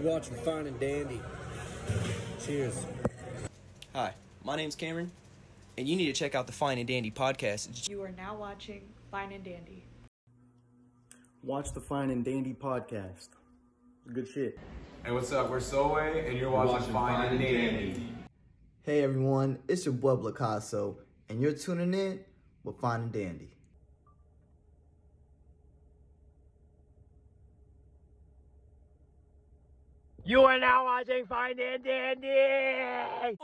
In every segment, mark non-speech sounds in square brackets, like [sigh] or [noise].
You're watching Fine and Dandy. Cheers. Hi, my name's Cameron, and you need to check out the Fine and Dandy podcast. You are now watching Fine and Dandy. Watch the Fine and Dandy podcast. Good shit. Hey, what's up? We're Soe, and you're watching, Fine and Dandy. Hey everyone, it's your boy Blacasso, and you're tuning in with Fine and Dandy. You are now watching Fine and Dandy.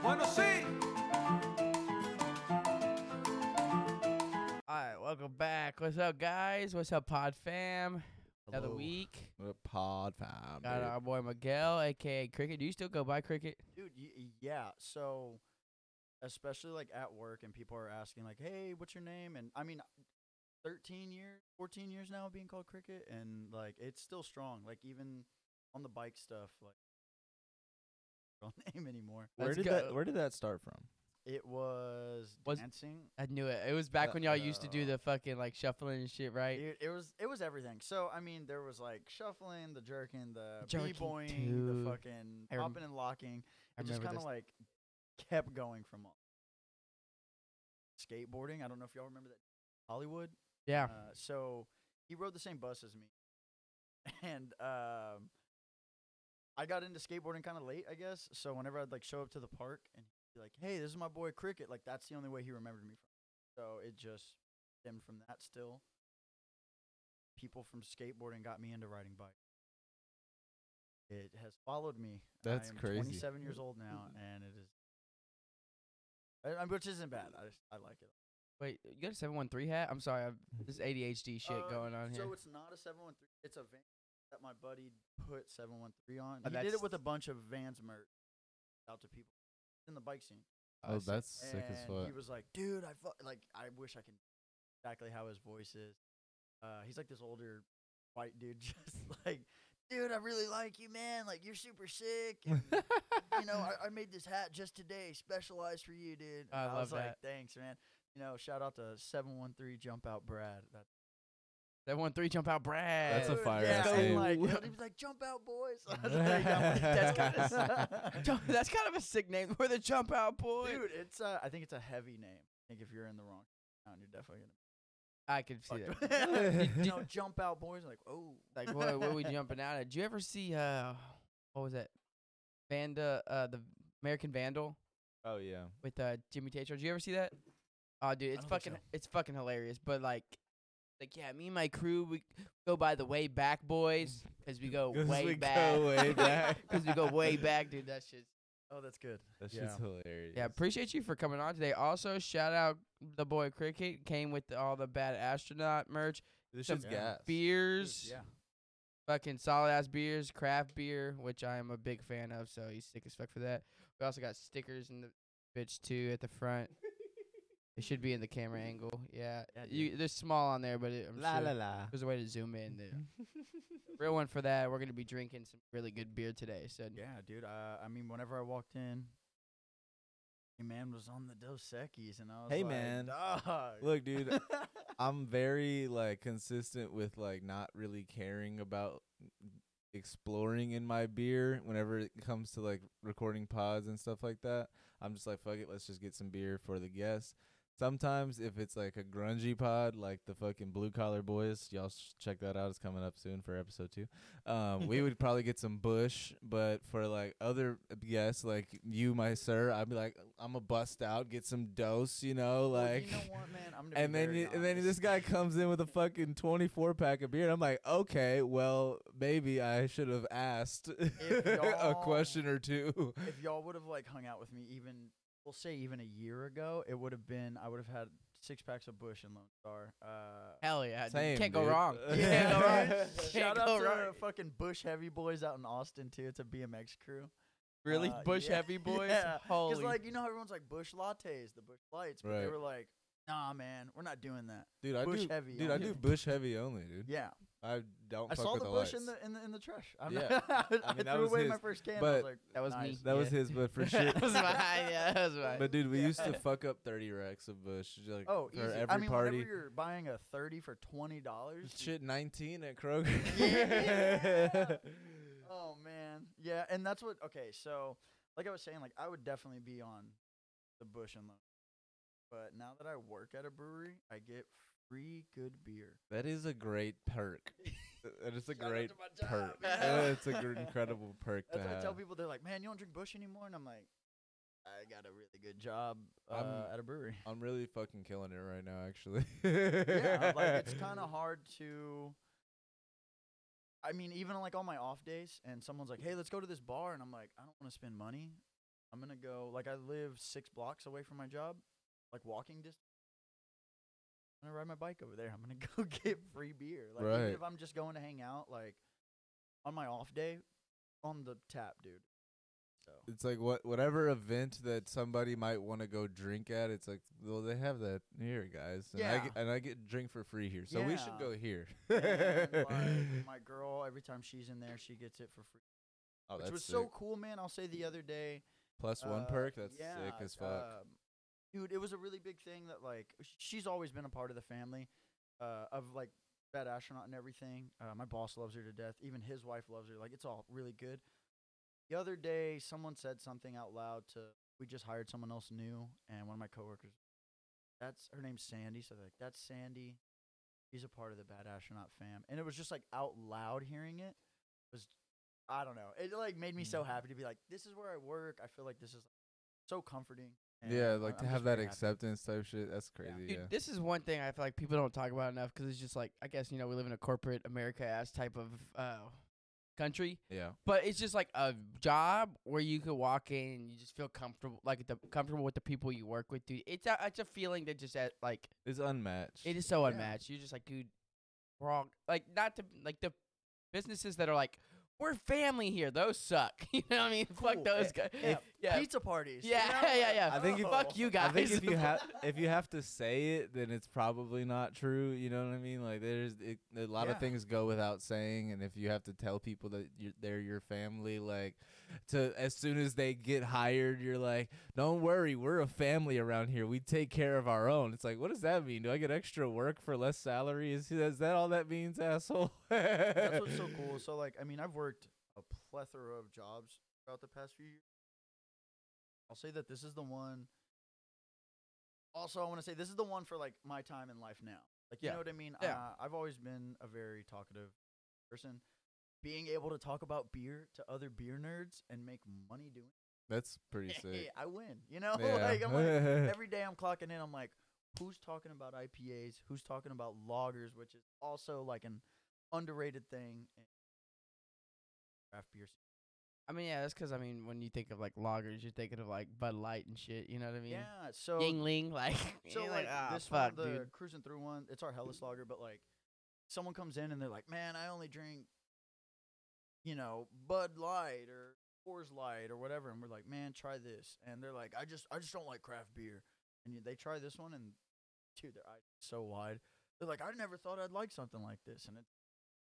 Bueno, sí. All right, welcome back. What's up, guys? What's up, Pod Fam? Another Hello. week. Pod fam. Got our boy Miguel, aka Cricket. Do you still go by Cricket? Dude, y- y- yeah. So, especially like at work, and people are asking like, "Hey, what's your name?" And I mean, thirteen years, fourteen years now being called Cricket, and like it's still strong. Like even on the bike stuff, like [laughs] real name anymore. Where Let's did go. that Where did that start from? It was, Was- dancing. I knew it. It was back Uh, when y'all used to do uh, the fucking like shuffling and shit, right? It, it was it was everything. So I mean, there was like shuffling, the jerking, the Jerking b-boying, too. the fucking I rem- popping and locking. I It just kind of this. like kept going from all. skateboarding. I don't know if y'all remember that Hollywood. Yeah. Uh, so he rode the same bus as me, [laughs] and um, I got into skateboarding kind of late, I guess. So whenever I'd like show up to the park and he'd be like, "Hey, this is my boy Cricket," like that's the only way he remembered me from. So it just stemmed from that. Still, people from skateboarding got me into riding bike. It has followed me. That's crazy. 27 years old now, and it is, I- I- which isn't bad. I just I like it. Wait, you got a seven one three hat? I'm sorry, I've, [laughs] this ADHD shit Uh, going on here. So it's not a 713. It's a van that my buddy put 713 on. Oh, he did it with a bunch of Vans merch out to people in the bike scene. Oh, that's sick as and fuck. He was like, "Dude, I fu- like I wish I could exactly how his voice is." Uh, he's like this older white dude, [laughs] just like, "Dude, I really like you, man. Like you're super sick." And, [laughs] you know, I, I made this hat just today, specialized for you, dude. I And love was like, "Thanks, man." You know, shout out to 713 Jump Out Brad. That Seven one three jump out, Brad. That's a fire yeah, ass name. like, you know, he was like, "Jump out, boys." I was like, "Yeah, That's kinda That's kind of a sick name. We're the jump out boy. dude. It's uh, I think it's a heavy name. I think if you're in the wrong town, you're definitely gonna. I can see gonna. that. Fuck. [laughs] [laughs] you know, jump out, boys. Like, oh, like what, what are we jumping out at? Did you ever see uh what was that? Vanda uh the American Vandal oh yeah. with uh Jimmy Tatro. Did you ever see that? Oh dude, it's fucking so. it's fucking hilarious. But like like yeah, me and my crew we go by the way back boys mm. because we go 'Cause way we back. go way [laughs] back. Because we go way back, dude. That shit's oh, that's good. That Yeah. shit's hilarious. Yeah, appreciate you for coming on today. Also, shout out the boy Cricket came with all the bad astronaut merch, This some shit's gas. beers, Yeah, fucking solid ass beers, craft beer, which I am a big fan of. So he's sick as fuck for that. We also got stickers in the bitch too at the front. It should be in the camera angle. Yeah, Yeah, you, they're small on there, but it, I'm La sure la la. there's a way to zoom in. There. [laughs] Real one for that. We're gonna be drinking some really good beer today. So yeah, dude. Uh, I mean, whenever I walked in, your man was on the Dos Equis, and I was like, Hey, like, man. Dog. Look, dude, [laughs] I'm very like consistent with like not really caring about exploring in my beer whenever it comes to like recording pods and stuff like that. I'm just like fuck it, let's just get some beer for the guests. Sometimes if it's like a grungy pod, like the fucking blue collar boys, y'all sh- check that out. It's coming up soon for episode two. Um, we would probably get some Busch, but for like other guests, like you, my sir, I'd be like, I'm a bust out, get some Dos, you know, Well, like. you know what, man? I'm And then, you, and then this guy comes in with a fucking 24 pack of beer. And I'm like, okay, well, maybe I should have asked [laughs] a question or two. if y'all would have like hung out with me even we'll say even a year ago, it would have been I would have had six packs of Busch and Lone Star. Uh, hell yeah. Same, can't go dude. wrong. [laughs] Yeah. [laughs] Can't go wrong. Shout Can't out go to wrong. the fucking Busch Heavy Boys out in Austin too. It's a BMX crew. Really, Uh, Busch yeah, heavy boys. [laughs] Yeah, Holy. because like you know everyone's like Busch lattes, the Busch lights, but they were like, nah, man, we're not doing that. Dude, I Busch do, heavy dude, I do Busch heavy only, dude. Yeah, I don't. I fuck saw with the the Busch lights. in the in the in the trash. I'm Yeah. not, I, [laughs] I mean, that threw was away my first can. I but was like, That was me. nice. That was his, but for [laughs] sure. that was mine. Yeah, that was mine. But dude, we used to fuck up thirty racks of Busch like Oh, for easy. every I mean, party. whenever you're buying a thirty for twenty dollars. Shit, nineteen at Kroger. Yeah. [laughs] Oh man, yeah, and that's what. Okay, so like I was saying, like I would definitely be on the Busch and Lone, but now that I work at a brewery, I get free good beer. that is a great perk. That is a Shout out great to my job, perk. [laughs] yeah. Yeah, it's an gr- incredible perk That's to what I have. tell people. They're like, "Man, you don't drink Busch anymore," and I'm like, "I got a really good job uh, I'm- at a brewery." [laughs] I'm really fucking killing it right now, actually. yeah, like it's [laughs] kind of hard to. I mean, even like on my off days, and someone's like, "Hey, let's go to this bar," and I'm like, "I don't want to spend money. I'm gonna go." Like, I live six blocks away from my job, like walking distance. I'm gonna ride my bike over there. I'm gonna [laughs] go get free beer. Like, even if I'm just going to hang out, like on my off day, on the tap, dude. So It's like what whatever event that somebody might want to go drink at. It's like, well, they have that here, guys, and I Yeah. get, and I get drink for free here, so we should go here. like, [laughs] my girl, every time she's in there, she gets it for free. oh, which that's was sick. so cool, man. I'll say the other day, Plus one uh, perk. That's yeah, sick as fuck. um, dude, it was a really big thing that like she's always been a part of the family, uh, of like Bad Astronaut and everything. Uh, my boss loves her to death. Even his wife loves her. Like it's all really good. The other day, someone said something out loud to. We just hired someone else new, and one of my coworkers. That's her name's Sandy. So they're like, that's Sandy. She's a part of the Bad Astronaut fam, and it was just like out loud hearing it was I don't know. It like made me so Mm. happy to be like, this is where I work. I feel like this is so comforting. Yeah, like I- to have that very happy. acceptance type shit. That's crazy. Dude, Yeah. this is one thing I feel like people don't talk about enough because it's just like I guess you know we live in a corporate America ass type of uh, country, Yeah. but it's just like a job where you could walk in and you just feel comfortable, like the comfortable with the people you work with, dude. It's a it's a feeling that just at, like It's unmatched. it is so Yeah. unmatched. You're just like, dude, all like not to like the businesses that are like we're family here. Those suck. [laughs] you know what I mean? Cool. Fuck those Eh, guys. yeah, [laughs] yeah. Pizza parties. you Yeah, know? yeah, yeah. I think if- fuck you guys. I think if you have [laughs] if you have to say it, then it's probably not true. You know what I mean? Like there's it, a lot Yeah. of things go without saying, and if you have to tell people that you're, they're your family, like to as soon as they get hired, you're like, don't worry, we're a family around here. We take care of our own. It's like, what does that mean? Do I get extra work for less salary? Is, is that all that means, asshole? That's what's so [laughs] cool. So like, I mean, I've worked a plethora of jobs throughout the past few years. I'll say that this is the one. Also, I want to say this is the one for like my time in life now. Like, you Yeah. know what I mean? Yeah. Uh, I've always been a very talkative person. Being able to talk about beer to other beer nerds and make money doing it. That's pretty it, [laughs] sick. I win. You know, [laughs] Yeah. like I'm like [laughs] every day I'm clocking in. I'm like, who's talking about IPAs? Who's talking about lagers, which is also like an underrated thing craft beer. I mean, yeah, that's 'cause I mean, when you think of like lagers, you're thinking of like Bud Light and shit. You know what I mean? Yeah. So Yuengling, like, so you're like, ah, this fuck, one, the dude. cruising through one, it's our Helles lager, but like someone comes in and they're like, "Man, I only drink, you know, Bud Light or Coors Light or whatever," and we're like, "Man, try this," and they're like, "I just, I just don't like craft beer," and they try this one, and dude, their eyes so wide. They're like, "I never thought I'd like something like this," and it,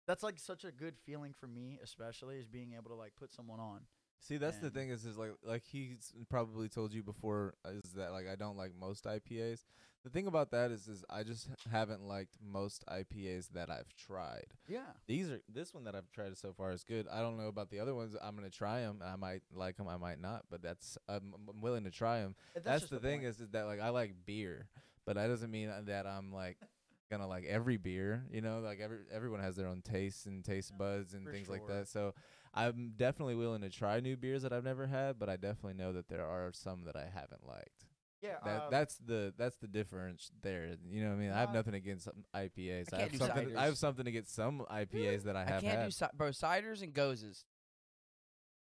that's like such a good feeling for me, especially is being able to like put someone on. See, that's the thing is, is like like he's probably told you before uh, is that like I don't like most IPAs. The thing about that is, is I just haven't liked most IPAs that I've tried. Yeah. These are this one that I've tried so far is good. I don't know about the other ones. I'm gonna try them. I might like them. I might not. But that's I'm, I'm willing to try them. That's, just the, thing is, is that like I like beer, but that doesn't mean that I'm like [laughs] gonna like every beer. You know, like every everyone has their own tastes and taste buds and for things like that. So I'm definitely willing to try new beers that I've never had, but I definitely know that there are some that I haven't liked. Yeah. That um, that's the that's the difference there. You know what I mean? I have Uh, nothing against some IPAs. I I, have do something. I have something against some IPAs that I have. I can't had. do ci- bro ciders and goses.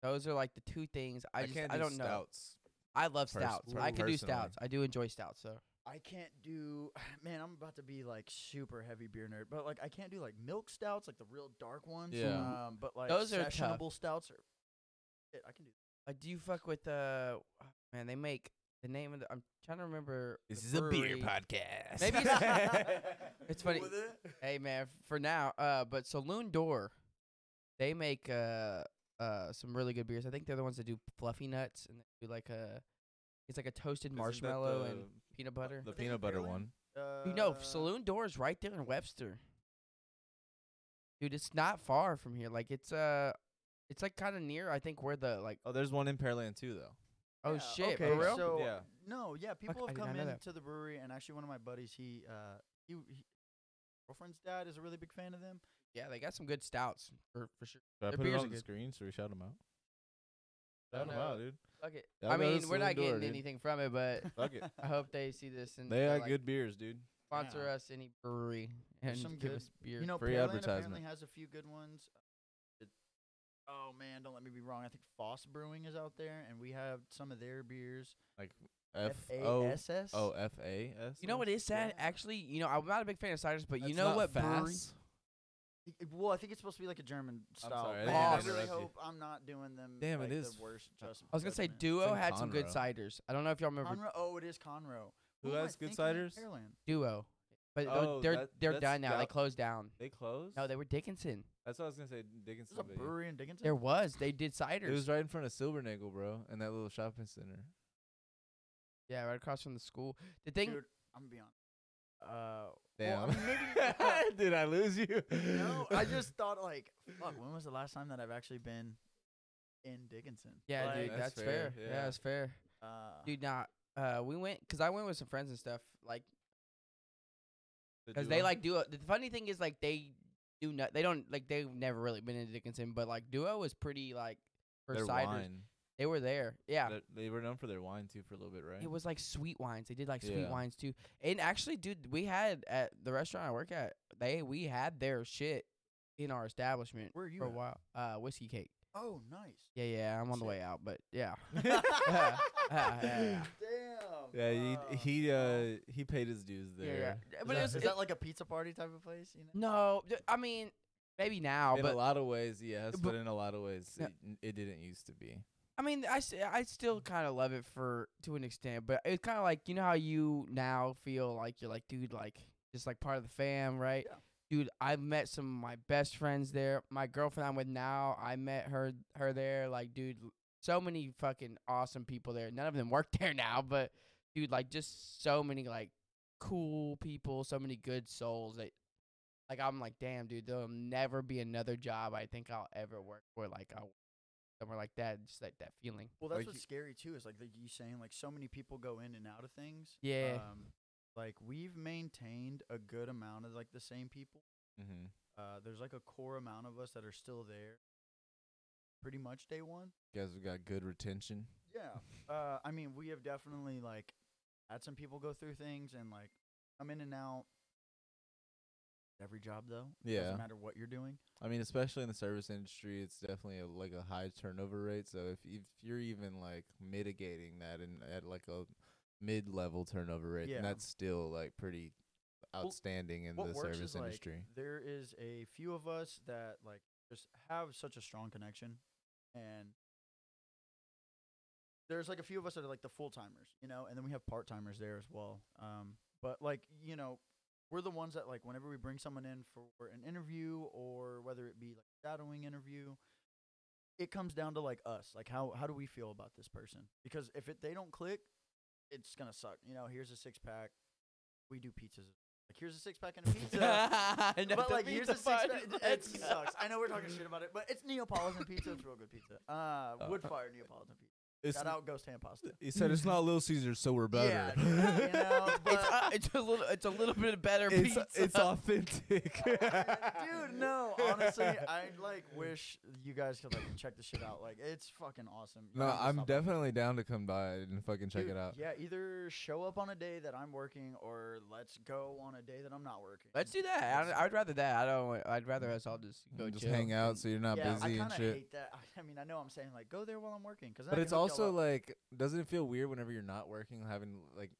Those are like the two things I, I just can't I do don't know. I love stouts. per- I can do stouts. I do enjoy stouts. So I can't do [sighs] man, I'm about to be like super heavy beer nerd, but like I can't do like milk stouts, like the real dark ones. Yeah. Um, but like Those are tough. sessionable stouts are shit, I can do uh, do you fuck with uh man? They make the name of the. I'm trying to remember. This the is a beer brewery. podcast. Maybe it's- [laughs] [laughs] It's funny. With it? Hey man, for now, uh, but Saloon Door, they make uh uh some really good beers. I think they're the ones that do fluffy nuts and they do like a, it's like a toasted Isn't that marshmallow the- and peanut butter. The peanut butter one. Uh, You know, Saloon Door is right there in Webster. Dude, it's not far from here. Like it's uh, it's like kind of near. I think where the like. Oh, there's one in Pearland too, though. Oh yeah, shit, okay, for real? So Yeah. no, yeah, people I have did come not know that. into the brewery, and actually, one of my buddies, he uh, he, he girlfriend's dad is a really big fan of them. yeah, they got some good stouts for for sure. Should I Their put it beers on the good. screen? Should we shout them out? I Shout don't 'em know. out, dude. Fuck it. Y'all I go to mean, we're not Saloon Door, getting dude. anything from it, but [laughs] Fuck it. [laughs] I hope they see this and They they're got like, good beers, dude. sponsor Yeah. us any brewery [laughs] and some give good- us beer. You know, Free Pearland advertisement. apparently has a few good ones. Uh, it, oh man, don't let me be wrong. I think Foss Brewing is out there, and we have some of their beers. Like F O F-A-S-S? Oh F A S. You know what is sad? Yeah. Actually, you know, I'm not a big fan of ciders, but you know not what brewery? Fast? Y- y- Well, I think it's supposed to be like a German style. sorry, I but didn't I really interrupt you. hope I'm not doing them. Damn, it like, is The worst just I was gonna say judgment. Duo in had some good Conroe. ciders. I don't know if y'all remember Conroe. Oh, it is Conroe. Who am I has good thinking ciders? Pearland. Duo, but tho- Oh, they're that- they're that's done now. They Gal- closed down. They closed. No, they were Dickinson. That's what I was gonna say. Dickinson. There's a but yeah. brewery in Dickinson. There was. They did ciders. It was right in front of Silbernagel, bro, in that little shopping center. yeah, right across from the school. The thing. Dude, I'm gonna be honest. Uh, Damn. Well, I mean, maybe. [laughs] Did I lose you? no, I just thought like, fuck. When was the last time that I've actually been in Dickinson? yeah, Like, dude, That's that's, fair. fair, Yeah, yeah. that's fair. Uh, Dude, nah. Uh, we went because I went with some friends and stuff. Like, because they duo? like duo. The funny thing is like they do not. They don't like they've never really been in Dickinson, but like duo was pretty like for their ciders. wine. They were there. Yeah. That- They were known for their wine too for a little bit, right? It was like sweet wines. They did like sweet Yeah. wines too. And actually, dude, we had at the restaurant I work at, they we had their shit in our establishment Where are you for a at? while. Uh, whiskey cake. oh, nice. Yeah, yeah. I'm on the Sick. way out, but yeah. [laughs] [laughs] Damn. yeah. yeah, wow. he he uh he paid his dues Yeah, yeah. there. Is, But that, it's, is it- that like a pizza party type of place? You know? no. I mean, maybe now, in but a lot of ways, yes, but- but, in a lot of ways, Yeah. it, it didn't used to be. I mean, I, I still kind of love it for to an extent, but it's kind of like you know how you now feel like you're like, dude, like just like part of the fam, right? Yeah. Dude, I've met some of my best friends there. My girlfriend I'm with now, I met her her there. Like, dude, so many fucking awesome people there. None of them work [laughs] there now, but dude, like just so many like cool people, so many good souls that like I'm like, damn, dude, there'll never be another job I think I'll ever work for like I'll somewhere like that, just like that feeling. Well, that's Like what's scary too. Is like the, you saying like so many people go in and out of things. Yeah. Um, like we've maintained a good amount of like the same people. Mm-hmm. Uh, there's like a core amount of us that are still there. Pretty much day one. You guys have got good retention. Yeah. Uh, I mean, we have definitely like had some people go through things and like come in and out. Every job though. It Yeah. Doesn't matter what you're doing. I mean, especially in the service industry, it's definitely a, like a high turnover rate. So if if you're even like mitigating that and at like a mid-level turnover rate, Yeah. then that's still like pretty outstanding in the service is like industry. there is a few of us that like just have such a strong connection and there's like a few of us that are like the full timers you know and then we have part timers there as well um but like you know we're the ones that like whenever we bring someone in for an interview or whether it be like shadowing interview it comes down to like us like how how do we feel about this person because if it they don't click it's gonna suck you know here's a six pack we do pizzas like here's a six pack and a [laughs] pizza but like here's a six pack. [laughs] It sucks. I know we're talking shit about it, but it's Neapolitan pizza. It's real good pizza. Uh, [laughs] wood fire Neapolitan pizza. It's Shout out Ghost Hand Pasta. he said it's not Little Caesars, so we're better. Yeah, you know, [laughs] it's, but uh, it's a little it's a little bit better it's pizza. it's authentic. [laughs] dude, no. Honestly, [laughs] I like wish you guys could like check the shit out. Like it's fucking awesome. You no, have to I'm stop definitely down to come by and fucking check Dude, it out. Yeah, either show up on a day that I'm working, or let's go on a day that I'm not working. Let's do that. I, I'd rather that. I don't. I'd rather us all just go just chill. hang out so you're not yeah, I busy kind and of shit. hate that. I mean, I know I'm saying like go there while I'm working, cause But it's can y'all also like, doesn't it feel weird whenever you're not working, having like,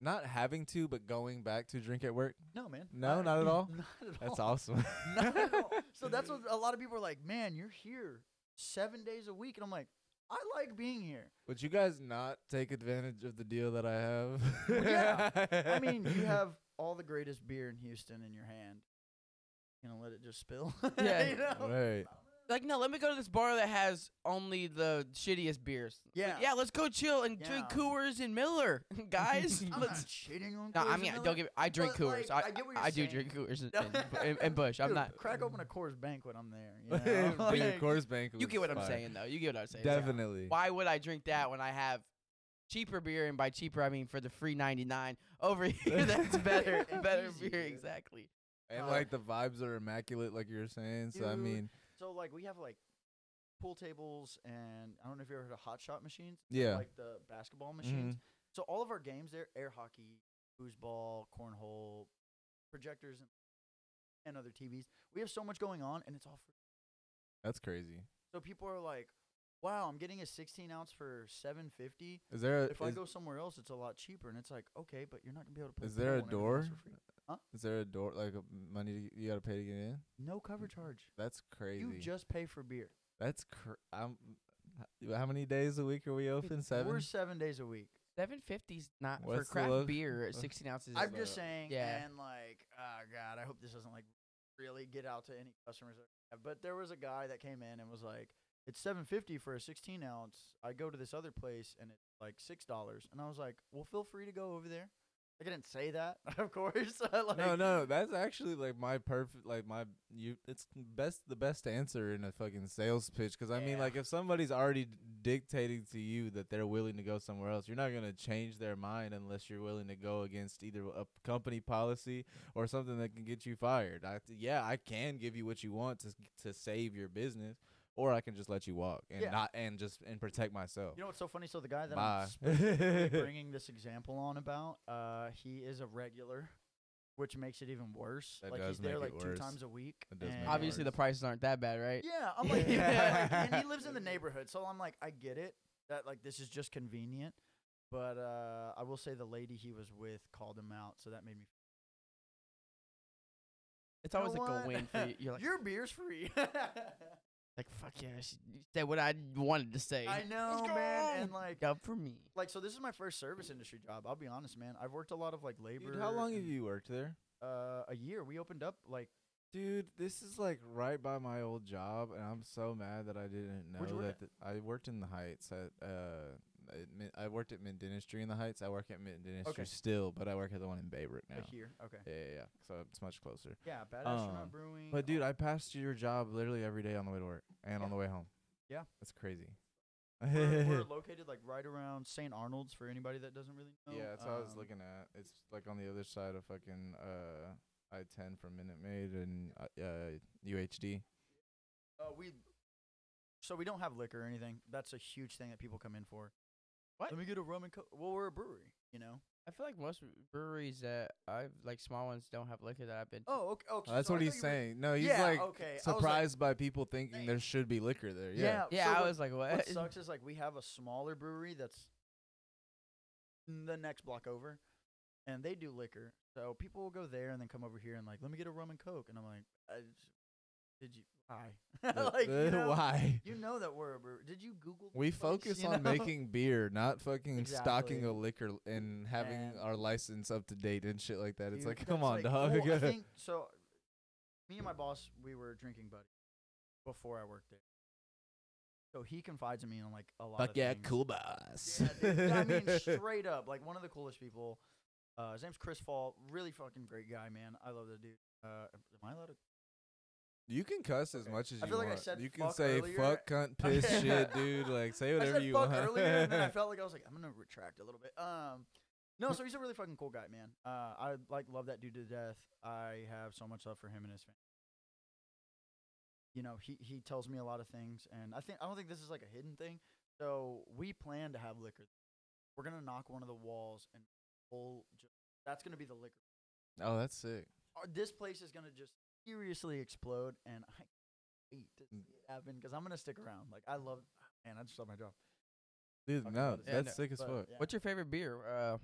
not having to, but going back to drink at work? no, man. No, not at [laughs] all? Not at That's all. awesome. Not at all. [laughs] So that's what a lot of people are like, man, you're here seven days a week, and I'm like, I like being here. Would you guys not take advantage of the deal that I have? Well, yeah. I [laughs] mean, you have all the greatest beer in Houston in your hand. You gonna let it just spill? Yeah. you know? right. Like, no, let me go to this bar that has only the shittiest beers. Like, Yeah. yeah, let's go chill and drink Yeah. Coors and Miller, [laughs] guys. [laughs] I'm let's. not shitting on. No, Coors I mean, Miller, don't get. me- I drink but, Coors. like, I, I get what you're I do saying. drink Coors and, and, [laughs] and, and Busch. I'm Dude, not. crack open a Coors banquet. I'm there. You know? but your Like, course bank. You get what I'm fire. saying, though. You get what I'm saying. Definitely. Why would I drink that when I have cheaper beer? And by cheaper, I mean for the free 99 over here. That's better, better easier. beer. Exactly. And Uh, like the vibes are immaculate, like you were saying. So I Dude. mean, So like we have like pool tables and I don't know if you ever heard of hot shot machines. Yeah. Like the basketball machines. Mhm. So all of our games there, air hockey, foosball, cornhole, projectors and, and other TVs. We have so much going on and it's all free. that's crazy. So people are like, Wow, I'm getting a sixteen ounce for seven fifty. Is there a, If I go somewhere else it's a lot cheaper and it's like, okay, but you're not gonna be able to play is there a pool and everything door? For free. Is there a door like a money to, you got to pay to get in? No cover charge. That's crazy. You just pay for beer. That's cr- I'm. How many days a week are we open? Seven. We're seven days a week. 750's not What's for the craft lo- beer. [laughs] at 16 ounces. I'm just saying, Yeah. and like, oh god, I hope this doesn't like really get out to any customers. that we have. But there was a guy that came in and was like, "It's 750 for a 16 ounce." I go to this other place and it's like six dollars, and I was like, "Well, feel free to go over there." I didn't say that, [laughs] of course. [laughs] like, no, no, that's actually like my perfect, like my you. It's best the best answer in a fucking sales pitch. Because I mean, like if somebody's already d- dictating to you that they're willing to go somewhere else, you're not gonna change their mind unless you're willing to go against either a company policy or something that can get you fired. I, yeah, I can give you what you want to to save your business, or I can just let you walk and Yeah. not and just and protect myself. You know what's so funny? So the guy that Bye. I'm specifically [laughs] bringing this example on about, uh, he is a regular, which makes it even worse. That like does he's there make it like two worse. times a week. That does make and- it Obviously, the prices aren't that bad, right? Yeah, I'm like, yeah, like, and he [laughs] lives in the neighborhood, so I'm like, I get it that like this is just convenient, but uh, I will say the lady he was with called him out, so that made me. It's "You know always like a win for you. You're [laughs] like, your beer's free. Like fuck yeah, she said what I wanted to say. I know, man, and like, Up for me. like so this is my first service industry job. I'll be honest, man. I've worked a lot of like labor. Dude, how long have you worked there? Uh, a year. We opened up like Dude, this is like right by my old job, and I'm so mad that I didn't know Where'd you work that. th- I worked in the Heights at uh, I worked at Mint Dentistry in the Heights. I work at Mint Dentistry Okay. still, but I work at the one in Baybrook now. a year. Okay. Yeah, yeah, yeah. So it's much closer. Yeah, Bad Astronaut Um, Brewing. But dude, I passed your job literally every day on the way to work and on the way home. Yeah. that's crazy. we're, we're [laughs] located like right around St. Arnold's for anybody that doesn't really know. yeah, that's what I was Um, looking at. It's like on the other side of fucking uh I ten from Minute Maid and uh, uh UHD. Uh, we so we don't have liquor or anything. That's a huge thing that people come in for. What? Let me get a rum and coke. Well, we're a brewery, you know. I feel like most breweries that I've like small ones don't have liquor that I've been. to. Oh, okay. okay that's so what he's thought you were- saying. No, he's yeah, like okay. I was surprised by people thinking there should be liquor there. Yeah. yeah, yeah, so I what- was like, what? What sucks is like we have a smaller brewery that's the next block over, and they do liquor. So people will go there and then come over here and like, let me get a rum and coke, and I'm like, I just, did you why? [laughs] Like, you know, why? You know that we're a. Did you Google? We place, focus on know? [laughs] making beer, not fucking stocking a liquor and having And- our license up to date and shit like that. It's Dude, like, come on, like- dog. well, I [laughs] think so. Me and my boss, we were drinking buddy before I worked there. So he confides in me on like a lot Fuck of yeah, things. cool boss. Yeah, dude, I mean, straight up, like one of the coolest people. Uh, his name's Chris Fall. Really fucking great guy, man. I love the dude. Uh, am I allowed to? You can cuss as Okay. much as I you feel like I want. said you can say earlier. fuck, cunt, [laughs] piss, shit, dude. Like say whatever I said you fuck want. earlier, and then I [laughs] felt like I was like, I'm gonna retract a little bit. Um, no, so he's a really fucking cool guy, man. Uh, I like love that dude to death. I have so much love for him and his family. You know, he he tells me a lot of things, and I think I don't think this is like a hidden thing. So we plan to have liquor. We're gonna knock one of the walls and pull. Ju- that's gonna be the liquor. oh, that's sick. This place is gonna just seriously explode, and I can't wait to Mm. see it happen because I'm gonna stick around. Like I love, man. I just love my job. Dude, Talking no, about it. Yeah, that's no, sick as But, fuck. yeah. What's your favorite beer? Uh,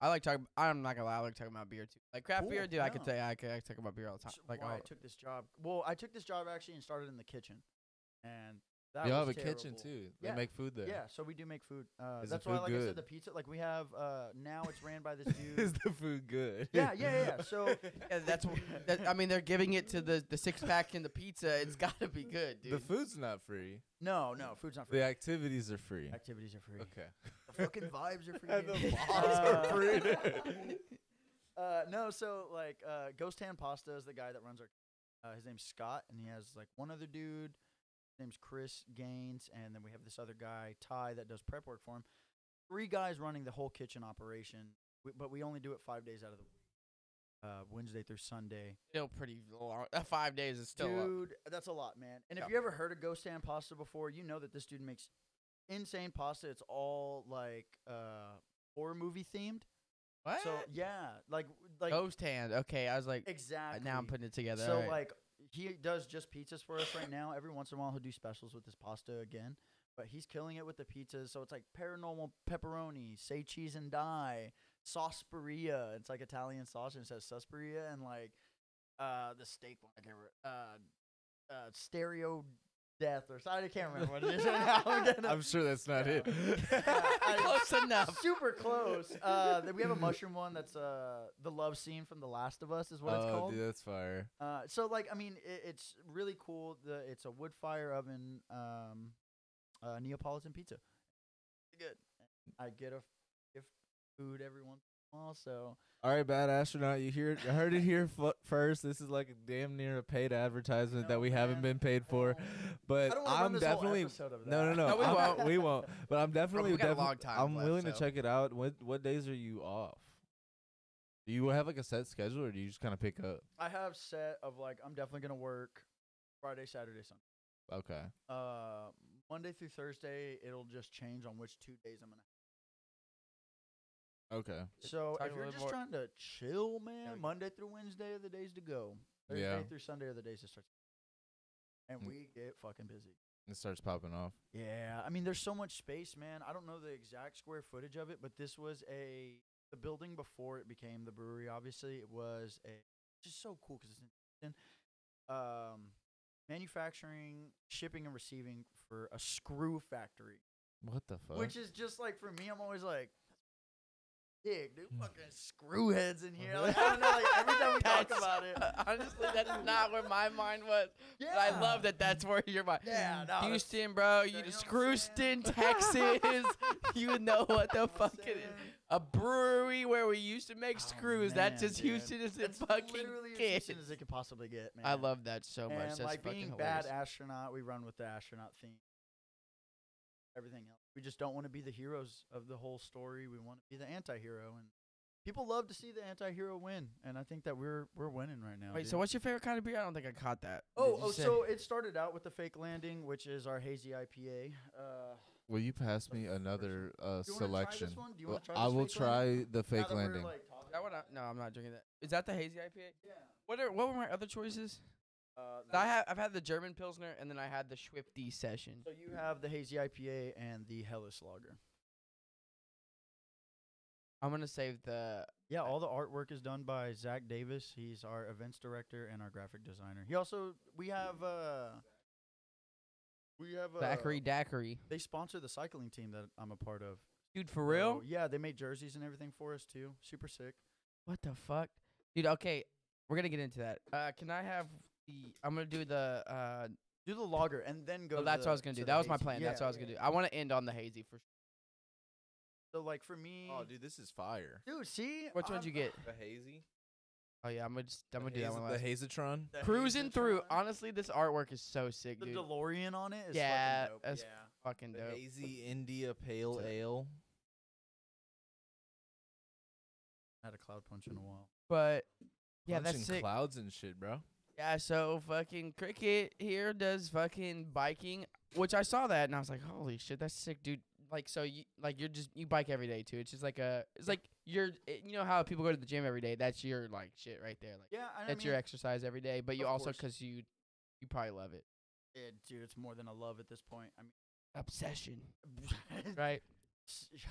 I like talking. I'm not gonna lie. I like talking about beer too. Like craft beer, dude. I could yeah. tell you, I could, I could talk about beer all the time. Like, why I took this job. Well, I took this job actually and started in the kitchen, and That you was have a kitchen too. They Yeah, make food there. Yeah, so we do make food. Uh, Is the that's why, food like I said, the pizza. Like we have uh, now, it's ran by this [laughs] dude. Is the food good? yeah, yeah, yeah, yeah. So [laughs] Yeah, that's that, I mean they're giving it to the the six pack and the pizza. It's [laughs] got to be good, dude. the food's not free. no, no, food's not free. The activities are free. Activities are free. Okay. The fucking vibes are free. And the dude. vibes are free. uh, no, so like uh, Ghost Hand Pasta is the guy that runs our. Uh, his name's Scott, and he has like one other dude. Name's Chris Gaines, and then we have this other guy Ty that does prep work for him. Three guys running the whole kitchen operation, but we only do it five days out of the week. Uh, Wednesday through Sunday. still pretty long. Uh, five days is still. Dude, that's a lot, man. And if you ever heard of Ghost Hand Pasta before, you know that this dude makes insane pasta. It's all like uh horror movie themed. what? So yeah, like like Ghost hand. Okay, I was like, exactly. now I'm putting it together. So alright. like he does just pizzas for us right now. Every once in a while he'll do specials with his pasta again. But he's killing it with the pizzas. So it's like paranormal pepperoni, say cheese and die, sauceperia. It's like Italian sauce and it says Suspiria and like uh the steak one I can't remember. Uh uh stereo death or something. I can't remember what it is right [laughs] now. I'm getting I'm sure that's not it. [laughs] I- [laughs] close enough. Super close. Uh, then we have a mushroom one that's uh the love scene from The Last of Us is what it's oh, called. dude, that's fire. Uh, so like I mean, it, it's really cool. The it's a wood fire oven, um, uh, Neapolitan pizza. Good. I get a f- gift food every once in a while, so All right, bad astronaut. You hear? I heard it here [laughs] f- first. This is like a damn near a paid advertisement that No, we haven't been paid for, but don't wanna run I'm definitely no, no, no. [laughs] No, we I'm- won't. [laughs] we won't. But I'm definitely, a defi- I'm left, willing to check it out. What what days are you off? Do you have like a set schedule, or do you just kind of pick up? I have set of like I'm definitely gonna work Friday, Saturday, Sunday. Okay. Uh, Monday through Thursday, it'll just change on which two days I'm gonna. Okay. So Talk if you're just more- trying to chill, man. Monday through Wednesday are the days to go. Thursday Yeah. through Sunday are the days to start. And Mm. we get fucking busy. It starts popping off. Yeah, I mean, there's so much space, man. I don't know the exact square footage of it, but this was a the building before it became the brewery. Obviously, it was a just so cool because it's in um, manufacturing, shipping, and receiving for a screw factory, What the fuck? which is just like for me, I'm always like. Big, dude, hmm. fucking screwheads in here. Like, I don't know, like every time we talk That's- about it. Honestly, that's [laughs] not where my mind was. Yeah. But I love that that's where your mind. Yeah, hmm, no, Houston, bro. You you just know what I'm saying? Screwston, Texas. [laughs] you know what the You know what I'm fuck it is. saying? A brewery where we used to make Oh, screws. that's man, as dude. Houston as it It's fucking literally as gets. Houston as it could possibly get, man. I love that so much. and That's like fucking being hilarious. bad astronaut, we run with the astronaut theme. Everything else, we just don't want to be the heroes of the whole story. We want to be the anti-hero, and people love to see the anti-hero win. And I think that we're we're winning right now. Wait, dude. so what's your favorite kind of beer? I don't think I caught that. Oh, oh, say- so it started out with the fake landing, which is our hazy IPA. Uh, Will you pass me another uh, Do you wanna try this selection? one? Do you Well, I will try landing? the fake that landing. like, That one, I, no, I'm not drinking that. Is that the hazy IPA? yeah. What are what were my other choices? Uh, I have I've had the German Pilsner and then I had the Schwifty Session. so you have the hazy IPA and the Helles Lager. I'm gonna save the. Yeah, all the artwork is done by Zach Davis. He's our events director and our graphic designer. He also we have uh we have uh, Zachary Daiquiri. They sponsor the cycling team that I'm a part of. Dude, for real? So, yeah, they made jerseys and everything for us too. Super sick. What the fuck, dude? Okay, we're gonna get into that. Uh, can I have the? I'm gonna do the. Uh, Do the lager and then go. oh, to that's the- what I was gonna to do. the That was my hazy. plan. that's Yeah, what I was gonna do. I want to end on the hazy for. sure. So like for me, Oh, dude, this is fire. dude, see Which one'd you get? The hazy. Oh yeah, I'm gonna just I'm gonna do that one The last. Hazatron. the Cruising through. Honestly, this artwork is so sick, the dude. DeLorean on it is Yeah, fucking dope. that's yeah. Fucking The dope. hazy India Pale That's it. Ale. Had a cloud punch in a while. But yeah, Punching that's sick. clouds and shit, bro. Yeah, so fucking cricket here does fucking biking, which I saw that and I was like, holy shit, that's sick, dude. Like, so you like you're just you bike every day too. It's just like a, it's like you're, it, you know how people go to the gym every day. That's your like shit right there. Like Yeah, I that's mean, your exercise every day. But you also course. 'cause you, you probably love it. it, dude, it's more than a love at this point. I mean, Obsession, [laughs] right?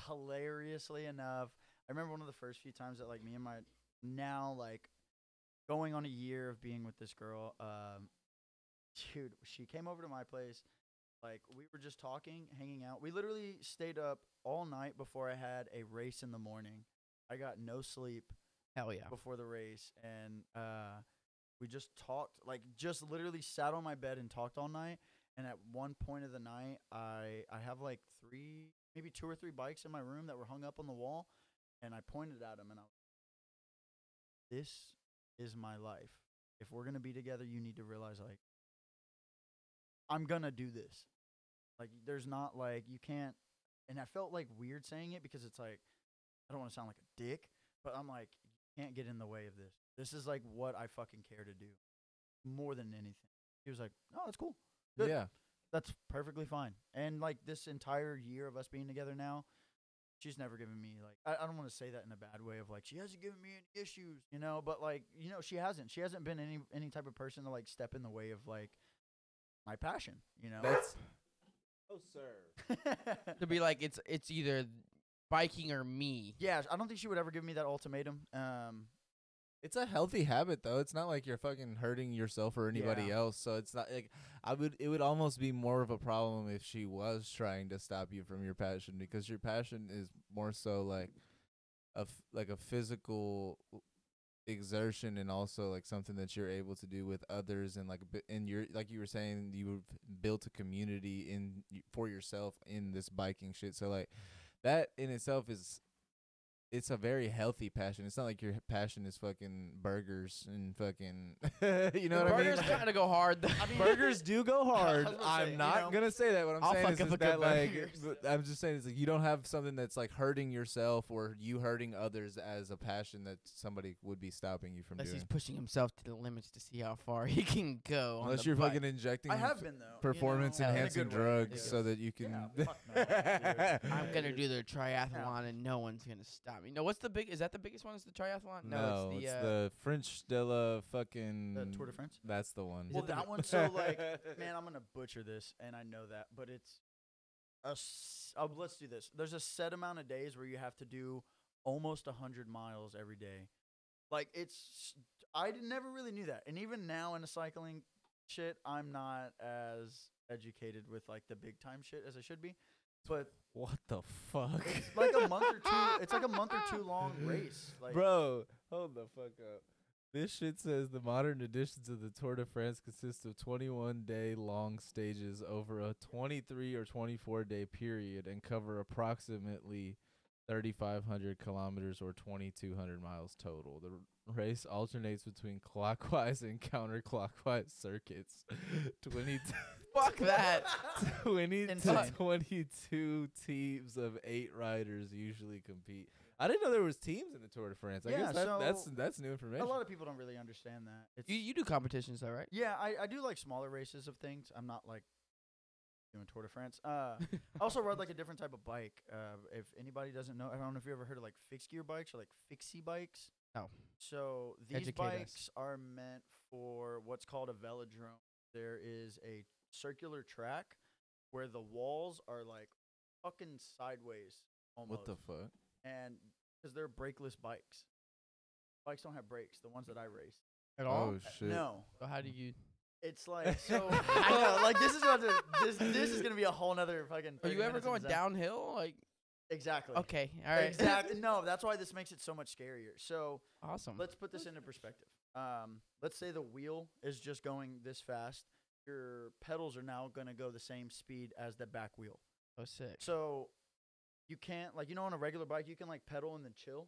hilariously enough, I remember one of the first few times that like me and my now like going on a year of being with this girl. Um, [laughs] dude, she came over to my place. Like we were just talking, hanging out. We literally stayed up all night before I had a race in the morning. I got no sleep Hell yeah. before the race and uh we just talked like just literally sat on my bed and talked all night and at one point of the night I I have like three maybe two or three bikes in my room that were hung up on the wall and I pointed at them and I was this is my life. If we're going to be together, you need to realize like I'm going to do this. Like there's not like you can't and I felt like weird saying it because it's like I don't want to sound like a dick, but I'm like you can't get in the way of this. This is like what I fucking care to do more than anything. He was like, "Oh, that's cool. Good. Yeah. That's perfectly fine." And like this entire year of us being together now, she's never given me like I, I don't want to say that in a bad way of like she hasn't given me any issues, you know, but like, you know, she hasn't. She hasn't been any any type of person to like step in the way of like my passion, you know. That's. Oh, sir. [laughs] To be like it's it's either biking or me. yeah, I don't think she would ever give me that ultimatum. Um It's a healthy habit though. It's not like you're fucking hurting yourself or anybody Yeah. else. So it's not like I would it would almost be more of a problem if she was trying to stop you from your passion because your passion is more so like a f- like a physical exertion and also like something that you're able to do with others and like and you're like you were saying you've built a community in for yourself in this biking shit. So like that in itself is it's a very healthy passion. It's not like your passion is fucking burgers and fucking [laughs] you know the what I mean? burgers kind of go hard. Though. [laughs] burgers do go hard. was gonna say, I'm you not know, gonna say that. What I'm I'll saying is, is that like burgers. [laughs] I'm just saying it's like you don't have something that's like hurting yourself or you hurting others as a passion that somebody would be stopping you from Unless he's pushing himself to the limits to see how far he can go. Unless you're bike. fucking injecting I have been though. you know? enhancing drugs yeah. so that you can. Yeah, no. I'm gonna do the triathlon and no one's gonna stop me. No, what's the big? Is that the biggest one? Is the triathlon? no, it's the. it's uh, the French Stella fucking. The Tour de France? That's the one. Is Well, it that one. [laughs] So like, man, I'm gonna butcher this, and I know that, but it's a. S- oh, let's do this. There's a set amount of days where you have to do almost a hundred miles every day. Like it's, I d- never really knew that, and even now in the cycling shit, I'm not as educated with like the big time shit as I should be. But What the fuck? it's like a month or two. It's like a month or two long [laughs] race. Like, Bro, hold the fuck up. This shit says the modern editions of the Tour de France consist of 21 day long stages over a 23 or 24 day period and cover approximately 3,500 kilometers or 2,200 miles total. The race alternates between clockwise [laughs] and counterclockwise circuits. [laughs] 20 [laughs] fuck that. 20 to 22 teams of eight riders usually compete. I didn't know there was teams in the Tour de France. I Yeah, guess that, that's that's new information. a lot of people don't really understand that. It's, You you do competitions though, right? Yeah, I, I do like smaller races of things. I'm not like doing Tour de France. Uh, I also ride like a different type of bike. Uh, if anybody doesn't know, I don't know if you ever heard of like fixed gear bikes or like fixie bikes. No. So these Educate us. bikes are meant for what's called a velodrome. There is a circular track where the walls are like fucking sideways almost. what the fuck? and because they're brakeless bikes. Bikes don't have brakes. The ones that I race. At all? Oh shit. No, So how do you? It's [laughs] like so. I know, like this is about to. This this is gonna be a whole nother fucking. Are 30 you ever minutes of going zen. downhill? Like Exactly. okay, all right, Exactly. [laughs] No, that's why this makes it so much scarier. So awesome. let's put this into perspective. Um, let's say the wheel is just going this fast. Your pedals are now gonna go the same speed as the back wheel. oh sick. So you can't like you know on a regular bike you can like pedal and then chill.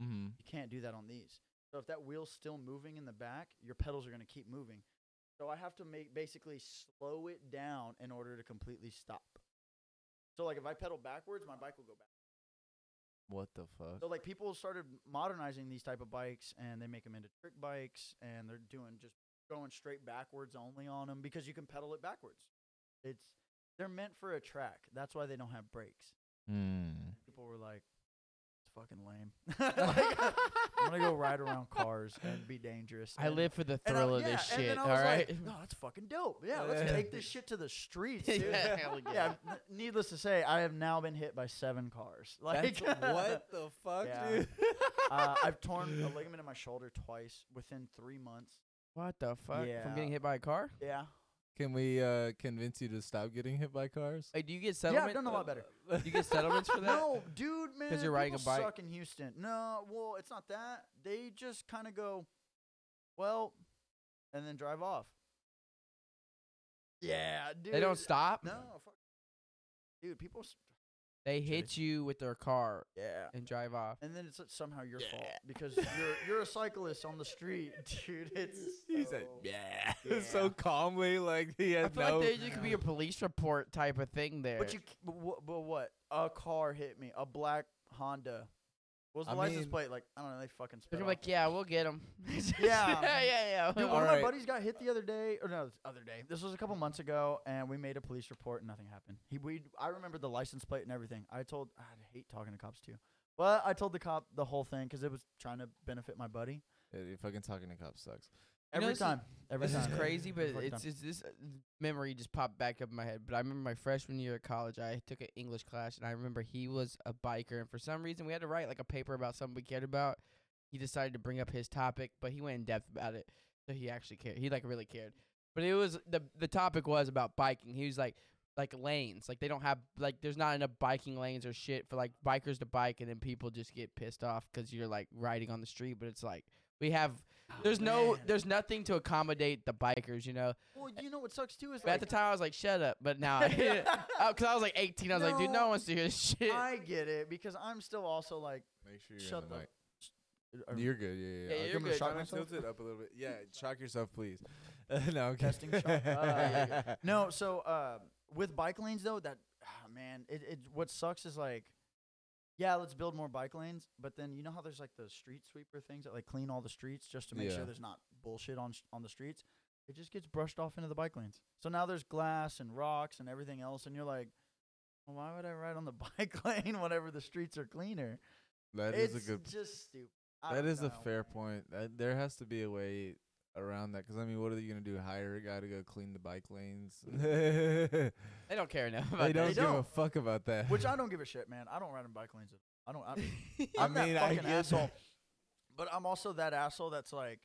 Mm-hmm. You can't do that on these. So if that wheel's still moving in the back, your pedals are going to keep moving. So I have to make basically slow it down in order to completely stop. So like if I pedal backwards, my bike will go back. What the fuck? So like people started modernizing these type of bikes and they make them into trick bikes and they're doing just going straight backwards only on them because you can pedal it backwards. It's they're meant for a track. That's why they don't have brakes. Hmm. People were like, "It's fucking lame." [laughs] [laughs] Like, I'm gonna go ride around cars and be dangerous. I and- live for the and I- thrill of yeah, this and shit. then I All was right. like, "No, that's fucking dope. Yeah, let's take this shit to the streets, [laughs] dude." yeah, yeah. yeah. Needless to say, I have now been hit by seven cars. Like That's, what the fuck, Yeah. dude? uh, I've torn a ligament in my shoulder twice within three months. What the fuck? Yeah. From getting hit by a car? Yeah. Can we uh convince you to stop getting hit by cars? Hey, do you get settlements? Yeah, settlement? I've done a lot better. Do you get settlements for [laughs] that? No, dude, man. Because you're riding a people bike? Suck in Houston. No, well, it's not that. They just kind of go, well, and then drive off. Yeah, dude. They don't stop. No, fuck. dude. People. s- They hit you with their car Yeah. and drive off. And then it's somehow your fault because you're you're a cyclist on the street, [laughs] dude. It's He so- said, "Yeah," [laughs] Yeah. so calmly, like he I had feel no. like there just could be a police report type of thing there. But you, c- but what, but what? A car hit me. A black Honda. What was the I license mean- plate? Like I don't know. They fucking. They're spit gonna be off. like, yeah, we'll get him. [laughs] Yeah. yeah, yeah, yeah. Dude, one All of my right. buddies got hit the other day, or no, the other day. This was a couple months ago, and we made a police report, and nothing happened. He, we, I remember the license plate and everything. I told, I hate talking to cops too. but I told the cop the whole thing because it was trying to benefit my buddy. Yeah, you fucking talking to cops sucks. You know, Every this time, every this time. is crazy, but Every it's, time. it's this uh, memory just popped back up in my head. But I remember my freshman year at college, I took an English class, and I remember he was a biker, and for some reason we had to write like a paper about something we cared about. He decided to bring up his topic, but he went in depth about it, so he actually cared. He like really cared. But it was the the topic was about biking. He was like like lanes, like they don't have like there's not enough biking lanes or shit for like bikers to bike, and then people just get pissed off 'cause you're like riding on the street. But it's like we have there's no Oh, man. there's nothing to accommodate the bikers, you know. Well, you know what sucks too is But at like, the time I was like, shut up. But now, because [laughs] I was like 18, I was like, dude, no No, one wants to hear this shit. I get it because I'm still also like, Make sure you're shut on the. the mic. sh- uh, You're good. Yeah, yeah. Yeah, yeah. you're I'll good. Shock Shock myself. myself? Tilt it up a little bit. Yeah, [laughs] shock yourself, please. [laughs] no, I'm Testing kidding. shock. Uh, No, so uh, with bike lanes though, that ah, man, it, it what sucks is like, yeah, let's build more bike lanes, but then you know how there's like the street sweeper things that like clean all the streets just to make Yeah. sure there's not bullshit on sh- on the streets. It just gets brushed off into the bike lanes. So now there's glass and rocks and everything else, and you're like, well, why would I ride on the [laughs] bike lane whenever the streets are cleaner? That it's is a good. just stupid. I That don't is a know, fair man. point. That, there has to be a way around that. Because I mean, what are you gonna do? Hire a guy to go clean the bike lanes? they [laughs] they don't care enough about They don't They give a don't. fuck about that. Which I [laughs] don't give a shit, man. I don't ride in bike lanes. I don't. [laughs] I'm, that. I I'm mean, that I fucking get asshole. that. But I'm also that asshole that's like,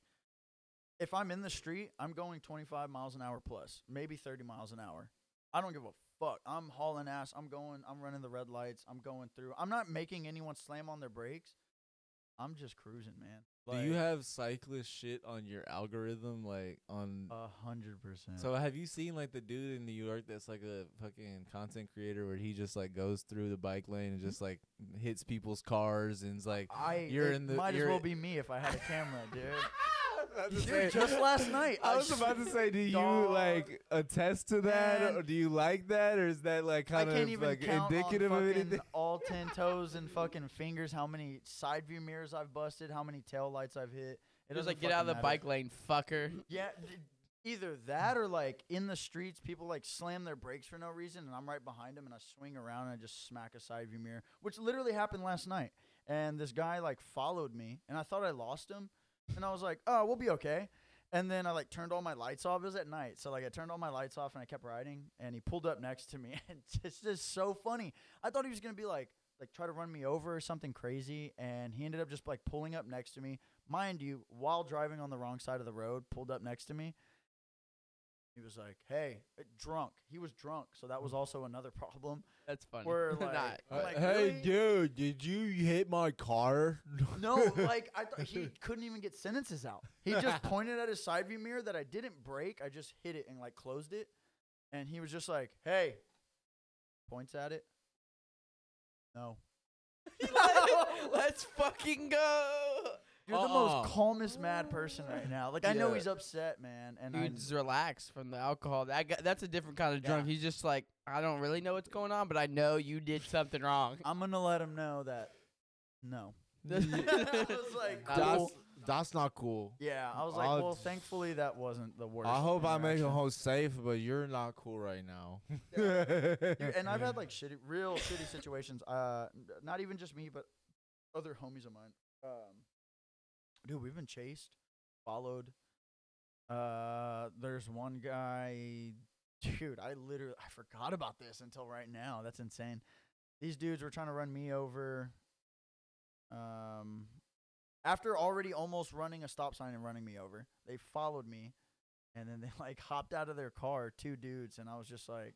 if I'm in the street, I'm going 25 miles an hour plus, maybe 30 miles an hour. I don't give a fuck. I'm hauling ass. I'm going. I'm running the red lights. I'm going through. I'm not making anyone slam on their brakes. I'm just cruising, man. Do you have cyclist shit on your algorithm, like on? a hundred percent? so have you seen like the dude in New York that's like a fucking content creator where he just like goes through the bike lane and just like hits people's cars and is like I you're in the- might as well be me if I had a camera, dude. [laughs] About to Dude, say- just last [laughs] night, I I was about to say, do you Dog. like attest to that, Man. or do you like that, or is that like I kind can't of even like count indicative on of anything? all [laughs] ten toes and fucking fingers. How many side view mirrors I've busted? How many tail lights I've hit? It It was like, get out of the matter. bike lane, fucker. Yeah, either that or like in the streets, people like slam their brakes for no reason, and I'm right behind them, and I swing around and I just smack a side view mirror, which literally happened last night. And this guy like followed me, and I thought I lost him, and I was like, oh, we'll be okay. And then I like turned all my lights off. It was at night, so like I turned all my lights off and I kept riding. And he pulled up next to me, [laughs] and it's just so funny. I thought he was gonna be like like try to run me over or something crazy, and he ended up just like pulling up next to me, mind you, while driving on the wrong side of the road. Pulled up next to me. He was like, "Hey, uh, drunk." He was drunk, so that was also another [laughs] problem. That's funny. Where [laughs] Nah, like, I'm like, hey, "Really?" dude, did you hit my car? [laughs] No, like I thought he couldn't even get sentences out. He just pointed at his side view mirror that I didn't break. I just hit it and like closed it, and he was just like, "Hey," points at it. No, Let's fucking go. You're the Uh-uh. most calmest mad person right now. Like I know Yeah. he's upset, man, and I Dude, just relax from the alcohol. That guy, that's a different kind of drunk. Yeah. He's just like, I don't really know what's going on, but I know you did something wrong. I'm gonna let him know that. No, [laughs] I That's, was like, [laughs] That's- cool. that's not cool. Yeah, I was like, I'll- well, thankfully that wasn't the worst. I hope I make him interaction. home safe, but you're not cool right now. [laughs] Dude, and I've had like shitty, real shitty situations. Uh, n- not even just me, but other homies of mine. Um, dude, we've been chased, followed. Uh, there's one guy, dude. I literally I forgot about this until right now. That's insane. These dudes were trying to run me over. Um, after already almost running a stop sign and running me over, they followed me. and then they [laughs] like hopped out of their car, two dudes, and I was just like,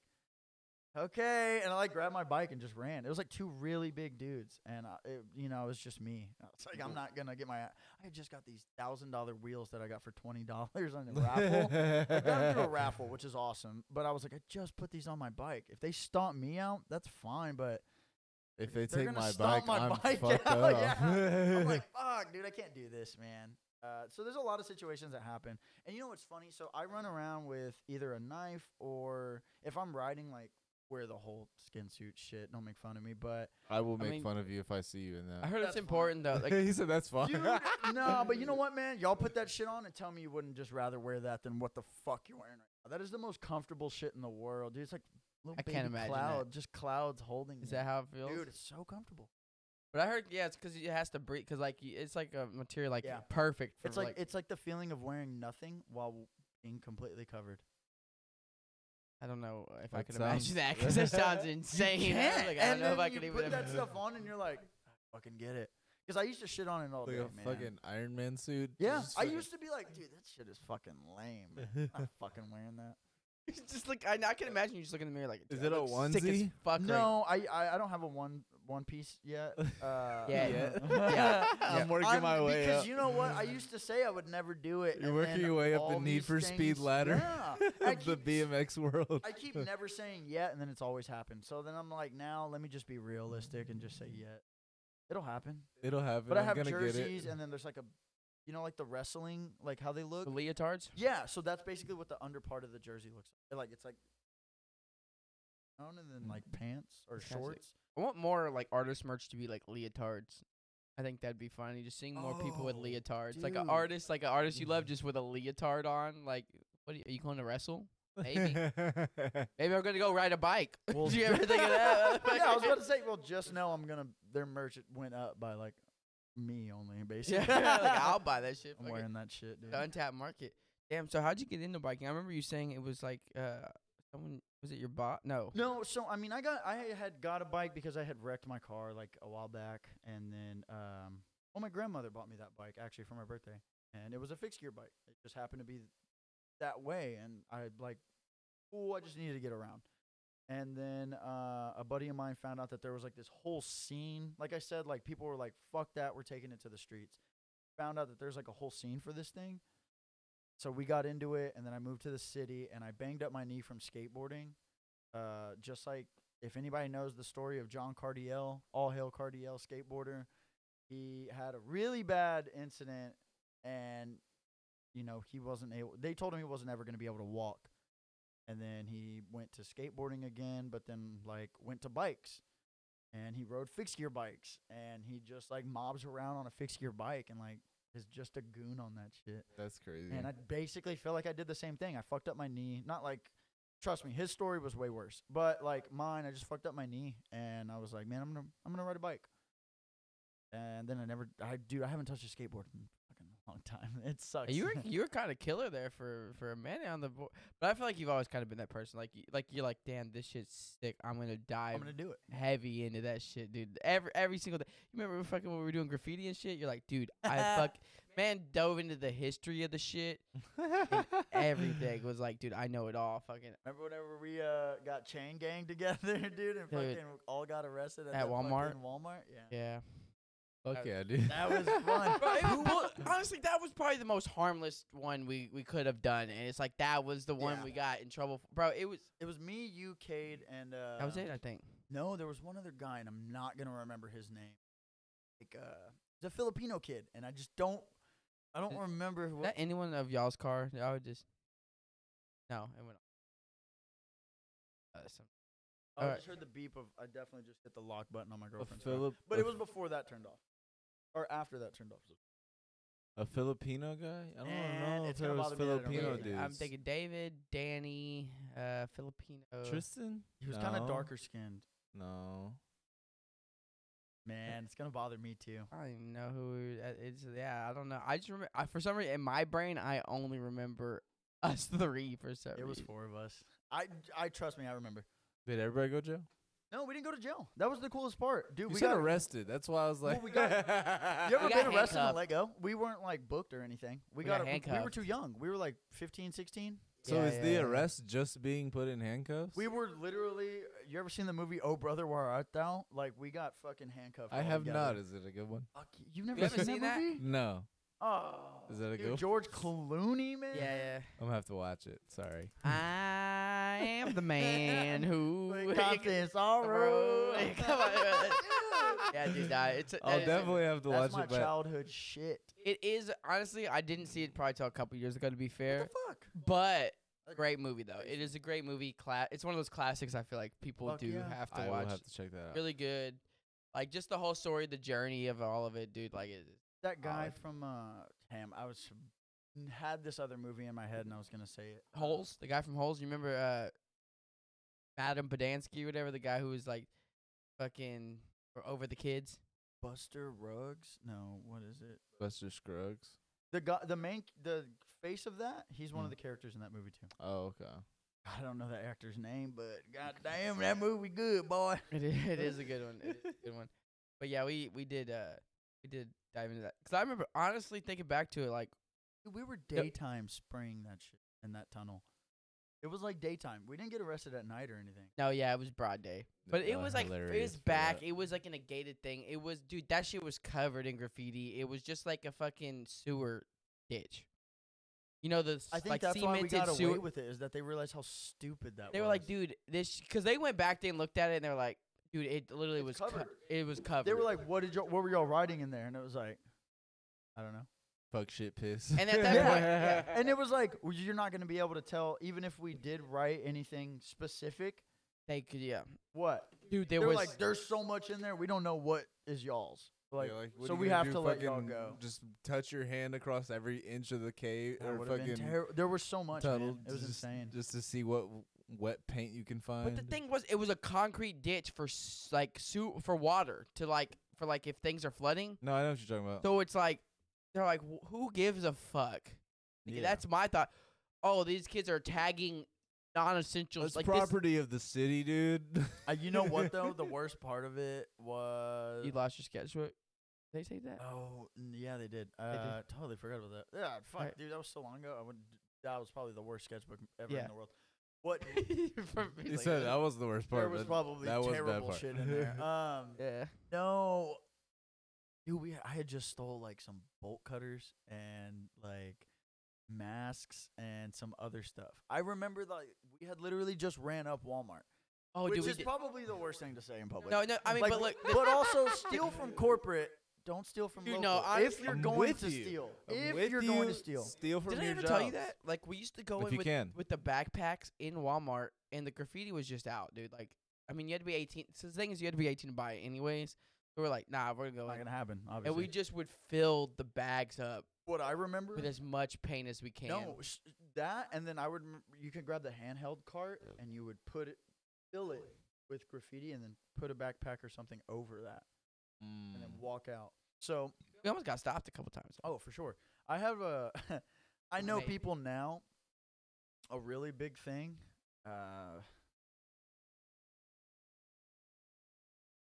okay, and I like grabbed my bike and just ran. It was like two really big dudes, and I, it, you know, it was just me. I was like, I'm not gonna get my. I just got these thousand dollar wheels that I got for twenty dollars on the [laughs] raffle. I got them through a raffle, which is awesome. But I was like, I just put these on my bike. If they stomp me out, that's fine. But If they they're take my bike, my I'm bike fucked out, [laughs] up. yeah. I'm like, fuck, dude, [laughs] I can't do this, man. Uh, so there's a lot of situations that happen, and you know what's funny? So I run around with either a knife or if I'm riding, like wear the whole skin suit shit. Don't make fun of me, but I will I make mean- fun of you if I see you in that. I heard That's it's important though. Like, [laughs] he said that's fine. Dude, [laughs] no, but you know what, man? Y'all put that shit on and tell me you wouldn't just rather wear that than what the fuck you're wearing right now. That is the most comfortable shit in the world, dude. It's like little I baby can't imagine that. cloud, just clouds holding. is you. that how it feels? dude? It's so comfortable. But I heard, yeah, it's because it has to breathe. Because like y- it's like a material like Yeah. perfect for It's like, it's like the feeling of wearing nothing while being completely covered. I don't know if I That could sounds- imagine that because [laughs] that sounds insane. You [laughs] I can't. like, I and don't know if then I you could put that stuff on, and you're like, I fucking get it. Because I used to shit on it all like day, a man. fucking Iron Man suit. yeah, I used to be like, dude, that shit is fucking lame. man. [laughs] I'm not fucking wearing that. [laughs] It's just like I, I can imagine you just looking in the mirror like. Is it a look sick as onesie?" Fuck right No, I, I I don't have a one one piece yet. [laughs] Uh, [laughs] Yeah. Yeah. I'm I'm working my way because up. you know what? I used to say I would never do it. You're and working then your way up the all Need these for Speed things- ladder Yeah, I of the keep- BMX world. I keep never saying yet, and then it's always happened. So then I'm like, now let me just be realistic and just say yet. It'll happen. It'll happen. But I I'm have gonna jerseys, get it. and then there's like a, you know, like the wrestling, like how they look. The leotards. Yeah, so that's basically what the under part of the jersey looks like. Like it's like, on and then mm. like pants or shorts. I want more like artist merch to be like leotards. I think that'd be funny. Just seeing more people with Oh, leotards, like an artist, like an artist you love, mm. just with a leotard on. Like, what are you, are you going to wrestle? [laughs] Maybe. Maybe I'm gonna go ride a bike. [laughs] Well, Do you ever think of that? [laughs] yeah, I was about to say. Well, just know I'm gonna. Their merch went up by like me only, [laughs] basically. yeah, like I'll buy that shit. I'm wearing that shit, dude. Untapped market. Damn. So how'd you get into biking? I remember you saying it was like uh, someone was it your bot? No. No, so I mean, I got I had got a bike because I had wrecked my car like a while back, and then um, well, my grandmother bought me that bike actually for my birthday, and it was a fixed gear bike. It just happened to be that way, and I like, oh, I just needed to get around. And then uh, a buddy of mine found out that there was like this whole scene. Like I said, like people were like, "Fuck that, we're taking it to the streets." Found out that there's like a whole scene for this thing. So we got into it, and then I moved to the city, and I banged up my knee from skateboarding. Uh, just like if anybody knows the story of John Cardiel, all hail Cardiel skateboarder, he had a really bad incident, and you know he wasn't able. They told him he wasn't ever going to be able to walk, and then he went to skateboarding again, but then like went to bikes, and he rode fixed gear bikes, and he just like mobs around on a fixed gear bike, and like is just a goon on that shit. That's crazy. And I basically feel like I did the same thing. I fucked up my knee. Not like, trust me, his story was way worse. But like mine, I just fucked up my knee, and I was like, man, I'm gonna I'm gonna ride a bike. And then I never, I dude, I haven't touched a skateboard in long time. [laughs] It sucks. You were [laughs] you were kind of killer there for for a minute on the board, but I feel like you've always kind of been that person. Like y- like you're like, damn, this shit's sick. I'm gonna dive I'm gonna do it. heavy into that shit, dude. Every every single day. You remember fucking when we were doing graffiti and shit? You're like, dude, I [laughs] fuck man dove into the history of the shit. and everything was like, dude, I know it all. Fucking Remember whenever we uh got chain gang together, dude, and Dude. fucking all got arrested at, At that Walmart? Walmart, yeah. yeah. Fuck yeah, dude. That was fun. Bro, it- well, honestly, that was probably the most harmless one we, we could have done, and it's like that was the one Yeah. we got in trouble. For. Bro, it was It was me, you, Cade, and uh that was it, I think. No, there was one other guy, and I'm not gonna remember his name. Like uh, the Filipino kid, and I just don't, I don't Is- remember Is who. that anyone of y'all's car? I would just no, it went. Uh, some, I alright. just heard the beep of. I definitely just hit the lock button on my A girlfriend's car. Philip, but it was before that turned off, or after that turned off. a Filipino guy. I don't And know it's if there gonna was bother me that I don't Filipino remember. dudes. I'm thinking David, Danny, uh, Filipino. Tristan. He was kind of No. darker skinned. No. Man, it's gonna bother me too. I don't even know who uh, it's. Yeah, I don't know. I just remember I, for some reason in my brain I only remember [laughs] us three for some. It was reason. four of us. I, I trust me, I remember. Did everybody go jail? No, we didn't go to jail. That was the coolest part, dude. You we said got arrested. That's why I was like, we got- [laughs] You ever We been got arrested and handcuffed. let go? We weren't like booked or anything. We, We got, got we- we were handcuffed. too young. We were like 15, 16. so Yeah, is the yeah, yeah. arrest just being put in handcuffs? We were literally. You ever seen the movie Oh Brother Where Art Thou? Like we got fucking handcuffed. I all have together. not. Is it a good one? Fuck, you- you've never You haven't seen, seen that that? movie? No. Oh, Is that a dude, good? George Clooney, man. Yeah, yeah. I'm gonna have to watch it. Sorry. I am the man who. [laughs] Like [laughs] constant sorrow. Bro, [laughs] Come on. yeah, dude, nah, it's. a- I'll that is a- definitely have to That's watch my it. But childhood shit. It is honestly. I didn't see it probably till a couple years ago. To be fair, What the fuck? but Like, great movie though. It is a great movie. Cla- It's one of those classics. I feel like people Fuck do yeah. have to I watch. will have to check that out. Really good. Like just the whole story, the journey of all of it, dude. Like it. That guy Solid. from uh, damn, I was had this other movie in my head and I was gonna say it. Holes, the guy from Holes. You remember uh, Madam Podansky, whatever the guy who was like, fucking or over the kids. Buster Ruggs? No, what is it? Buster Scruggs. The guy, the main, the face of that. He's one of Hmm. the characters in that movie too. Oh, okay. I don't know that actor's name, but god damn, that movie good, boy. It is, it is a good [laughs] one. It is a good one. But yeah, we we did uh we did dive into that because I remember honestly thinking back to it like We were Yep. daytime spraying that shit in that tunnel. It was like daytime. We didn't get arrested at night or anything. no yeah it was broad day but it Uh, was like it hilarious was for back that. it was like in a gated thing it was dude that shit was covered in graffiti it was just like a fucking sewer ditch you know the s- I think like that's why we cemented got sewer away with it. Is that they realized how stupid that they was. were like dude this because they went back there and looked at it and they were like dude it literally It's was co- covered. it was covered They were like, "What did you? What were y'all writing in there?" And it was like, I don't know. Fuck shit piss. And at that Yeah. point, yeah. And it was like, well, you're not going to be able to tell, even if we did write anything specific. they could yeah What? dude They there was like, there's so much in there, we don't know what is y'all's. Like, Yeah, like, so we have do, to let y'all go. Just touch your hand across every inch of the cave, That or fucking terri- there was so much, tunnel. man. It was just, insane. Just to see what w- wet paint you can find. But the thing was, it was a concrete ditch for s- like su- for water to like for like if things are flooding. No, I know what you're talking about. So it's like they're like, "Wh- who gives a fuck? Yeah. That's my thought. Oh, these kids are tagging non-essentials. It's like this- property of the city, dude. Uh, you know what though? [laughs] The worst part of it was you lost your sketchbook. They say that. Oh, n- yeah, they did. did. Uh, totally forgot about that. Yeah, fuck, Right. dude, that was so long ago. I would. That was probably the worst sketchbook ever Yeah. in the world. What? [laughs] From- he's you like, said "Uh, that was the worst part. there was but probably that was bad terrible part. shit in there. [laughs] Um, Yeah. no, dude, we I had just stole like some bolt cutters and like masks and some other stuff. I remember like we had literally just ran up Walmart, Oh, which dude, we is probably the worst thing to say in public. No, no. I mean, Like, but look, but also steal from corporate. Don't steal from Dude, local. no, if you're I'm going with to you. steal, I'm if with you're you, going to steal, steal from Did I your ever jobs. tell you that? Like we used to go If in you with, can. with the backpacks in Walmart, and the graffiti was just out, dude. Like, I mean, you had to be 18. So the thing is, you had to be 18 to buy it, anyways. So we're like, nah, we're gonna go not in. gonna happen. Obviously, and we just would fill the bags up what I remember. with as much paint as we can. No, sh- that and then I would rem- you could grab the handheld cart and you would put it fill it with graffiti and then put a backpack or something over that and then Mm. walk out. So, we almost got stopped a couple times. oh, for sure. I have a [laughs] I know Maybe. people now a really big thing uh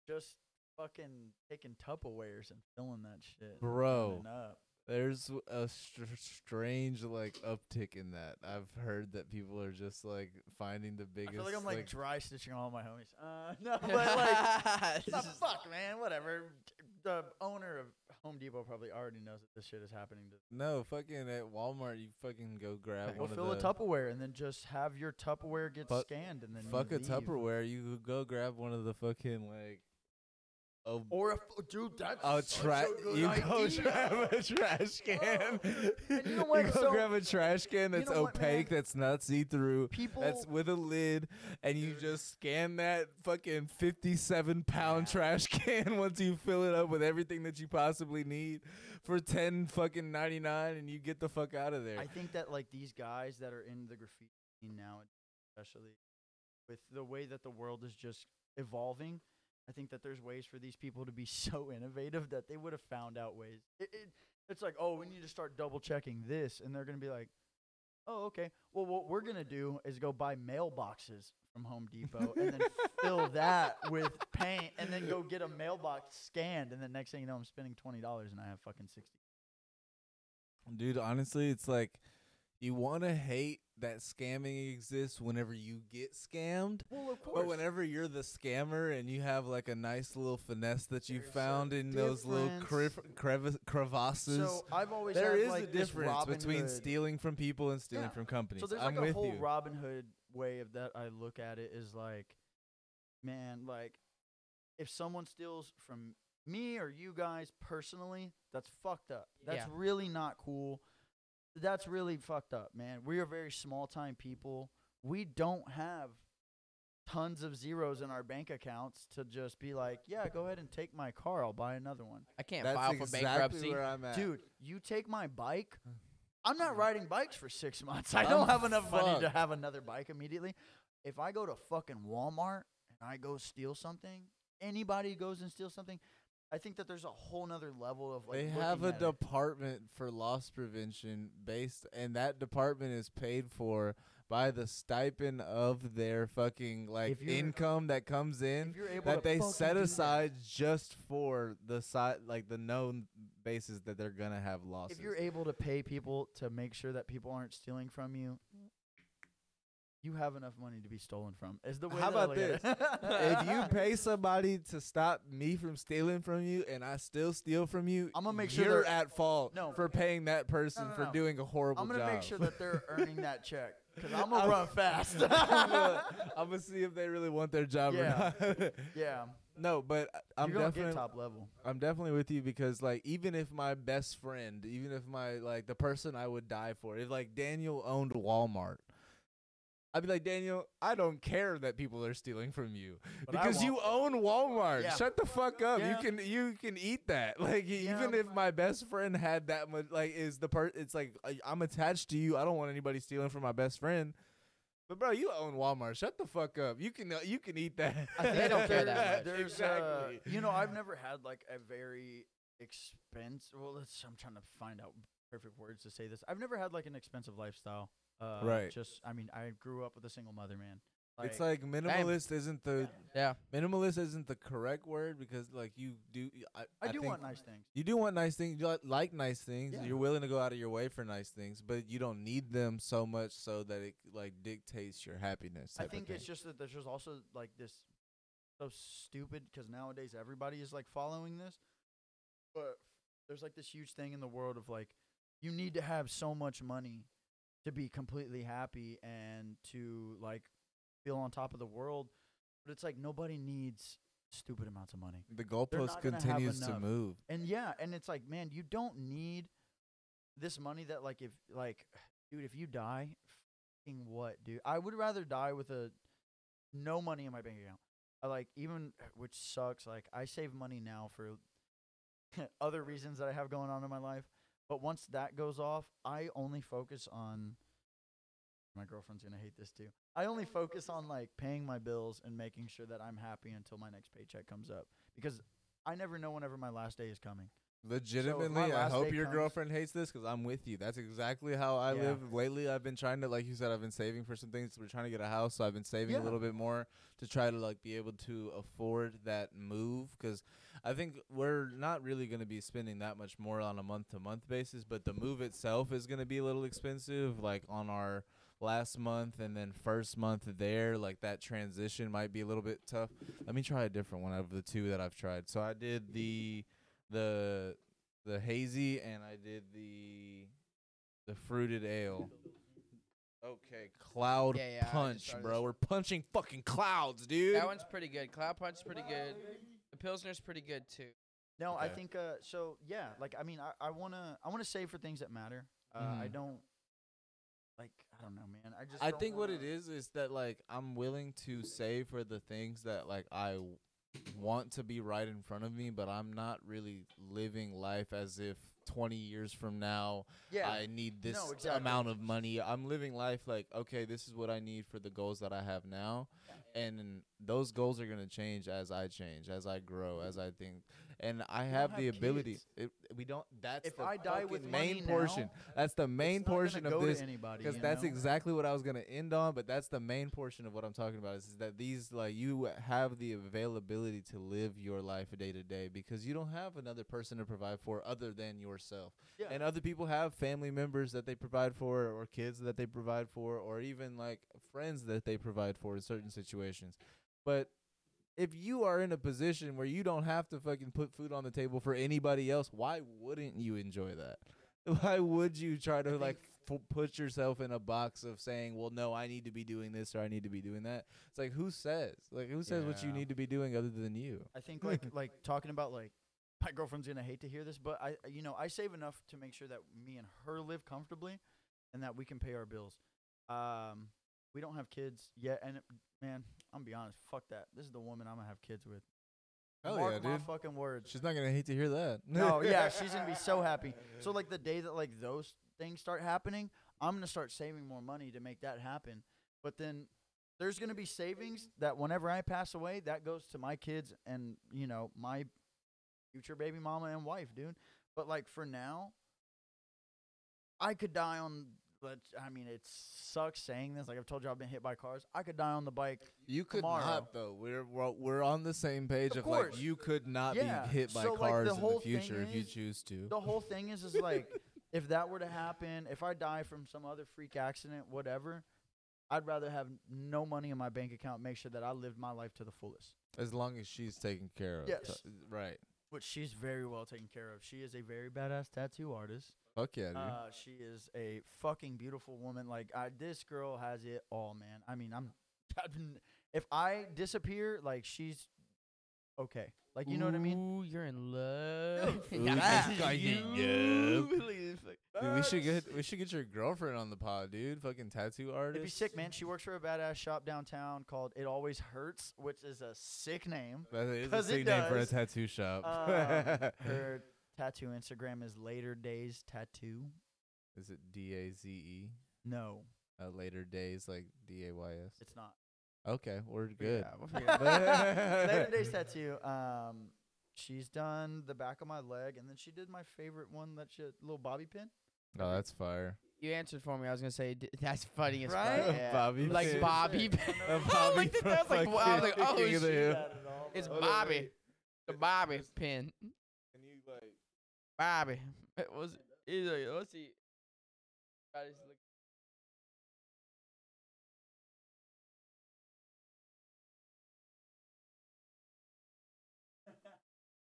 just fucking taking Tupperwares and filling that shit. and Bro. running up. There's a str- strange like uptick in that. I've heard that people are just like finding the biggest. I feel like I'm like, dry stitching all my homies. Uh, [laughs] no, [laughs] but like, the fuck, man, whatever. The owner of Home Depot probably already knows that this shit is happening. To no, fucking at Walmart, you fucking go grab one fill a. Tupperware and then just have your Tupperware get Fuck- scanned and then Fuck a leave. Tupperware. You go grab one of the fucking like. A, Or a dude, that's a such tra- a good you go idea. [laughs] grab a trash oh. can. And you know [laughs] what? go So- grab a trash can you that's know opaque, man? that's not see through, People, that's with a lid, and you just scan that fucking fifty-seven pound Yeah. trash [laughs] can once you fill it up with everything that you possibly need for ten fucking ninety-nine, and you get the fuck out of there. I think that like these guys that are in the graffiti now, especially with the way that the world is just evolving, I think that there's ways for these people to be [laughs] so innovative that they would have found out ways. It, it, it's like, oh, we need to start double checking this, and they're gonna be like, Oh, okay. Well, what we're gonna do is go buy mailboxes from Home Depot and then [laughs] fill that with paint, and then go get a mailbox scanned, and then next thing you know, I'm spending twenty dollars and I have fucking sixty. Dude, honestly, it's like you want to hate that scamming exists whenever you get scammed. Well, of course. But whenever you're the scammer and you have like a nice little finesse that you found in those little difference. crev- crevasses, So I've always there had is like a this difference Robin between Hood- stealing from people and stealing Yeah. from companies. So there's I'm like a with whole you. Robin Hood way of that I look at it is like, man, like if someone steals from me or you guys personally, that's fucked up. That's Yeah. really not cool. That's really fucked up, man. We are very small time people. We don't have tons of zeros in our bank accounts to just be like, yeah, go ahead and take my car. I'll buy another one. I can't That's file for exactly bankruptcy. where I'm at. Dude, you take my bike. [sighs] I'm not riding bikes for six months. I don't I'm have enough money to fucked. have another bike immediately. If I go to fucking Walmart and I go steal something, anybody goes and steals something, I think that there's a whole nother level of like. they have a at it. department for loss prevention based, and that department is paid for by the stipend of their fucking like uh, income that comes in If you're able that they set aside just for the side like the known basis that they're gonna have losses. If you're able to pay people to make sure that people aren't stealing from you, you have enough money to be stolen from. Is the way How that I about look this? it. [laughs] if you pay somebody to stop me from stealing from you and I still steal from you, I'm gonna make sure you're they're- at fault No. for paying that person no, for no. doing a horrible thing. I'm gonna job. make sure that they're [laughs] earning that check because I'm gonna run fast. I'm, gonna, I'm gonna see if they really want their job or not. [laughs] yeah, no, but I'm you're gonna definitely get top level. I'm definitely with you because like even if my best friend, even if my like the person I would die for, if like Daniel owned Walmart, I'd be like Daniel, I don't care that people are stealing from you But because you own Walmart. Yeah. Shut the fuck up. Yeah. You can you can eat that. [laughs] Like Yeah. even if my best friend had that much, like is the part. It's like I, I'm attached to you. I don't want anybody stealing from my best friend. But bro, you own Walmart. Shut the fuck up. You can uh, you can eat that. I think They don't care that there's- [laughs] much. There's, exactly. uh, you know, I've never had like a very expensive. Well, let's. I'm trying to find out perfect words to say this. I've never had like an expensive lifestyle. Uh, Right. Just, I mean, I grew up with a single mother, man. it's like minimalist isn't the Yeah. minimalist isn't the correct word because like you do I, I, do think want nice things. you do want nice things you li- like nice things Yeah. you're willing to go out of your way for nice things but you don't need them so much so that it like dictates your happiness I type of think it's thing. just that there's just also like this so stupid because nowadays everybody is like following this, but there's like this huge thing in the world of like you need to have so much money to be completely happy and to like feel on top of the world, but it's like nobody needs stupid amounts of money. the goalpost not gonna have continues to move And yeah, and it's like, man, you don't need this money that like if like [sighs] dude, if you die, fucking what, dude? I would rather die with a no money in my bank account. I like even [sighs] which sucks, like I save money now for [laughs] other reasons that I have going on in my life. But once that goes off, I only focus on my girlfriend's gonna hate this too. I only focus on like paying my bills and making sure that I'm happy until my next paycheck comes up. Because I never know whenever my last day is coming. Legitimately i hope your comes- girlfriend hates this because i'm with you. That's exactly how i Yeah. live. Lately i've been trying to like you said i've been saving for some things. We're trying to get a house so i've been saving Yeah. a little bit more to try to like be able to afford that move because i think we're not really going to be spending that much more on a month to month basis but the move itself is going to be a little expensive like on our last month and then first month there like that transition might be a little bit tough. Let me try a different one out of the two that i've tried. So i did the the the hazy and i did the the fruited ale okay cloud Yeah, yeah, I just punch started bro this we're punching fucking clouds dude That one's pretty good. Cloud Punch's pretty good. The Pilsner's pretty good too. No, I Okay. think uh so yeah, like I mean I, I wanna I wanna save for things that matter. Uh I Mhm. don't like I don't know, man. I just I don't think what wanna- it is is that like I'm willing to save for the things that like I w- want to be right in front of me, but I'm not really living life as if 20 years from now Yeah. I need this No, exactly. amount of money. I'm living life like okay, this is what I need for the goals that I have now, and those goals are gonna change as I change, as I grow, as I think. And I have have the ability. It, we don't. That's If the I die with main portion. now, That's the main it's not gonna portion of this because that's know? exactly what I was gonna end on. But that's the main portion of what I'm talking about is, is that these like you have the availability to live your life day to day because you don't have another person to provide for other than yourself. Yeah. And other people have family members that they provide for, or kids that they provide for, or even like friends that they provide for in certain situations. But if you are in a position where you don't have to fucking put food on the table for anybody else, why wouldn't you enjoy that? [laughs] Why would you try to like f- put yourself in a box of saying, "Well, no, I need to be doing this or I need to be doing that"? It's like who says? Like who says what you Yeah. need to be doing other than you? I think like [laughs] like talking about like my girlfriend's gonna hate to hear this, but I you know I save enough to make sure that me and her live comfortably, and that we can pay our bills. Um, we don't have kids yet, and it- man, I'm gonna be honest, fuck that. This is the woman I'm gonna have kids with. Hell Mark yeah, my dude. fucking words. She's not gonna hate to hear that. no, [laughs] yeah, she's gonna be so happy. So like the day that like those things start happening, I'm gonna start saving more money to make that happen. But then there's gonna be savings that whenever I pass away, that goes to my kids and you know my future baby mama and wife, dude. But like for now, I could die on. But I mean, it sucks saying this. Like I've told you, I've been hit by cars. I could die on the bike. You could tomorrow. not though. We're we're, we're on the same page Of of, like you could not Yeah, be hit by so, like, cars the in the future if you choose to. the whole thing is is like [laughs] if that were to happen, if I die from some other freak accident, whatever, I'd rather have no money in my bank account, make sure that I lived my life to the fullest. As long as she's taken care of. Yes. T- Right. Which she's very well taken care of. She is a very badass tattoo artist. Fuck yeah, dude. Uh, she is a fucking beautiful woman. Like I, this girl has it all, man. I mean, I'm, [laughs] I've been, if I disappear, like she's okay. Like you know what I mean? Ooh, you're in love. Ooh, [laughs] Yeah. she's going You- Dude, we should get we should get your girlfriend on the pod, dude. Fucking tattoo artist. It'd be sick, man. She works for a badass shop downtown called It Always Hurts, which is a sick name. That is a 'Cause it sick name for a tattoo shop. Um, [laughs] her tattoo Instagram is Later Days Tattoo. is it D A Z E? No, Uh, later days, like D A Y S. it's not. Okay, we're good. Yeah, we'll figure. [laughs] Later [laughs] Days Tattoo. Um, she's done the back of my leg, and then she did my favorite one, that shit, little bobby pin. Oh, that's fire. You answered for me. I was gonna say d- that's funny as Right? fuck. [laughs] Yeah. Bobby Like pin. Bobby. A I Bobby like that. I was like, wow, I was like, oh King shit. It's Hold Bobby. wait. The Bobby pin. Can you like? Bobby. What was it? He's like, let's see. I just look-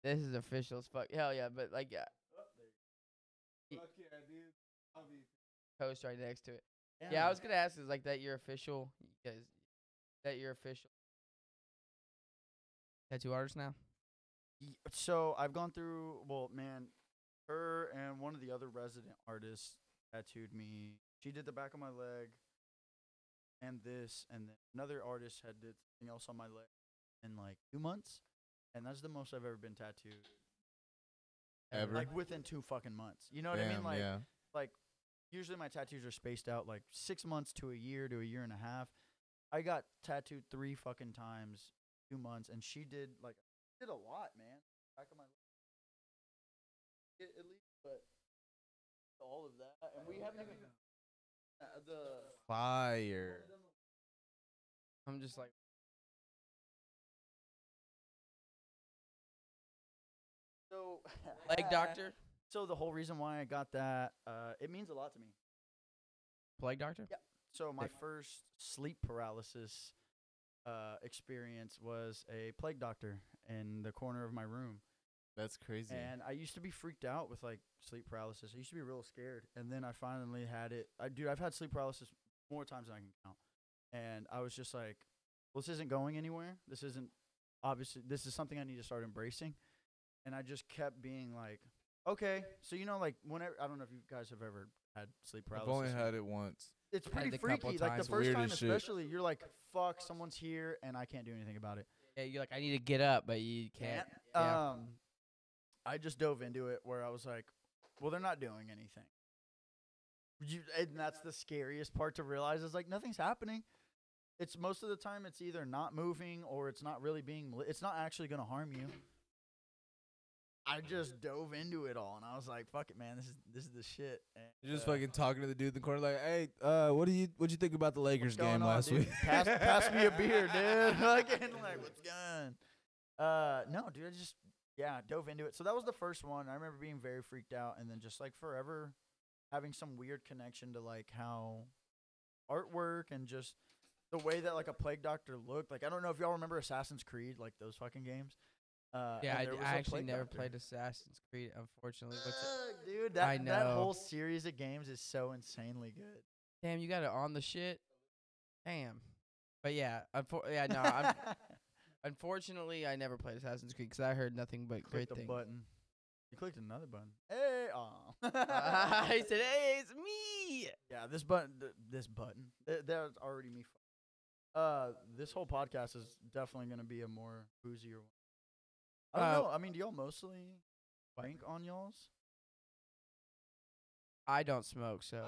This is official as fuck. Hell yeah, but like yeah, oh, Y- Fuck yeah, dude. Bobby. post right next to it. Yeah, I was gonna ask, is like that your official? Is that your official tattoo artist now? So I've gone through. Well, man, her and one of the other resident artists tattooed me. She did the back of my leg, and this, and then another artist had did something else on my leg in like two months, and that's the most I've ever been tattooed. Ever? Like within two fucking months. You know what I mean? Like, yeah. like usually my tattoos are spaced out like six months to a year to a year and a half. I got tattooed three fucking times, two months, and she did like did a lot, man. Back of my at least, but all of that, and we haven't even uh, the Fire. I'm just like, so [laughs] leg doctor, [laughs] So the whole reason why I got that, uh, it means a lot to me. plague doctor. Yeah. So my first sleep paralysis uh, experience was a plague doctor in the corner of my room, That's crazy. and I used to be freaked out with like sleep paralysis. I used to be real scared, and then I finally had it. I dude, I've had sleep paralysis more times than I can count, and I was just like, "Well, this isn't going anywhere. This isn't obviously. This is something I need to start embracing." And I just kept being like, "Okay, so you know, like whenever I don't know if you guys have ever had sleep paralysis. I've only had it once. it's pretty it a couple freaky. Like the first time, as shit. especially, you're like, "Fuck, someone's here," and I can't do anything about it. Yeah, you're like, I need to get up, but you can't. Yeah. Um, I just dove into it where I was like, "Well, they're not doing anything." You, and that's the scariest part to realize is like nothing's happening. It's most of the time it's either not moving or it's not really being. mali- It's not actually going to harm you. I just dove into it all, and I was like, "Fuck it, man! This is this is the shit." And, You're just uh, fucking talking to the dude in the corner, like, "Hey, uh, what do you what you think about the Lakers game on, last dude? week?" pass, pass me a beer, [laughs] dude. [laughs] like, what's going? Uh, no, dude. I just yeah dove into it. So that was the first one. I remember being very freaked out, and then just like forever having some weird connection to like how artwork and just the way that like a plague doctor looked. Like I don't know if y'all remember Assassin's Creed, like those fucking games. Uh, Yeah, I, d- I actually never doctor. played Assassin's Creed, unfortunately. Fuck, dude, that that whole series of games is so insanely good. damn, you got it on the shit. Damn. But yeah, unfor- yeah, no, I'm, [laughs] unfortunately, I never played Assassin's Creed because I heard nothing but Click great the things. button. You clicked another button. Hey, aw. [laughs] I said, [laughs] "Hey, it's me." yeah, this button, th- this button, th- that's already me. fu- Uh, this whole podcast is definitely gonna be a more boozier one. I don't Uh, know. I mean, do y'all mostly drink on y'all's? I don't smoke, so.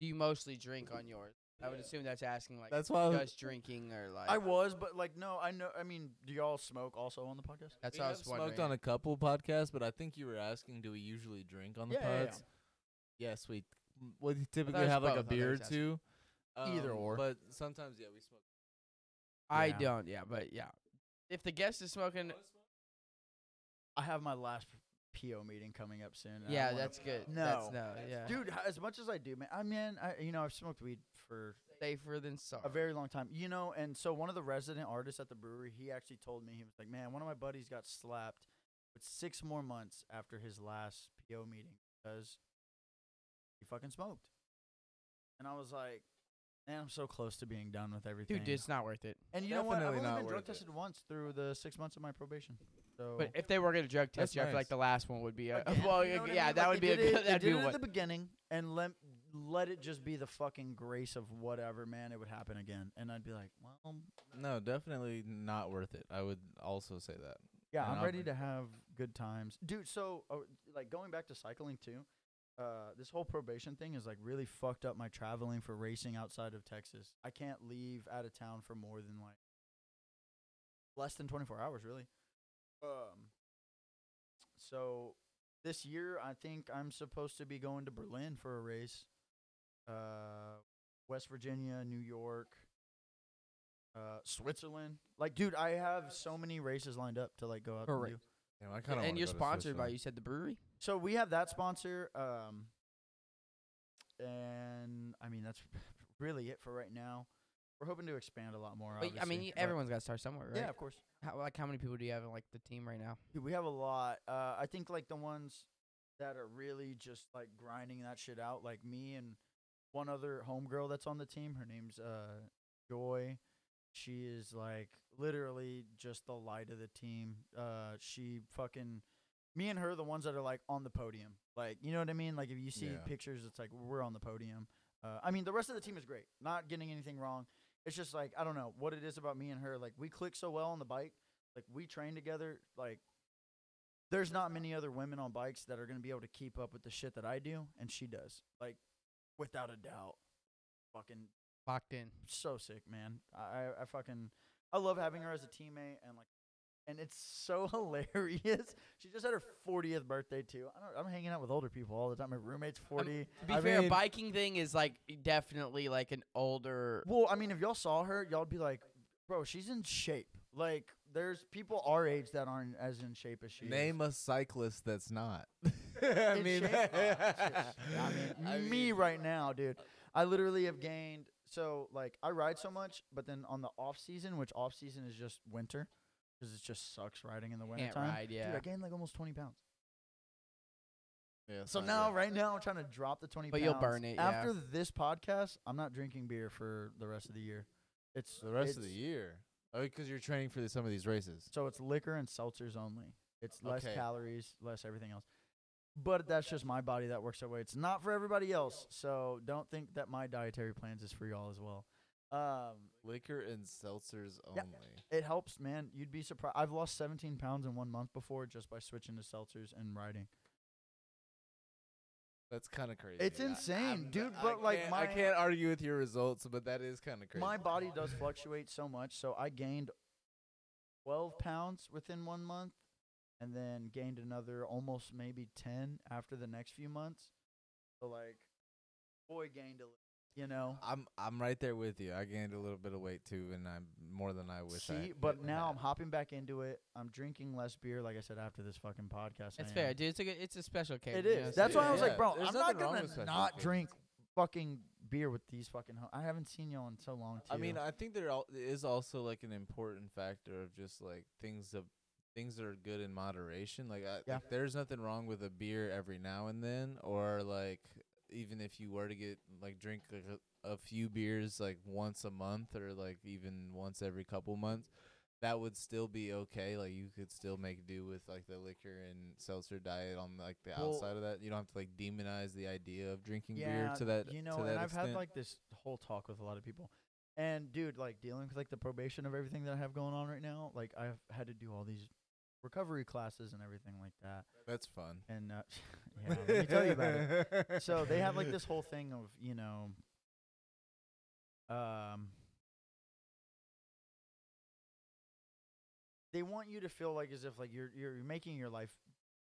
Do you mostly drink on yours? I would assume that's asking like That's why I was- just drinking or like. I was, but like, no, I know. I mean, do y'all smoke also on the podcast? that's we what I have was smoked wondering. on a couple podcasts, but I think you were asking, do we usually drink on the Yeah, yeah, yeah. pods? Yes, we. We typically was have like a both, I thought it beer or was asking. two. Either um, or. But sometimes, yeah, we smoke. I Yeah. don't. Yeah, but yeah, if the guest is smoking, I have my last PO meeting coming up soon. and I yeah, wanna- that's good. No. that's no, yeah, dude. h- As much as I do, man. I mean, I you know I've smoked weed for safer than sorry. a very long time. You know, and so one of the resident artists at the brewery, he actually told me he was like, "Man, one of my buddies got slapped with six more months after his last PO meeting because he fucking smoked." And I was like, "Man, I'm so close to being done with everything." Dude, it's not worth it. and you know what? I've definitely only not been drug worth it. tested once through the six months of my probation. So, But if they were gonna drug That's test you, I feel like the last one would be a [laughs] Again, well, you know what I yeah, mean? that Like, would they be a did it- good. they That'd be did it what. at the beginning, and let let it just be the fucking grace of whatever, man. It would happen again, and I'd be like, well, No, definitely not worth it. I would also say that. yeah, I'm ready to have good times, dude. So, uh, like going back to cycling too, uh, this whole probation thing is like really fucked up my traveling for racing outside of Texas. I can't leave out of town for more than like less than 24 hours, really. Um, so this year, I think I'm supposed to be going to Berlin for a race. Uh, West Virginia, New York, uh, Switzerland. Like, dude, I have so many races lined up to like go out For and do. Damn, I kinda and wanna you're go to sponsored by Switzerland. you said the brewery. So we have that sponsor. Um, and I mean that's [laughs] really it for right now. We're hoping to expand a lot more. But I mean, obviously, y- but- everyone's got to start somewhere, right? Yeah, of course. How, like, how many people do you have in like the team right now? Dude, we have a lot. Uh, I think like the ones that are really just like grinding that shit out, like me and one other homegirl that's on the team. Her name's uh Joy. She is like literally just the light of the team. Uh, she fucking me and her, the ones that are like on the podium. Like you know what I mean? Like if you see Yeah. pictures, it's like we're on the podium. Uh, I mean the rest of the team is great. Not getting anything wrong. It's just like I don't know what it is about me and her. Like we click so well on the bike. Like we train together. Like there's not many other women on bikes that are gonna be able to keep up with the shit that I do, and she does. Like without a doubt. Fucking Locked in. so sick, man. I I- I fucking I love having her as a teammate and like and it's so [laughs] hilarious. She just had her 40th birthday too. I don't, I'm hanging out with older people all the time. My roommate's 40. To be I fair, mean- biking thing is like definitely like an older. Well, I mean, if y'all saw her, y'all'd be like, "Bro, she's in shape." Like, there's people our age that aren't as in shape as she is. Name is. a cyclist that's not. [laughs] [laughs] I In mean? [laughs] Oh. [laughs] I mean, me right now, dude. I literally have gained. So, like, I ride so much, but then on the off season, which off season is just winter, because it just sucks riding in the winter Can't time. ride, Dude, yeah. I gained like almost 20 pounds. Yeah, So now, good. right now, I'm trying to drop the 20 But pounds. you'll burn it, yeah. After this podcast, I'm not drinking beer for the rest of the year. It's the rest of the year. Oh, because you're training for the, some of these races. So it's liquor and seltzers only. It's less Okay. calories, less everything else. But that's just my body that works that way. It's not for everybody else. So don't think that my dietary plans is for y'all as well. Um, Liquor and seltzers Yeah. only. it helps, man. You'd be surprised. I've lost 17 pounds in one month before just by switching to seltzers and riding. That's kind of crazy. It's insane, I'm- dude, I but, like, my- I can't argue with your results, but that is kind of crazy. My body does fluctuate so much. So I gained 12 pounds within one month, and then gained another almost maybe ten after the next few months. So like, boy gained a, li- you know. I'm I'm right there with you. I gained a little bit of weight too, and I'm more than I wish. I See, but had. now I'm hopping back into it. I'm drinking less beer, like I said after this fucking podcast. It's I fair, am. dude. It's a good, it's a special case. It is. you know, is. so That's why I yeah. was like, bro, there's I'm not gonna not occasions. drink fucking beer with these fucking. Ho- I haven't seen y'all in so long. Too. I mean, I think there al- is also like an important factor of just like things of things that are good in moderation. Like, I, Yeah. like, there's nothing wrong with a beer every now and then, or like even if you were to get like drink like a, a few beers like once a month or like even once every couple months. That would still be okay. Like you could still make do with like the liquor and seltzer diet on like the Well- outside of that. You don't have to like demonize the idea of drinking yeah, beer to that. you know, and I've extent. had like this whole talk with a lot of people. And dude, like dealing with like the probation of everything that I have going on right now, like I've had to do all these recovery classes and everything like that. That's fun. And uh, [laughs] yeah, let me tell you about it. [laughs] So they have like this whole thing of you know, um, they want you to feel like as if like you're you're making your life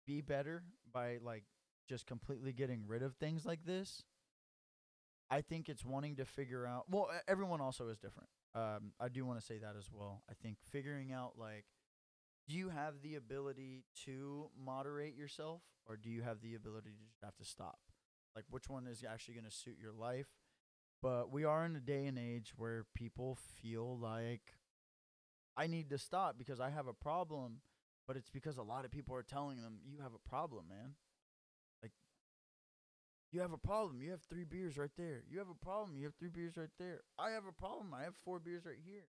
be better by like just completely getting rid of things like this. I think it's wanting to figure out. Well, everyone also is different. Um, I do want to say that as well. I think figuring out like, do you have the ability to moderate yourself, or do you have the ability to just have to stop? Like, which one is actually going to suit your life? But we are in a day and age where people feel like I need to stop because I have a problem, but it's because a lot of people are telling them you have a problem, man. Like you have a problem. You have three beers right there. You have a problem. You have three beers right there. I have a problem. I have four beers right here.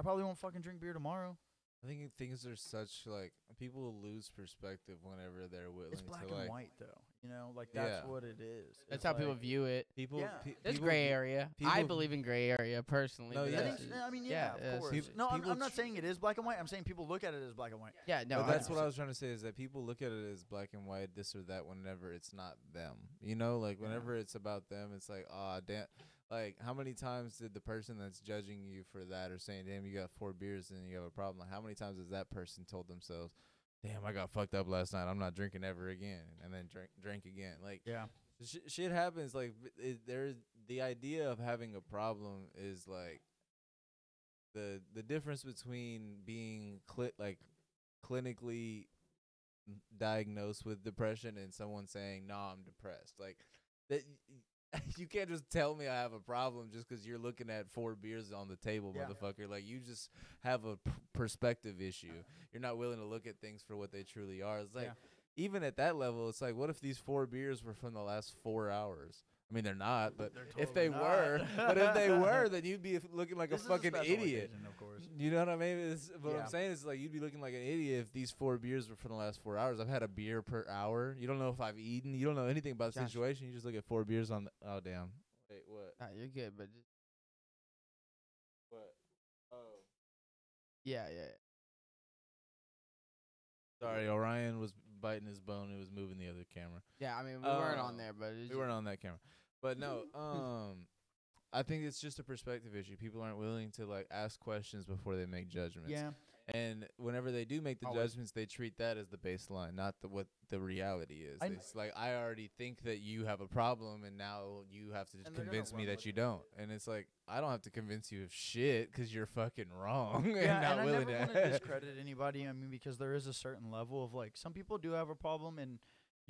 I probably won't fucking drink beer tomorrow. I think things are such like people lose perspective whenever they're willing It's black to like and white though. You know, like that's Yeah. what it is. That's It's how people view it. people. Yeah. pe- There's people gray v- area. I believe in gray area personally. No, yeah. I think, I mean, yeah, yeah, of that's course. just- no, I'm, I'm not saying it is black and white. I'm saying people look at it as black and white. yeah, no. but that's what I was trying to say is that people look at it as black and white, this or that, whenever it's not them. You know, like Yeah. whenever it's about them, it's like, ah, damn. Like, how many times did the person that's judging you for that or saying, "Damn, you got four beers and you have a problem"? Like, how many times has that person told themselves, "Damn, I got fucked up last night. I'm not drinking ever again," and then drink drink again? Like, Yeah. sh- shit happens. Like it, there's the idea of having a problem is like the the difference between being cli- like clinically diagnosed with depression and someone saying, "No, I'm depressed." Like that. [laughs] You can't just tell me I have a problem just because you're looking at four beers on the table, Yeah. motherfucker. Like you just have a p- perspective issue. You're not willing to look at things for what they truly are. It's like Yeah. even at that level, it's like, what if these four beers were from the last four hours? I mean, they're not, but They're if totally they were, but if they were, then you'd be [laughs] looking like This a fucking special idiot. occasion, of course. You know what I mean? It's, what Yeah. I'm saying is like you'd be looking like an idiot if these four beers were from the last four hours. I've had a beer per hour. You don't know if I've eaten. You don't know anything about the Josh. situation. You just look at four beers on. The, oh damn! Wait, what? Nah, you're good, but just, What? Oh. yeah, yeah. yeah. Sorry, Orion was biting his bone. It was moving the other camera. Yeah, I mean, we weren't Uh, on there, but it's We weren't on that camera. But no, [laughs] um I think it's just a perspective issue. People aren't willing to like ask questions before they make judgments. Yeah. And whenever they do make the Always. judgments, they treat that as the baseline, not the what the reality is. I kn- It's like I already think that you have a problem, and now you have to And they're gonna convince me run that with you it. don't. And it's like I don't have to convince you of shit because you're fucking wrong [laughs] and Yeah, not and I willing never want to. to [laughs] discredit anybody. I mean, because there is a certain level of like some people do have a problem, and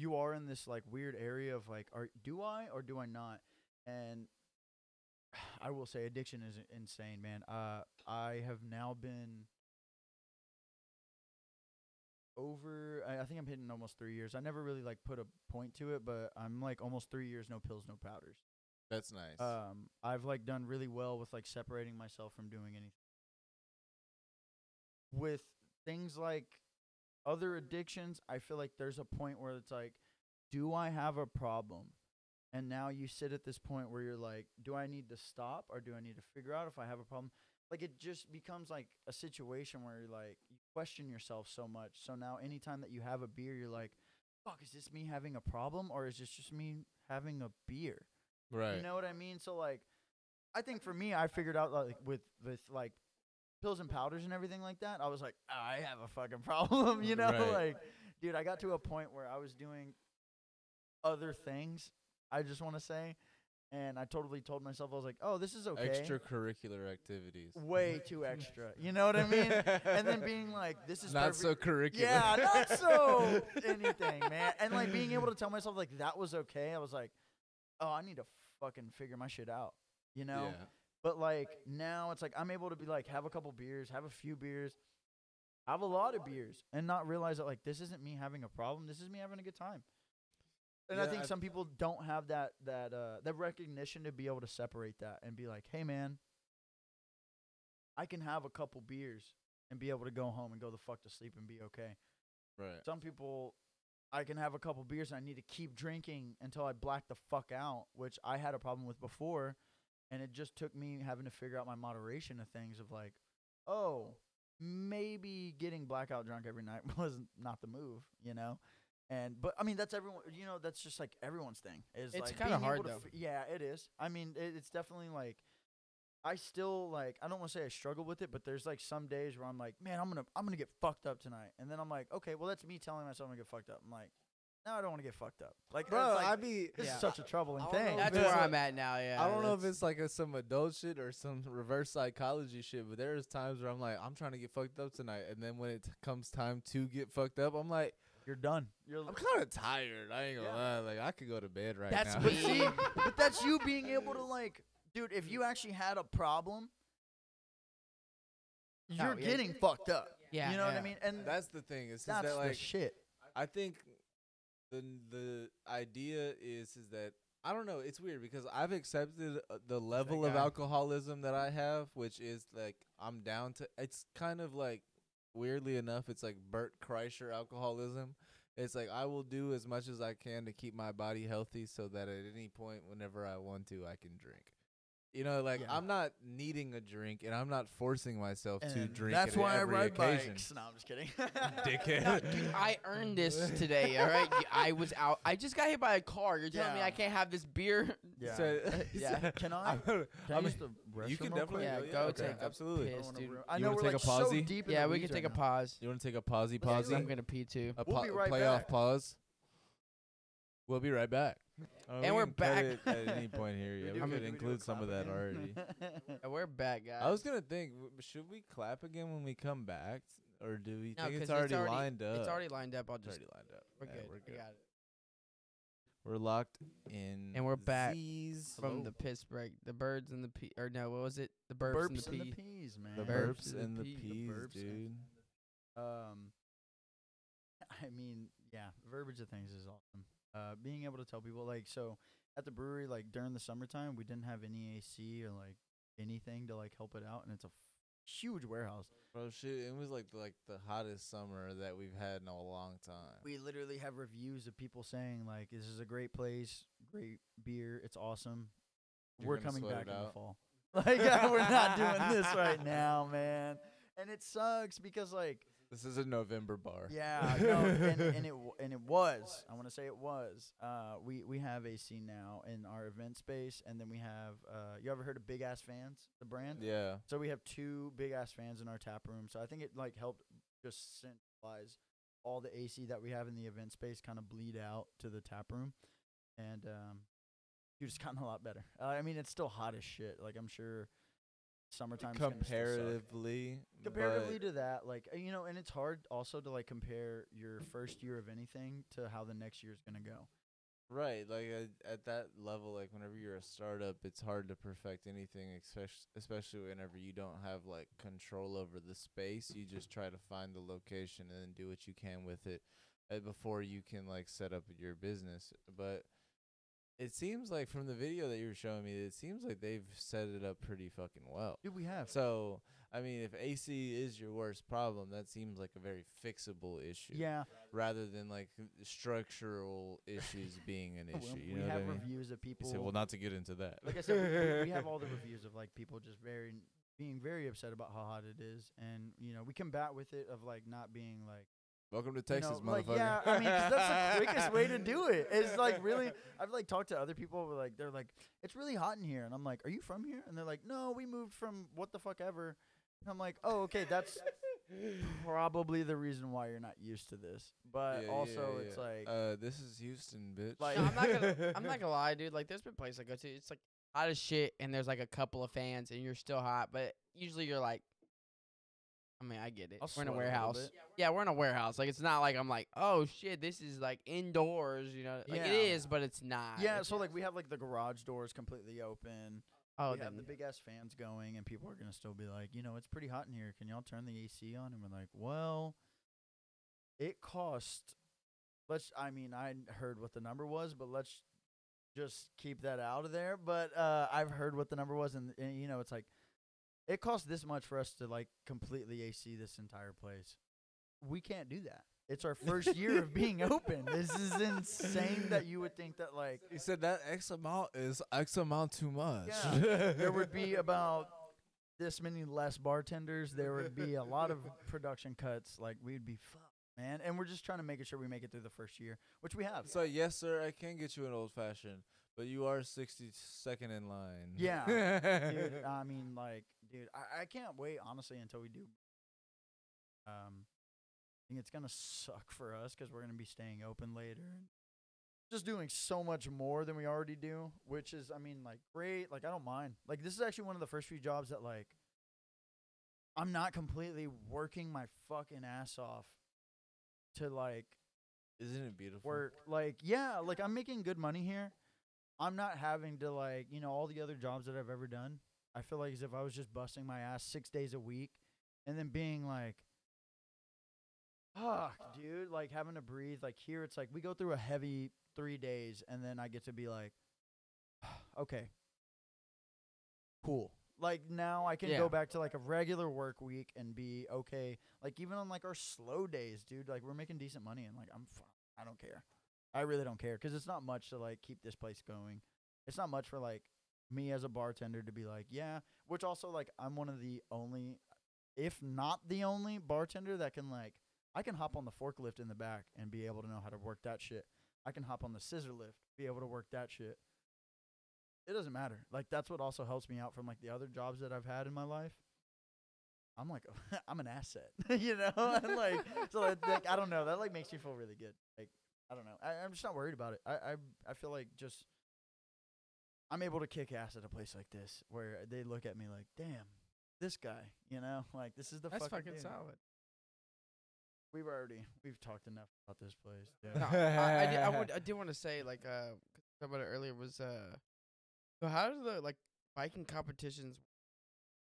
you are in this like weird area of like, are do I or do I not? And [sighs] I will say, addiction is insane, man. Uh, I have now been over. I, I think I'm hitting almost three years. I never really like put a point to it, but I'm like almost three years, no pills, no powders. That's nice. Um, I've like done really well with like separating myself from doing anything. With things like other addictions, I feel like there's a point where it's like, do I have a problem? And now you sit at this point where you're like, do I need to stop or do I need to figure out if I have a problem? Like it just becomes like a situation where you're like you question yourself so much. So now anytime that you have a beer, you're like, fuck, is this me having a problem or is this just me having a beer? right. You know what I mean? So like, I think for me, I figured out like with with like pills and powders and everything like that, I was like, I have a fucking problem, [laughs] you know? Right. Like, dude, I got to a point where I was doing other things. I just want to say, and I totally told myself I was like, oh, this is okay. Extracurricular activities. Way [laughs] too extra. You know what I mean? and then being like, this is not perfect- so curricular. yeah, not so [laughs] anything, man. And like being able to tell myself like that was okay. I was like, oh, I need to fucking figure my shit out, you know. Yeah. But like now, it's like I'm able to be like have a couple beers, have a few beers, have a lot of beers, and not realize that like this isn't me having a problem. This is me having a good time. And I think I- some people don't have that that uh that recognition to be able to separate that and be like, hey man, I can have a couple beers and be able to go home and go the fuck to sleep and be okay. Right. Some people, I can have a couple beers and I need to keep drinking until I black the fuck out, which I had a problem with before. And it just took me having to figure out my moderation of things of like, oh, maybe getting blackout drunk every night [laughs] was not the move, you know? And but I mean that's everyone you know that's just like everyone's thing is It's like kinda hard, though. f- yeah it is I mean it, it's definitely like I still like I don't want to say I struggle with it, but there's like some days where I'm like, man, I'm gonna I'm gonna get fucked up tonight, and then I'm like, okay, well that's me telling myself I'm gonna get fucked up. I'm like, no, I don't want to get fucked up. Like, Bro, it's like, I be this Yeah. is such a troubling thing. That's where it's I'm at now. Yeah. I don't know if it's like a, some adult shit or some reverse psychology shit, but there's times where I'm like, I'm trying to get fucked up tonight, and then when it t- comes time to get fucked up, I'm like, You're done. You're I'm kind of tired. I ain't gonna Yeah. lie, like I could go to bed right That's now. [laughs] But me. see, but that's you being able to like, dude. If you actually had a problem, you're yeah. getting fucked up. Yeah, you know what. I mean. And That's the thing. Is, is that's that the like shit. I think the the idea is is that I don't know. It's weird because I've accepted uh, the level of guy. alcoholism that I have, which is like I'm down to. It's kind of like weirdly enough, it's like Bert Kreischer alcoholism. It's like I will do as much as I can to keep my body healthy, so that at any point, whenever I want to, I can drink. You know, like Yeah. I'm not needing a drink, and I'm not forcing myself to drink. That's at why I ride occasion. bikes. No, I'm just kidding. [laughs] [laughs] Dickhead. No, dude, I earned this today. All right, I was out. I just got hit by a car. You're telling me I can't have this beer? yeah. So- [laughs] yeah. Can I? I'm- Can I I'm- use the restroom you can real definitely? Yeah, go, yeah, go okay, take a absolutely. piss. I wanna dude. I know wanna we're take like a so pausey? deep in Yeah, the we can take right a now. pause. You want to take a pausey, Let's pausey? do I'm gonna pee too. A We'll pa- be right playoff back. pause. We'll be right back. Oh, And we we're can cut back. it at any point here. Yeah, [laughs] we do- could we do a include some of that again? already. [laughs] Yeah, we're back, guys. I was gonna think, w- should we clap again when we come back, or do we No, think 'cause it's already, already lined up? It's already lined up. I'll It's just. already lined up. We're Yeah, good. We're We good. got it. We're locked in. And we're back Z's. From the piss break, the birds and the pee, or no, what was it? The burps, burps and the pee. peas, man. the burps burps and and the the pee- the peas, burps and- dude. Um, [laughs] I mean, yeah, verbiage of things is awesome. Uh, being able to tell people like so at the brewery, like during the summertime, we didn't have any AC or like anything to like help it out, and it's a f- huge warehouse. Bro, shit, it was like like the hottest summer that we've had in a long time. We literally have reviews of people saying like, "This is a great place, great beer, it's awesome." You're we're coming back in the fall. [laughs] Like [laughs] we're not doing this right [laughs] now, man. And it sucks because like This is a November bar. Yeah, no, and, [laughs] and it w- and it was. I want to say it was. Uh, we we have AC now in our event space, and then we have. Uh, you ever heard of Big Ass Fans, the brand? Yeah. So we have two big ass fans in our tap room. So I think it like helped just centralize all the AC that we have in the event space, kind of bleed out to the tap room, and um, dude, it's gotten a lot better. Uh, I mean, it's still hot as shit. Like I'm sure summertime Comparatively, comparatively to that like uh, you know and it's hard also to like compare your first year of anything to how the next year's gonna go right, like uh, at that level, like whenever you're a startup, it's hard to perfect anything, especially especially whenever you don't have like control over the space. You just try to find the location and then do what you can with it uh, before you can like set up your business. But it seems like from the video that you were showing me, it seems like they've set it up pretty fucking well. dude we have So, I mean, if AC is your worst problem, that seems like a very fixable issue. yeah Rather than like structural issues [laughs] being an well, issue. You we know have what I mean? reviews of You people say, well, not to get into that. like i said we, we have all the [laughs] reviews of like people just very being very upset about how hot it is and you know we combat with it of like not being like Welcome to you Texas, know, like, motherfucker. yeah, I mean, 'cause that's the [laughs] quickest way to do it. It's like [laughs] really, I've like talked to other people. Where, like they're like, it's really hot in here, and I'm like, are you from here? And they're like, no, we moved from what the fuck ever. And I'm like, oh, okay, that's [laughs] probably the reason why you're not used to this. But Yeah, also, yeah, it's like, uh, this is Houston, bitch. Like- No, I'm not gonna. I'm not gonna lie, dude. Like, there's been places I go to. It's like hot as shit, and there's like a couple of fans, and you're still hot. But usually, you're like, I mean, I get it. I'll we're in a sweat a warehouse. yeah, we're in a warehouse. Like, it's not like I'm like, oh shit, this is like indoors. You know, like Yeah. is, but it's not. yeah. It's- So like, we have like the garage doors completely open. oh, we have then the big ass fans going, and people are gonna still be like, you know, it's pretty hot in here. Can y'all turn the AC on? And we're like, well, it cost. Let's. I mean, I heard what the number was, but let's just keep that out of there. But uh, I've heard what the number was, and, and you know, it's like it costs this much for us to like completely AC this entire place. We can't do that. It's our first [laughs] year of being open. This is insane that you would think that like he said that X amount is X amount too much. Yeah, there would be about this many less bartenders. There would be a lot of [laughs] production cuts. Like we'd be fucked, man. And we're just trying to make sure we make it through the first year, which we have. So yes, sir, I can get you an old fashioned, but you are sixty second in line. Yeah, [laughs] dude. I mean, like, dude, I, I can't wait honestly until we do. Um, I think it's gonna suck for us because we're gonna be staying open later and just doing so much more than we already do, which is, I mean, like, great. Like, I don't mind. Like, this is actually one of the first few jobs that, like, I'm not completely working my fucking ass off to like Isn't it beautiful? work. Like, yeah, like I'm making good money here. I'm not having to like, you know, all the other jobs that I've ever done. I feel like as if I was just busting my ass six days a week and then being like, fuck, dude, like having to breathe. Like here, it's like we go through a heavy three days and then I get to be like, [sighs] okay, cool. Like now I can Yeah. go back to like a regular work week and be okay. Like even on like our slow days, dude, like we're making decent money and like I'm fine. I don't care. I really don't care because it's not much to like keep this place going. It's not much for like me as a bartender to be like, yeah. Which also like I'm one of the only, if not the only bartender that can like I can hop on the forklift in the back and be able to know how to work that shit. I can hop on the scissor lift, be able to work that shit. It doesn't matter. Like that's what also helps me out from like the other jobs that I've had in my life. I'm like [laughs] I'm an asset, [laughs] you know. [laughs] and like so like, like I don't know. That like makes me feel really good. Like I don't know. I, I'm just not worried about it. I, I I feel like just I'm able to kick ass at a place like this where they look at me like, damn, this guy, you know, [laughs] like this is the fucking. That's fucking, fucking dude. solid. We've already we've talked enough about this place. No, Yeah. I, I, did, I would. I did want to say like uh, 'cause we about it earlier was uh, so how do the like biking competitions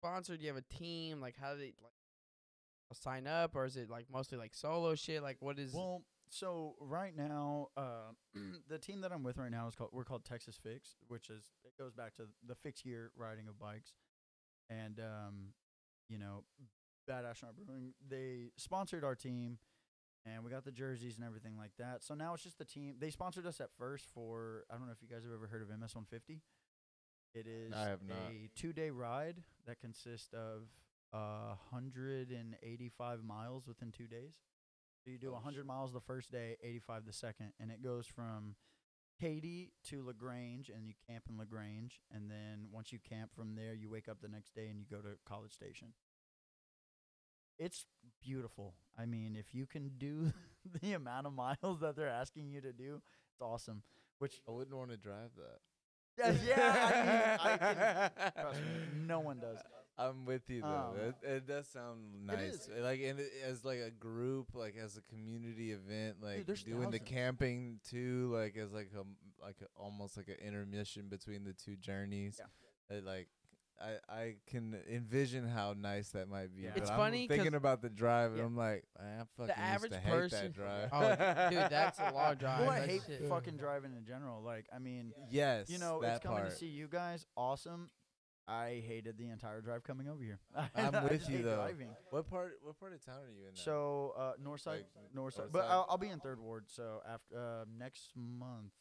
sponsored? Do you have a team? Like how do they like sign up, or is it like mostly like solo shit? Like what is? Well, so right now, uh, [clears throat] the team that I'm with right now is called we're called Texas Fix, which is it goes back to the fix year riding of bikes, and um, you know, Bad Astronaut Brewing they sponsored our team, and we got the jerseys and everything like that. So now it's just the team. They sponsored us at first for I don't know if you guys have ever heard of MS 150. It is I have not. a two day ride that consists of uh, 185 miles within two days. So you do Oh, 100 miles the first day, 85 the second, and it goes from Katy to La Grange, and you camp in La Grange, and then once you camp from there, you wake up the next day and you go to College Station. It's beautiful. I mean, if you can do [laughs] the amount of miles that they're asking you to do, it's awesome. Which I wouldn't want to drive that. yeah, yeah I mean, I [laughs] can, trust me, no one does. I'm with you though. Um, it, it does sound nice. is. Like and it, as like a group, like as a community event, like there's doing the camping too, like as like a m- like a, almost like an intermission between the two journeys. Yeah. It, like I I can envision how nice that might be. Yeah. but It's I'm funny 'cause- thinking about the drive, and Yeah. I'm like, I fucking average used to hate person- that drive. Oh, dude, [laughs] that's a long drive. Well, I That hate shit- fucking driving in general. Like, I mean, yes, you know, it's coming part. to see you guys. Awesome. I hated the entire drive coming over here. [laughs] I'm with you, though. Driving. What part? What part of town are you in? now? So, uh, north side, Like, north side. But? I'll, I'll be in third ward. So after uh, next month,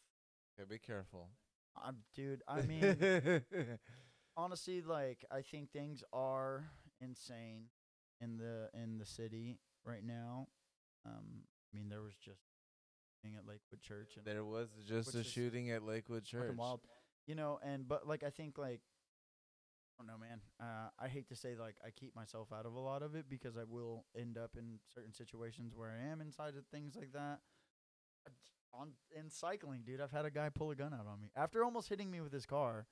okay, be careful. I'm, dude. I mean, [laughs] honestly, like I think things are insane in the in the city right now. Um, I mean, there was just thing at Lakewood Church and There was just Which a shooting at Lakewood Church. wild, you know. And but like I think like don't know, man. Uh, I hate to say like I keep myself out of a lot of it because I will end up in certain situations where I am inside of things like that. On in cycling, dude, I've had a guy pull a gun out on me after almost hitting me with his car.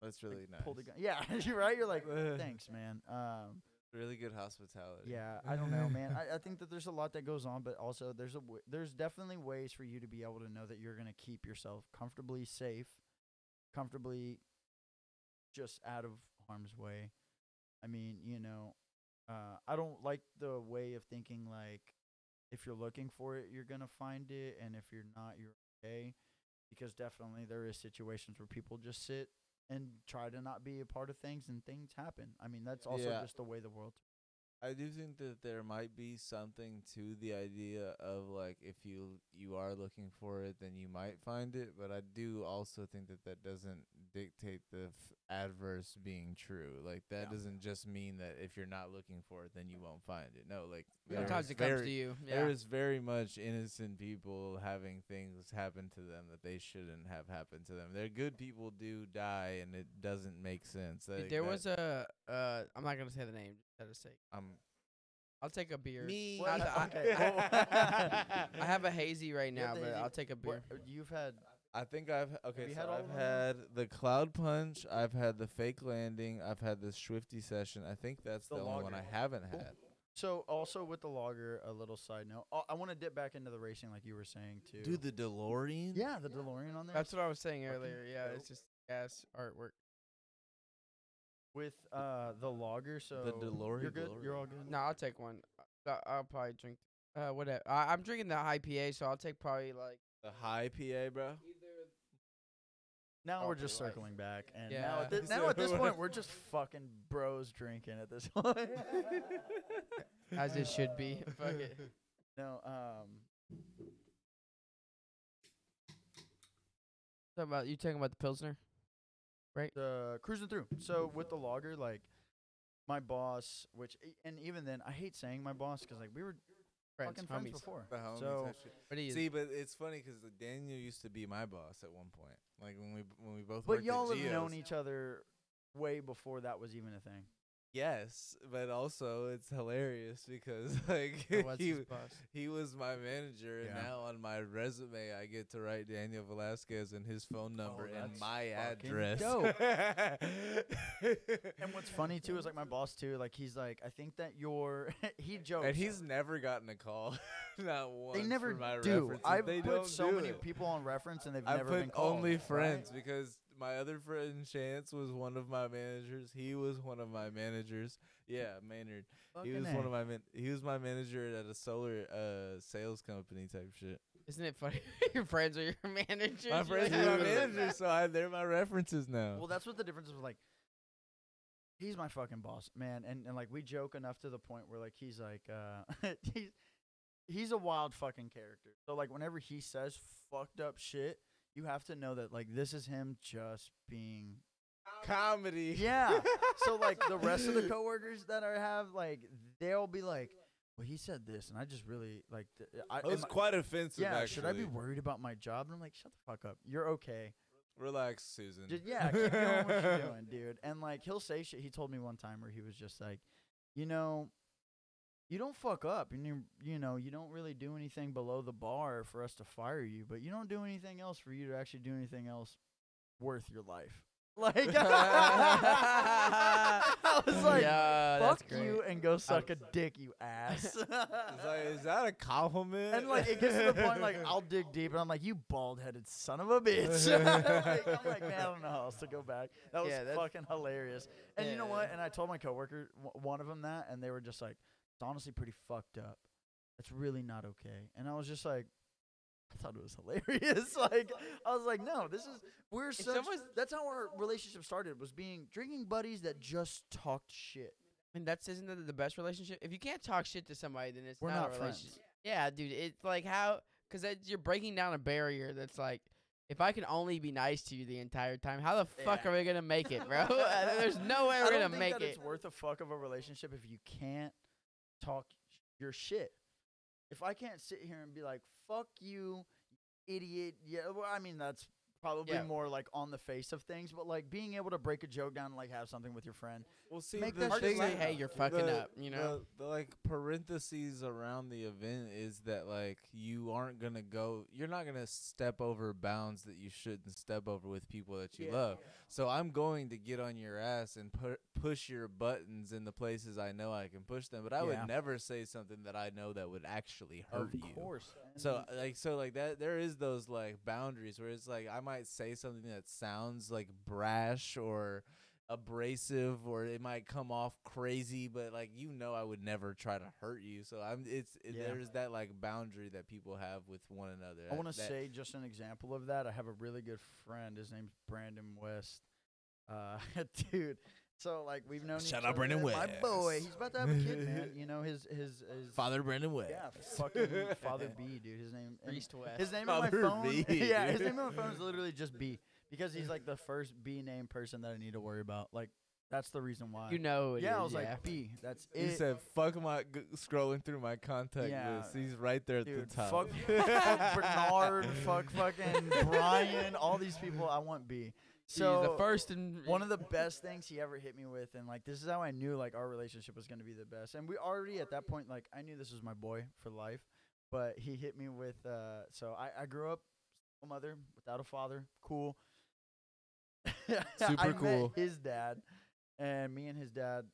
That's like, really nice. Pulled a gun. Yeah, [laughs] you're right. You're like, [laughs] thanks, man. Um, Really good hospitality. yeah, I don't know, man. I, I [laughs] think that there's a lot that goes on, but also there's a w- there's definitely ways for you to be able to know that you're gonna keep yourself comfortably safe, comfortably just out of harm's way. I mean, you know, uh, I don't like the way of thinking like if you're looking for it, you're gonna find it, and if you're not, you're okay. Because definitely there is situations where people just sit and try to not be a part of things, and things happen. I mean, that's also Yeah. just the way the world. I do think that there might be something to the idea of like if you you are looking for it, then you might find it. But I do also think that that doesn't dictate the f- adverse being true. Like that Yeah. doesn't just mean that if you're not looking for it, then you won't find it. No, like Yeah. Sometimes is it comes very- to you. There Yeah. is very much innocent people having things happen to them that they shouldn't have happened to them. There good people do die, and it doesn't make sense. Dude, Like, there that- was a. Uh, I'm not gonna say the name. Just for the sake. I'm I'll take a beer. me. Not that I- Okay. [laughs] I have a hazy right now, but hazy- I'll take a beer. What, you've had I think I've okay. so had I've of them? had the cloud punch. I've had the fake landing. I've had the swifty session. I think that's the, The only one I haven't Cool. had. so also with the lager. A little side note. Oh, I want to dip back into the racing, like you were saying too. Dude, the DeLorean. yeah, the DeLorean on there. That's what I was saying fucking earlier. Yeah, dope. it's just gas artwork. With uh the lager. So The DeLorean- You're good. DeLorean. You're all good. No, I'll take one. Uh, I'll probably drink. Uh, whatever. I, I'm drinking the IPA, so I'll take probably like. The high PA, bro. Now we're just like- circling back, and now Yeah. at this, now at this [laughs] point we're just fucking bros drinking at this [laughs] point. As it should be. [laughs] Fuck it. no, um, Talking about you talking about the pilsner? The cruising through. So with the lager, like my boss, which and even then, I hate saying my boss because like we were Friends, fucking friends homies. before. The homies So type shit. What do you? See, but it's funny because Daniel used to be my boss at one point. Like when we when we both. But worked y'all at have known each other way before that was even a thing. Yes, but also it's hilarious because [laughs] like Oh, he he was my manager, and now on my resume I get to write Daniel Velasquez and his phone oh, number and Oh, that's my address. [laughs] And what's funny too is like my boss too. Like he's like, I think that you're. [laughs] he jokes. and he's never gotten a call, not once. They never do. references. I've they put don't so many it. people on reference and they've I never put been called. only right? friends because my other friend Chance was one of my managers. He was one of my managers. Yeah, Maynard. he was A. one of my man- he was my manager at a solar uh sales company type shit. Isn't it funny? [laughs] your friends are your [laughs] managers. My friends are my "Oh, managers, so I, they're my references now. Well, that's what the difference is. Like, he's my fucking boss, man, and and like we joke enough to the point where like he's like, uh, [laughs] he's he's a wild fucking character. So like whenever he says fucked up shit, you have to know that like this is him just being Comedy. yeah. so [laughs] like the rest of the coworkers that I have, like they'll be like, well, he said this, and I just really like. Th- uh, I, It was am I- quite offensive. yeah. actually. Should I be worried about my job? And I'm like, shut the fuck up. You're okay. Relax, Susan. Just, yeah, keep doing what you're [laughs] doing, dude. And like he'll say shit. He told me one time where he was just like, you know, you don't fuck up, and you you know you don't really do anything below the bar for us to fire you, but you don't do anything else for you to actually do anything else worth your life. [laughs] Like [laughs] I was [laughs] like, yeah, fuck you and go suck a dick, you ass. It's like, is that a compliment? And like it gets to the point like I'll dig deep and I'm like, you bald headed son of a bitch. like, I'm like, man, I don't know how else to go back. That was Yeah, fucking hilarious. And you know what? And I told my coworker, w- one of them that, and they were just like, it's honestly pretty fucked up. It's really not okay. And I was just like, I thought it was hilarious. [laughs] like I was like, no, this is we're such. That's how our relationship started. Was being drinking buddies that just talked shit. I mean, that's isn't that the best relationship? If you can't talk shit to somebody, then it's We're not, not a friends. relationship. Yeah, dude. It's like how because you're breaking down a barrier that's like. If I can only be nice to you the entire time, how the fuck are we gonna make it, bro? [laughs] [laughs] There's no way we're don't gonna think make that it. It's worth a fuck of a relationship if you can't talk your shit. If I can't sit here and be like, "Fuck you, idiot," yeah. Well, I mean that's probably Yeah. more like on the face of things, but like being able to break a joke down and like have something with your friend. Well, see, Make the that Hard to thing say, is- hey, you're fucking the- up, you know? the, the like parentheses around the event is that like you aren't gonna go you're not gonna step over bounds that you shouldn't step over with people that you Yeah. love so i'm going to get on your ass and pu- push your buttons in the places i know i can push them but i Yeah. would never say something that i know that would actually hurt you. of you course. so like so like that there is those like boundaries where it's like I might say something that sounds like brash or abrasive or it might come off crazy but like you know I would never try to hurt you so I'm it's it, Yeah. there's that like boundary that people have with one another I want to say just an example of that. I have a really good friend. His name's Brandon West. Uh, [laughs] dude. So like we've known Shout each out Brandon other. My boy, he's about to have a kid, man. [laughs] You know his his his Father Brandon West Yeah, [laughs] fucking Father B, dude. His name. and Priest West. His name on my phone. B, [laughs] yeah, his name on my phone is literally just B because he's like the first B name person that I need to worry about. Like that's the reason why. You know who it yeah, I was yeah. like B. That's he it. He said fuck my g- scrolling through my contact Yeah. list he's right there at Dude, the top fuck, fuck Bernard, fuck fucking Brian, all these people. I want B. So He's the first and one of the best things he ever hit me with, and like this is how I knew like our relationship was gonna be the best. And we already at that point like I knew this was my boy for life, but he hit me with. uh So I I grew up single mother without a father. Cool. [laughs] Super cool. his dad, and me and his dad.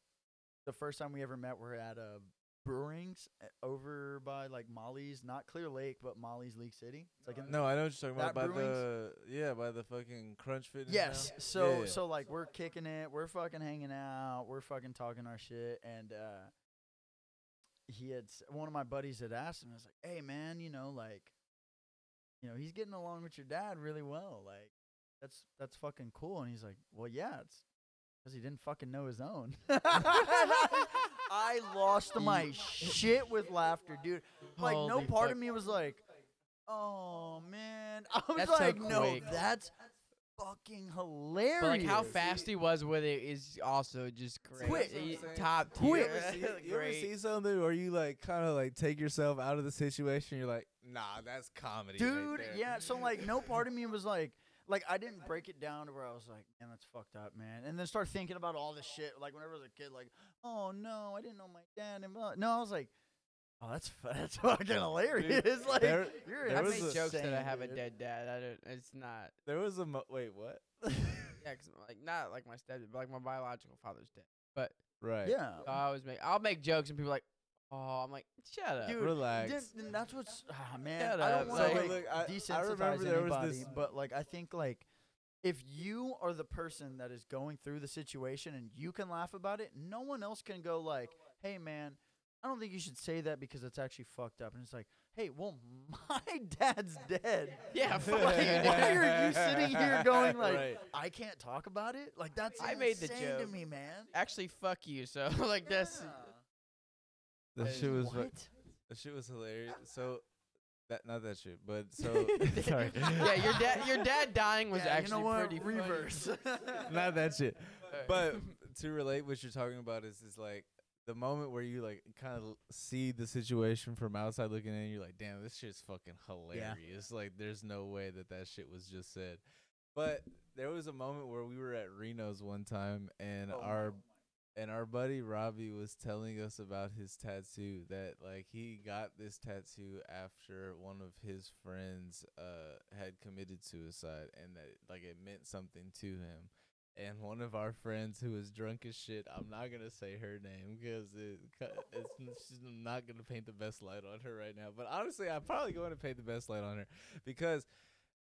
The first time we ever met, we're at uh, Brewings uh, over by like Molly's, not Clear Lake, but Molly's League City. It's like in no I know what you're talking about That by the yeah by the fucking crunch fitness Yes. now? So Yeah, yeah. so like we're kicking it, we're fucking hanging out, we're fucking talking our shit, and uh, he had s- one of my buddies had asked him, I was like, "Hey man, you know like, you know he's getting along with your dad really well, like that's that's fucking cool." And he's like, "Well, yeah, it's because he didn't fucking know his own." [laughs] [laughs] I lost [laughs] my shit with laughter, dude. Like no Holy part fuck. of me was like, "Oh man," [laughs] I was That's so like, "No, quick. that's fucking hilarious." But like how fast he was with it is also just great. Quick. He- That's what I'm top You tier. ever, see, [laughs] you ever Great. see something where you like kind of like take yourself out of the situation? You're like, nah, that's comedy, right dude. there." yeah. So like, no part of me was like, like I didn't break it down to where I was like, man, that's fucked up, man. And then start thinking about all this shit. Like whenever I was a kid, like, oh no, I didn't know my dad. And blah. no, I was like, oh, that's fu- that's [laughs] fucking hilarious. [laughs] like there- you're there I was make a- jokes that I insane, have a dead dad. I don't. It's not. There was a mo- wait, what? [laughs] Yeah, 'cause, like not like my stepdad, but like my biological father's dead. But right. Yeah. I always make. I'll make jokes and people are like, oh, I'm like, shut up. Dude, Relax. Then, then that's what's ah, man. Shut I up, don't want to like- like, Look, I- I desensitize remember there was anybody, this- but like I think like if you are the person that is going through the situation and you can laugh about it, no one else can go like, "Hey, man, I don't think you should say that because it's actually fucked up." And it's like, "Hey, well, [laughs] my dad's dead." Yeah, fuck Like, you. why are you sitting here going like, Right. "I can't talk about it"? Like that's I made the insane to joke. me, man. Actually, fuck you. So [laughs] like that's. That That shit was fu- what? that shit was hilarious. So that not that shit, but [laughs] so sorry. [laughs] yeah, your dad. Your dad dying was Yeah, actually you know what? pretty funny. reverse. [laughs] not that shit. Alright. But to relate what you're talking about is is like the moment where you like kind of see the situation from outside looking in, you're like, damn, this shit's fucking hilarious. Like, there's no way that that shit was just said. But there was a moment where we were at Reno's one time, and Oh, our no. And our buddy Robbie was telling us about his tattoo that like he got this tattoo after one of his friends uh had committed suicide and that like it meant something to him. And one of our friends who was drunk as shit i'm not gonna say her name because it, it's she's not gonna paint the best light on her right now. But honestly i'm probably going to paint the best light on her because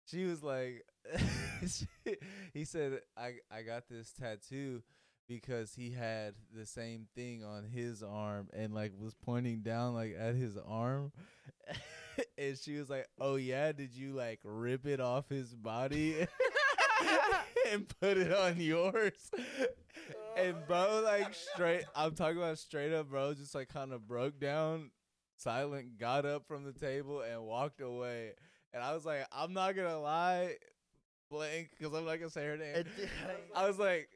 she was like [laughs] she- he said i i got this tattoo because he had the same thing on his arm and like was pointing down like at his arm. [laughs] And she was like oh yeah did you like rip it off his body [laughs] and put it on yours? And bro like straight i'm talking about straight up bro just like kind of broke down silent got up from the table and walked away. And i was like i'm not gonna lie blank because i'm not gonna say her name. [laughs] I was like,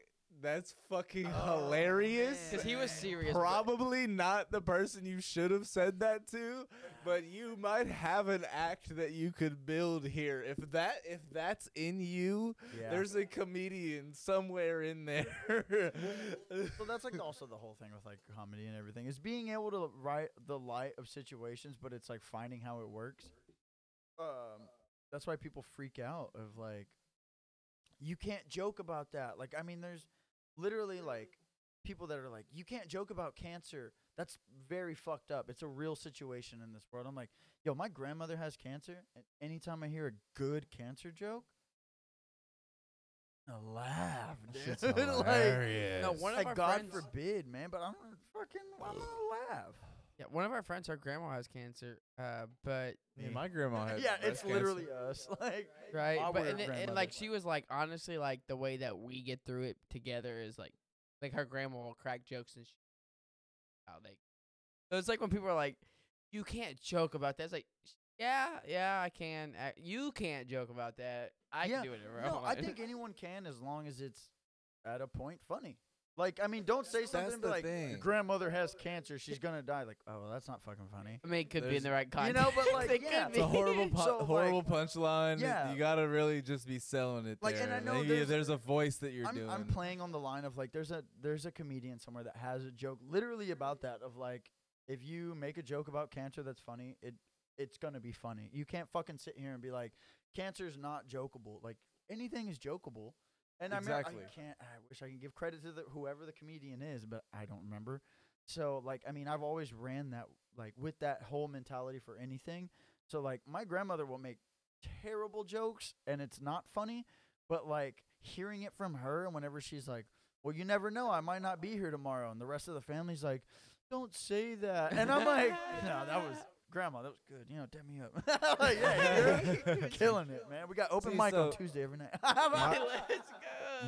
That's fucking hilarious. Because he was serious. but- Probably not the person you should have said that to, but you might have an act that you could build here. If that if that's in you, Yeah. there's a comedian somewhere in there. [laughs] so that's like also the whole thing with like comedy and everything is being able to write the light of situations, but it's like finding how it works. Um, that's why people freak out of like, you can't joke about that. Like, I mean, there's literally like people that are like, you can't joke about cancer. That's very fucked up. It's a real situation in this world. I'm like, yo, my grandmother has cancer, and anytime I hear a good cancer joke, I laugh, dude. [laughs] Shit's like, hilarious. No, one of like our God friends- forbid, man. But I'm fucking, I'm gonna laugh. Yeah, one of our friends, our grandma has cancer. Uh, but Yeah, my grandma [laughs] had yeah, breast it's cancer. literally us. [laughs] Like, right, While but we're and, it- and grandmothers. like she was like honestly like the way that we get through it together is like like her grandma will crack jokes and sh- how they. So it's like when people are like, "You can't joke about that." It's like, yeah, yeah, I can. You can't joke about that. I yeah, can do it. If I no, I think [laughs] anyone can as long as it's at a point funny. Like, I mean, don't say something That's the like, thing. "Your grandmother has cancer, she's gonna die." Like, oh, well, that's not fucking funny. I mean, it could be in the right kind. You know, but, like, [laughs] It yeah. could It's a horrible, [laughs] pu- So, like- punchline. Yeah. you gotta really just be selling it Like, there. and I know Maybe there's- there's a voice that you're I'm, doing. I'm playing on the line of like there's a there's a comedian somewhere that has a joke literally about that of like if you make a joke about cancer that's funny it it's gonna be funny you can't fucking sit here and be like cancer's not jokeable like anything is jokeable and I Exactly. mean I can't I wish I can give credit to the whoever the comedian is but I don't remember. So like I mean I've always ran that like with that whole mentality for anything. So like my grandmother will make terrible jokes and it's not funny but like hearing it from her and whenever she's like well you never know i might not be here tomorrow and the rest of the family's like don't say that. And i'm like [laughs] no that was grandma that was good you know dip me up [laughs] like, yeah you're [laughs] killing it man we got open See, mic on tuesday every night [laughs]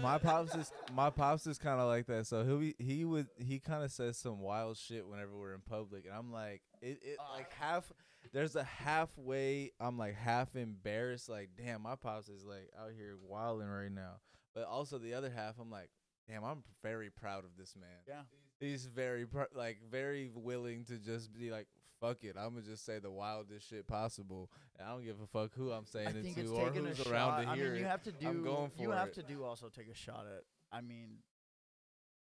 my pops is my pops is kind of like that. So he'll be, he would he kind of says some wild shit whenever we're in public, and I'm like it, it ah. like half. There's a halfway. I'm like half embarrassed. Like damn, my pops is like out here wilding right now. But also the other half, I'm like damn, I'm very proud of this man. yeah He's very pr- like very willing to just be like fuck it. I'm gonna just say the wildest shit possible. And I don't give a fuck who I'm saying i it to it's or taking a who's shot around to i mean you have to do I'm going you have it. to do also take a shot at i mean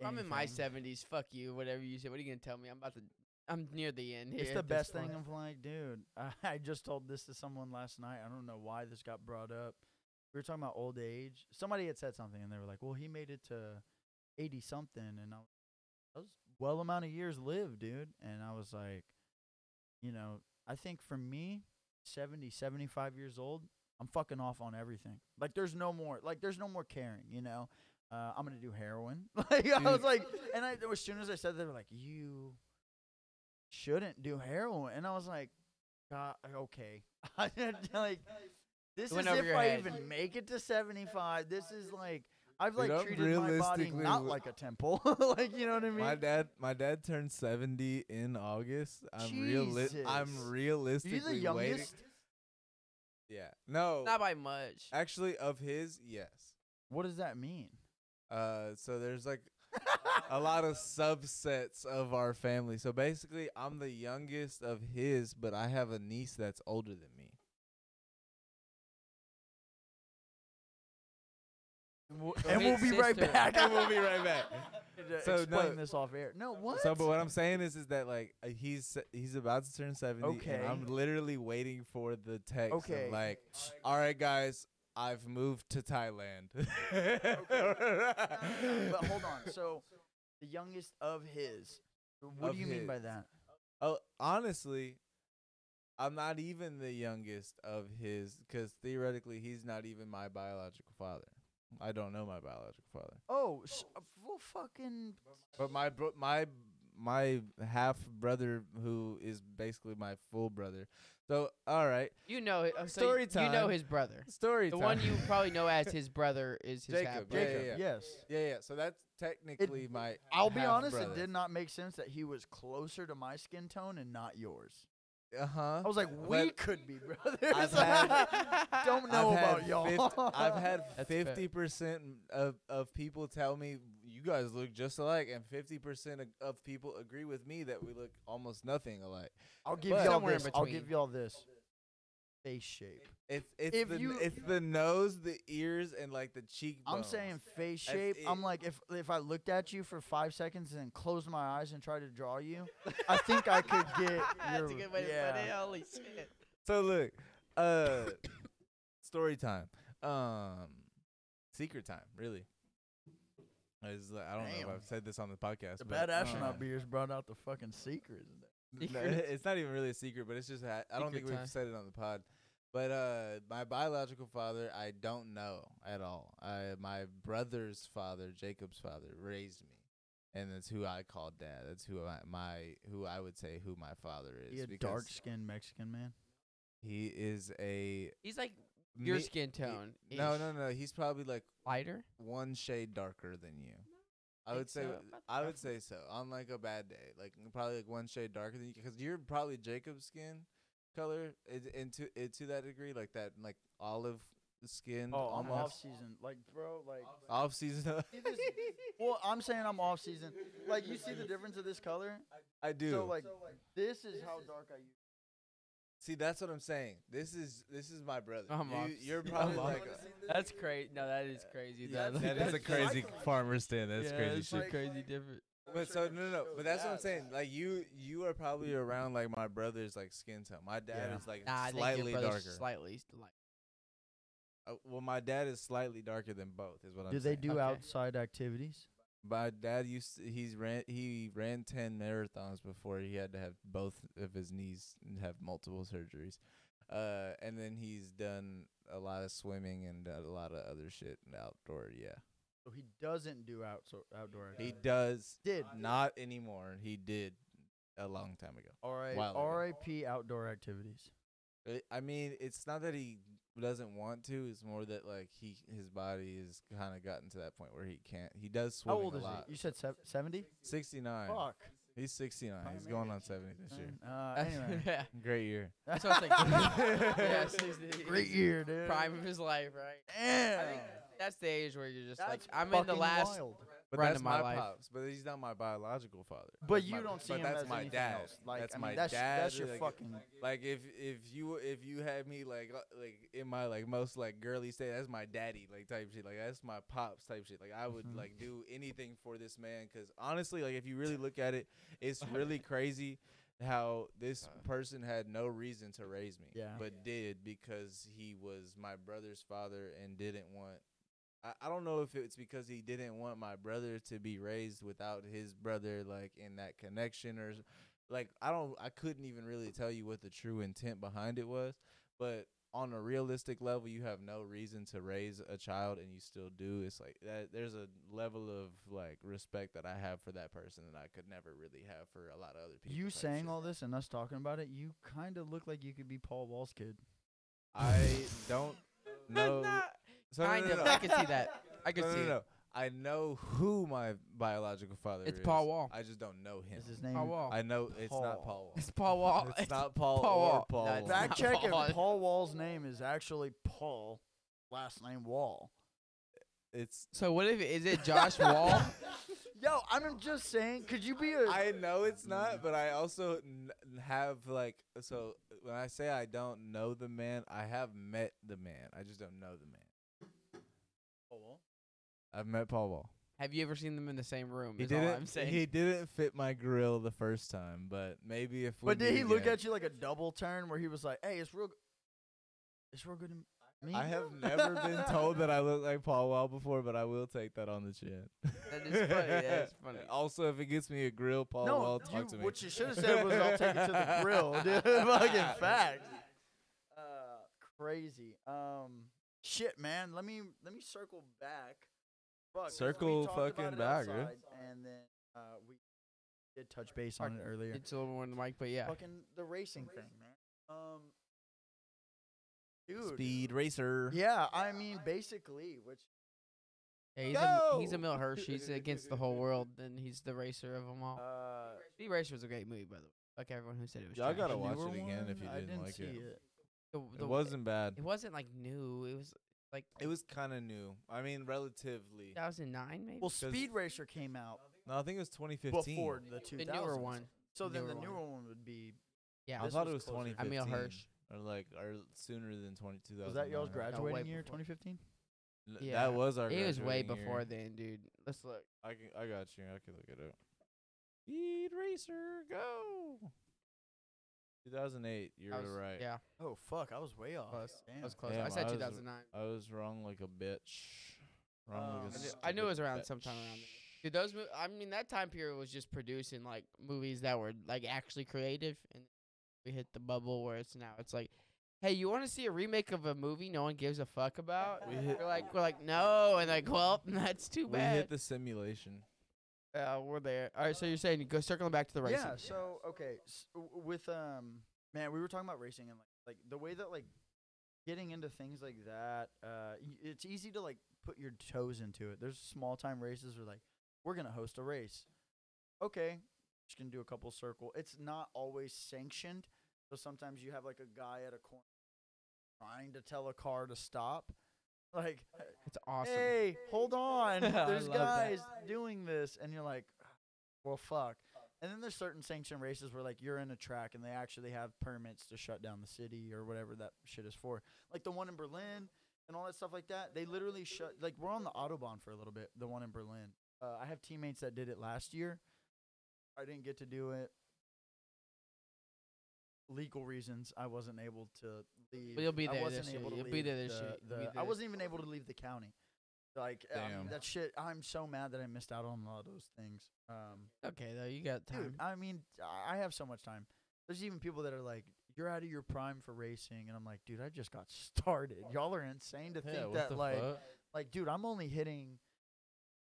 I'm in my anything. seventies. Fuck you. Whatever you say. What are you gonna tell me? I'm about to. I'm near the end here. It's at the this best thing point. of like, dude. I, [laughs] I just told this to someone last night. I don't know why this got brought up. We were talking about old age. Somebody had said something, and they were like, "Well, he made it to eighty something," and I was, that was well amount of years lived, dude. And I was like, you know, I think for me, 70, 75 years old, I'm fucking off on everything. Like, there's no more, like, there's no more caring, you know. Uh, I'm gonna do heroin. [laughs] like, I was like, and I as soon as I said, that, they were like, you shouldn't do heroin. And I was like, God, okay. [laughs] Like, this is if I head. even make it to 75. This is like, I've like I'm treated my body realistically not w- like a temple. [laughs] like, you know what I mean? My dad, my dad turned seventy in August. I'm reali- I'm Jesus. Are realistically you the waiting. youngest? Yeah, no, Not by much. actually, of his, yes. What does that mean? Uh, so there's like a lot of subsets of our family. So basically, I'm the youngest of his, but I have a niece that's older than me. And we'll be right back. And we'll be right back. [laughs] To So, explain no- this off air. No, what? So, but what I'm saying is, is that like uh, he's he's about to turn seventy, Okay. and I'm literally waiting for the text. Okay. Of like, all right, guys, I've moved to Thailand. [laughs] [laughs] but hold on. So the youngest of his. What Of do you mean by that? Oh, honestly, I'm not even the youngest of his, because theoretically, he's not even my biological father. I don't know my biological father, Oh, s- uh, well, fucking. but my bro- my my half brother, who is basically my full brother. So, all right, You know, it- uh, so Story You know his brother. story The time. one you probably know as [laughs] his brother is his half Jacob, brother. yeah, Jacob, yeah, yeah. Yes. Yeah, yeah. So that's technically my. I'll be honest. half-brother. It did not make sense that he was closer to my skin tone and not yours. Uh huh. I was like, we But could be [laughs] brothers. I've had- [laughs] Don't know I've about y'all. fif- I've had [laughs] That's fair. fifty percent of of people tell me you guys look just alike, and fifty percent of people agree with me that we look almost nothing alike. I'll give But- y'all Somewhere in this. I'll between. give y'all this. Face shape. It's it's If the you- it's the nose, the ears, and like the cheekbones. I'm saying face That's shape. I'm like if if I looked at you for five seconds and then closed my eyes and tried to draw you, I think I could [laughs] get your That's a good way yeah. to put it. Holy shit. So look, uh, story time. Um, secret time. Really. It's like- I don't know Damn. if I've said this on the podcast. The but, bad astronaut uh, beers brought out the fucking secret. No, [laughs] it's not even really a secret, but it's just ha- I don't Secret think we've time. said it on the pod. But uh, my biological father, I don't know at all. I my brother's father, Jacob's father, raised me, and that's who I call dad. That's who I, my who I would say who my father is. He a dark skinned Mexican man. He is a He's like your me- skin he- tone. No, no, no. He's probably like Lighter? one shade darker than you. I would say so? I the would say so. On like a bad day, like probably like one shade darker than you, because you're probably Jacob's skin color is into to that degree, like that like olive skin. Oh, I'm off season, Like, bro, like. off season. see [laughs] well, I'm saying I'm off season. Like, you see the difference of this color? I do. So, like, this is how dark I used. See, that's what I'm saying. This is this is my brother. I'm you, you're probably I'm like. a- That's crazy. No, that is crazy. Yeah, though. [laughs] that is a crazy cycling. farmer stand. That's yeah, crazy it's shit. so crazy different. But so no, no, no. But that's what I'm bad. saying. Like you, you are probably around like my brother's like skin tone. My dad Yeah. is like Nah, I think slightly brother's darker. Slightly s- like. Uh, well, my dad is slightly darker than both. Is what I'm saying. Do they saying. do Okay. outside activities? My dad used to, he's ran he ran ten marathons before he had to have both of his knees and have multiple surgeries. Uh, and then he's done a lot of swimming and a lot of other shit outdoor. Yeah, So he doesn't do out so outdoor he activities. does did. not anymore. He did a long time ago. All right. while ago. R.I.P. outdoor activities. I- I mean, it's not that he doesn't want to. It's more that like he his body has kind of gotten to that point where he can't. He does swim. How swimming old a is lot. he? You said sev- 70? Sixty nine. Fuck. He's sixty nine. He's going on seventy this year. Uh, anyway. [laughs] yeah. Great year. That's what I was thinking. [laughs] yeah, seriously, Great he's year, dude. Prime of his life, right? Damn. I think that's the age where you're just That's like, I'm in the fucking last. wild. But Run that's of my my, life. pops. But he's not my biological father. But That's you my- don't see but him that's as my anything dad. else. Like, that's I my that's, dad. that's your like, fucking. Like if if you if you had me like uh, like in my like most like girly state, that's my daddy like type shit. Like that's my pops type shit. Like I would Mhm. like do anything for this man because honestly, like if you really look at it, it's really [laughs] crazy how this person had no reason to raise me, Yeah. but did because he was my brother's father and didn't want. I, I don't know if it's because he didn't want my brother to be raised without his brother like in that connection or like I don't I couldn't even really tell you what the true intent behind it was, but on a realistic level, you have no reason to raise a child and you still do. It's like that there's a level of like respect that I have for that person that I could never really have for a lot of other people. You type saying shit. all this and us talking about it, you kind of look like you could be Paul Wall's kid. I don't [laughs] know. So no, kind no, of. I can see that. I can no, see no, it. no. I know who my biological father is. It's. Paul Wall. I just don't know him. Is his name? Paul Wall. I know it's Paul. not Paul Wall. It's Paul Wall. It's not Paul, Paul or Wall. Paul. No, it's Fact not check if Paul. Paul Wall's name is actually Paul, last name Wall. It's So what if is it [laughs] Josh Wall? [laughs] Yo, I'm just saying, could you be a? I know it's not, but I also n- have like so when I say I don't know the man, I have met the man. I just don't know the man. Paul Wall? I've met Paul Wall. Have you ever seen them in the same room? He is all didn't. I'm saying. He didn't fit my grill the first time, but maybe if. We But did meet he look again- at you like a double turn where he was like, "Hey, it's real, g- it's real good to me." I have never been told that I [laughs] look like Paul Wall before, but I will take that on the chin. That is funny, that is [laughs] funny. Also, if it gets me a grill, Paul no, Wall, you, talk to me. what you should have said was, "I'll take it to the grill." Dude, [laughs] fucking facts. Uh, crazy. Um, shit, man. Let me let me circle back. Fuck, 'cause we Circle fucking back, dude. outside, And then uh, we did touch base on it earlier. It's a little more than the mic, but yeah. Fucking the racing thing, man. Um, dude. Speed racer. Yeah, I mean, basically, which Yeah, he's a he's a Go! Emile Hirsch. He's against the whole world, and he's the racer of them all. uh, Speed Racer was a great movie, by the way. Like everyone who said it was. Y'all trash. gotta the watch newer it again if one, you I didn't didn't like see it. The- the- It wasn't bad. It wasn't like new. It was. like It was kind of new. I mean, relatively. 2009 maybe. Well, Speed Racer came out No, I think it was 2015. before the the newer one. So then newer the newer one would be. Yeah. I This thought it was was closer. 2015. Emile Hirsch. Or like, or sooner than 20, 2009. Was that y'all's way graduating year, before. 2015? L- Yeah. That was our It was way graduating before then, dude. Let's look. I can, I got you. I can look it up. Speed Racer, go! 2008. You're I was- right. Yeah, Oh fuck, I was way off. close. Damn. I was close. Damn, I said I was- 2009. I was wrong like a bitch. Wrong Um, like a I I, knew, I knew it was around bitch. sometime around there. Dude, those. Mo- I mean, that time period was just producing like movies that were like actually creative, and we hit the bubble where it's now. It's like, hey, you want to see a remake of a movie no one gives a fuck about? We hit- we're like, we're like, no, and like, well, [laughs] that's too bad. We bad. hit the simulation. Uh, we're there. All right, so you're saying go circling back to the racing. Yeah. So okay, with um, man, we were talking about racing and like like the way that like getting into things like that, uh, it's easy to like put your toes into it. There's small time races where like we're gonna host a race. Okay, just gonna do a couple circle. It's not always sanctioned, so sometimes you have like a guy at a corner trying to tell a car to stop. Like, It's awesome. hey, hold on. [laughs] I There's love that. guys doing this, and you're like, well, fuck. And then there's certain sanctioned races where like you're in a track and they actually have permits to shut down the city or whatever that shit is for. Like the one in Berlin and all that stuff like that. They literally shut. Like we're on the autobahn for a little bit. The one in Berlin. Uh, I have teammates that did it last year. I didn't get to do it. Legal reasons, I wasn't able to leave. But you'll be I there wasn't this year. able to You'll be there this the- year. You'll be the- I there. wasn't even able to leave the county. Like I Damn. that shit. I'm so mad that I missed out on a lot of those things. Um, Okay, though you got time. dude, I mean, I I have so much time. There's even people that are like, "You're out of your prime for racing," and I'm like, "Dude, I just got [laughs] started. Y'all are insane to think that like, fuck? like, dude, I'm only hitting."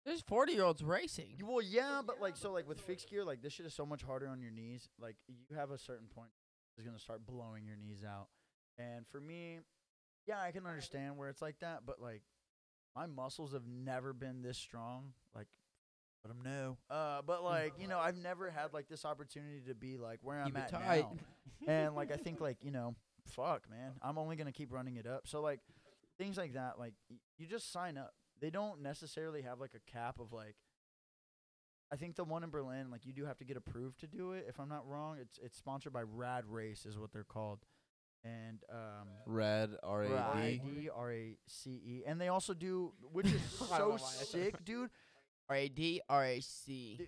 There's 40 year olds racing. Well, yeah, but like, so like with fixed gear, like this shit is so much harder on your knees. Like you have a certain point is gonna start blowing your knees out, and for me, yeah, I can understand where it's like that, but like my muscles have never been this strong. Like, let 'em know. Uh, but like you know, I've never had like this opportunity to be like where I'm at tight. now, [laughs] and like I think like you know, fuck, man, I'm only gonna keep running it up. So like things like that, like y- you just sign up. They don't necessarily have like a cap of like. I think the one in Berlin, like you do have to get approved to do it. If I'm not wrong, it's it's sponsored by Rad Race, is what they're called, and um, Rad R A D. R-A-D, R-A-C-E. And they also do, which is [laughs] I don't know so why I thought- sick, dude. R A D R A C.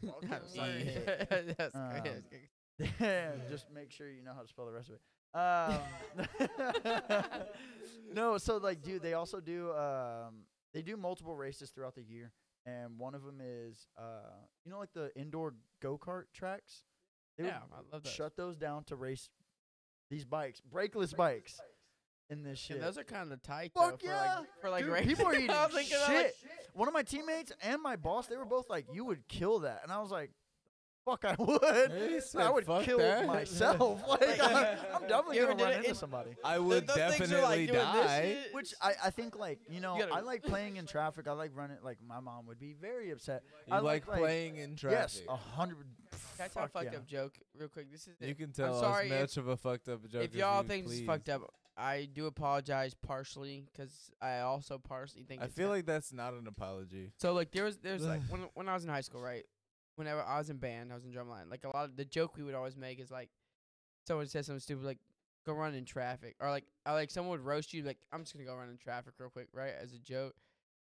Dude, [laughs] okay, Not sorry. me. [laughs] That's Um, great. That's great. Just make sure you know how to spell the rest of it. Um, no, so like, dude, they also do, um, they do multiple races throughout the year. And one of them is, uh, you know, like the indoor go kart tracks? They would Yeah, I love that. shut those down to race these bikes, brakeless bikes, in this shit. And those are kind of tight Fuck though. yeah. For like, for like Dude, people are eating [laughs] I was thinking shit. One of my teammates and my boss, they were both like, "You would kill that," and I was like, "Fuck, I would. He I would "Fuck kill that." myself. [laughs] like, I'm, I'm definitely You ever gonna did run it into in- somebody." I would those things are definitely like doing this die. shit. Which I, I think like you know You gotta- I like playing in traffic. I like running. Like my mom would be very upset. You I like, like, like- playing in traffic. Yes, a hundred. Can I tell a fuck fucked yeah. up joke real quick? This is You it. can tell sorry as if- much of a fucked up joke. if as y'all you think this is please. fucked up, I do apologize partially because I also partially think I it's feel ki- like that's not an apology. so. Like there was there's like [sighs] when when I was in high school, right? Whenever I was in band, I was in drumline. Like a lot of the joke we would always make is like someone says something stupid like go run in traffic or like I like someone would roast you like I'm just gonna go run in traffic real quick, right? As a joke.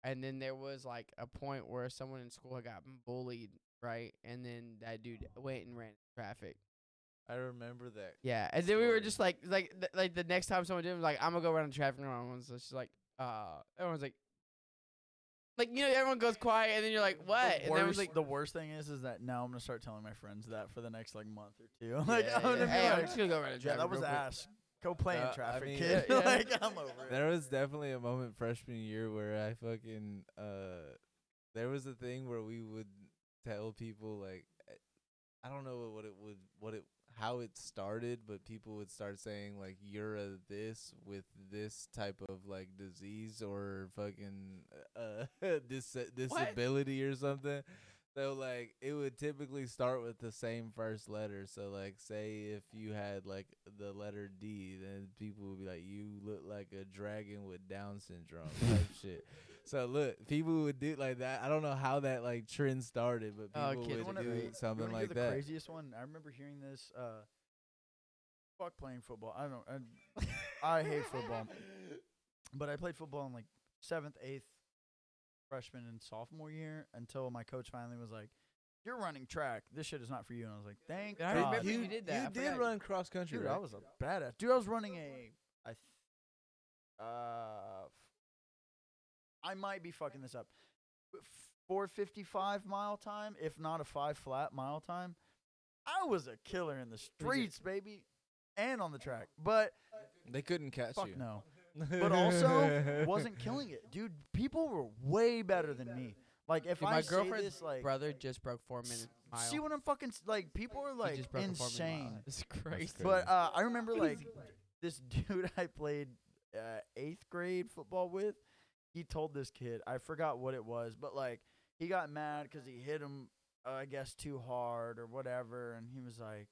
And then there was like a point where someone in school had gotten bullied, right? And then that dude went and ran in traffic. I remember that. Yeah, and then we were just like, like, th- like the next time someone did, it, was like, I'm gonna go run in traffic. And everyone's just like, uh, everyone's like, like you know, everyone goes quiet, and then you're like, what? The And everyone's worst, like, the worst thing is, is that now I'm gonna start telling my friends that for the next like month or two. [laughs] like yeah, I'm gonna yeah. be hey, I'm just gonna go run in yeah, that was real quick." ass. Go play Uh, in I traffic, mean- kid. Yeah, [laughs] yeah. like I'm over it. There was definitely a moment freshman year where I fucking uh there was a thing where we would tell people like eh, I don't know what it would what it how it started, but people would start saying like you're a this with this type of like disease or fucking uh [laughs] dis- disability or something. So like it would typically start with the same first letter. So like say if you had like the letter D, then people would be like, You look like a dragon with Down syndrome type [laughs] shit. So look, people would do like that. I don't know how that like trend started, but Oh, people kids would wanna- do something like the that. craziest one? I remember hearing this. Uh, fuck playing football. I don't. I, I hate football, [laughs] but I played football in like seventh, eighth, freshman, and sophomore year until my coach finally was like, "You're running track. This shit is not for you." And I was like, "Thank I God." remember you did that. I You did forgot. run cross country, Dude, right? I was a badass. Dude, I was running a, I, th- uh, f- I might be fucking this up. Four fifty five mile time, if not a five flat mile time. I was a killer in the streets, baby, and on the track. But they couldn't catch fuck you. no. But also [laughs] wasn't killing it, dude. People were way better than me. Like if Dude, I my say girlfriend's this, like, brother just broke four minutes. mile. see what I'm fucking s- like. People are like just broke a four-minute mile. insane. [laughs] It's crazy. But uh, I remember like this [laughs] dude I played uh, eighth grade football with. He told this kid, I forgot what it was, but like he got mad because he hit him, uh, I guess, too hard or whatever, and he was like,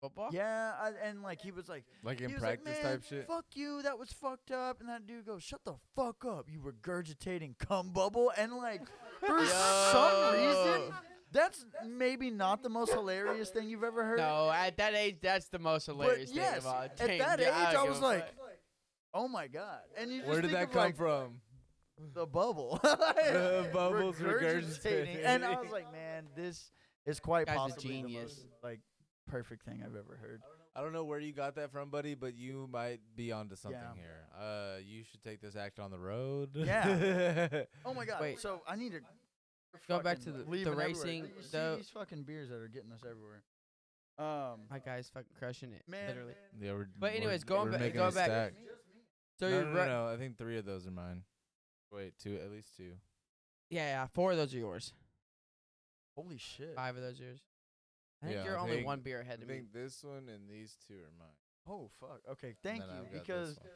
football? "Yeah," I, and like he was like, Like in he was practice like, Man, type shit. Fuck you, that was fucked up. And that dude goes, "Shut the fuck up, you regurgitating cum bubble." And like for some reason, that's maybe not the most hilarious thing you've ever heard. No, at that age, that's the most hilarious But yes, thing of all. at that age, I was like, fuck. "Oh my god!" And you just Where did think that of, come like, from? The bubble. [laughs] [laughs] The bubble's Regurgitating. And I was like, "Man, this is quite Guy's a possibly the genius. most like perfect thing I've ever heard." I don't know where you got that from, buddy, but you might be onto something Yeah. here. Uh, you should take this act on the road. Yeah. [laughs] Oh my god! Wait. so I need to Go back to the- the racing, You see though- these fucking beers that are getting us everywhere. Um, My guy's fucking crushing it. man, literally. yeah, we're, But we're- anyways, going we're back- making going a back- stack. So no, you're no, ru- no, no, I think three of those are mine. Wait, two, at least two. Yeah, yeah. Four of those are yours. holy shit! Five of those are yours. I think Yeah, you're I only think- one beer I ahead of me. think this one and these two are mine. Oh fuck! Okay, thank then you I've got this because one.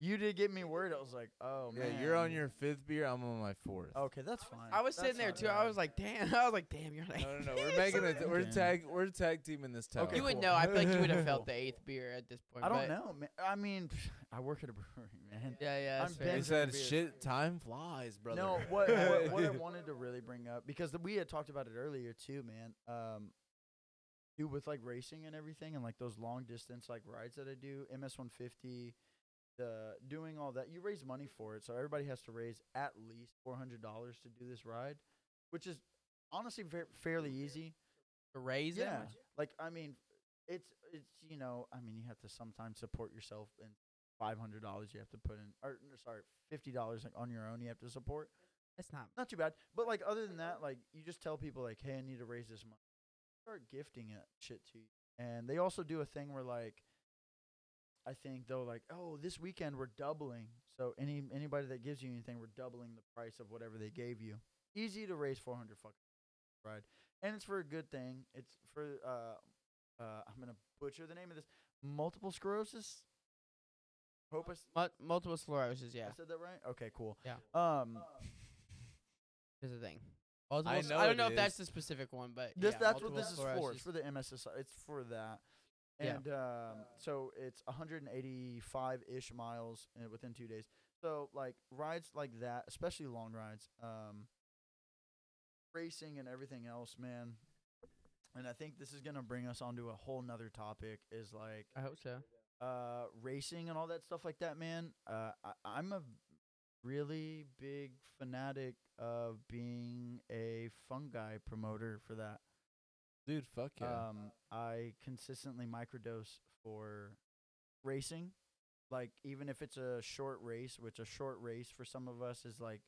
you did get me worried. I was like, oh man. Yeah, you're on your fifth beer. I'm on my fourth. Okay, that's fine. I was That's sitting there not too. I bad. was like, damn. [laughs] I was like, damn. You're like. No, no, no. We're [laughs] making it. We're Okay. tag. We're tag teaming this tower. Okay, you would cool. know. I feel like you would have felt [laughs] the eighth beer at this point. I don't but- know, man. I mean, [sighs] I work at a brewery, man. Yeah, yeah. I'm That's fair. been- They said beers. shit. Time flies, brother. No, what, what what I wanted to really bring up because we had talked about it earlier too, man. Um, do with like racing and everything and like those long distance like rides that I do, MS 150, the doing all that. You raise money for it, so everybody has to raise at least four hundred dollars to do this ride, which is honestly fa- fairly easy. To raise it? Yeah, like I mean, it's it's you know, I mean, you have to sometimes support yourself and five hundred dollars you have to put in, or sorry, fifty dollars like on your own you have to support That's not. not too bad. But like other than that, like you just tell people like, hey, I need to raise this money. Start gifting it shit to you. And they also do a thing where like I think they'll like, oh, this weekend we're doubling. So any anybody that gives you anything, we're doubling the price of whatever they gave you. Easy to raise four hundred fucking right. And it's for a good thing. It's for uh uh I'm gonna butcher the name of this. Multiple sclerosis? Hope I, s- Mu- multiple sclerosis. Yeah, I said that right? Okay, cool. Yeah. Um [laughs] is the thing. Multiple I s- know I don't it know if that's the specific one, but This yeah, that's what multiple this is for. sclerosis. It's for the MSSI. It's for that. Yeah. And um, so it's 185 ish miles uh, within two days. So like rides like that, especially long rides, um, racing and everything else, man. And I think this is gonna bring us onto a whole nother topic. Is like I hope so. uh, racing and all that stuff like that, man. Uh, I, I'm a really big fanatic of being a fungi promoter for that. dude, fuck yeah. Um, I consistently microdose for racing. Like even if it's a short race, which a short race for some of us is like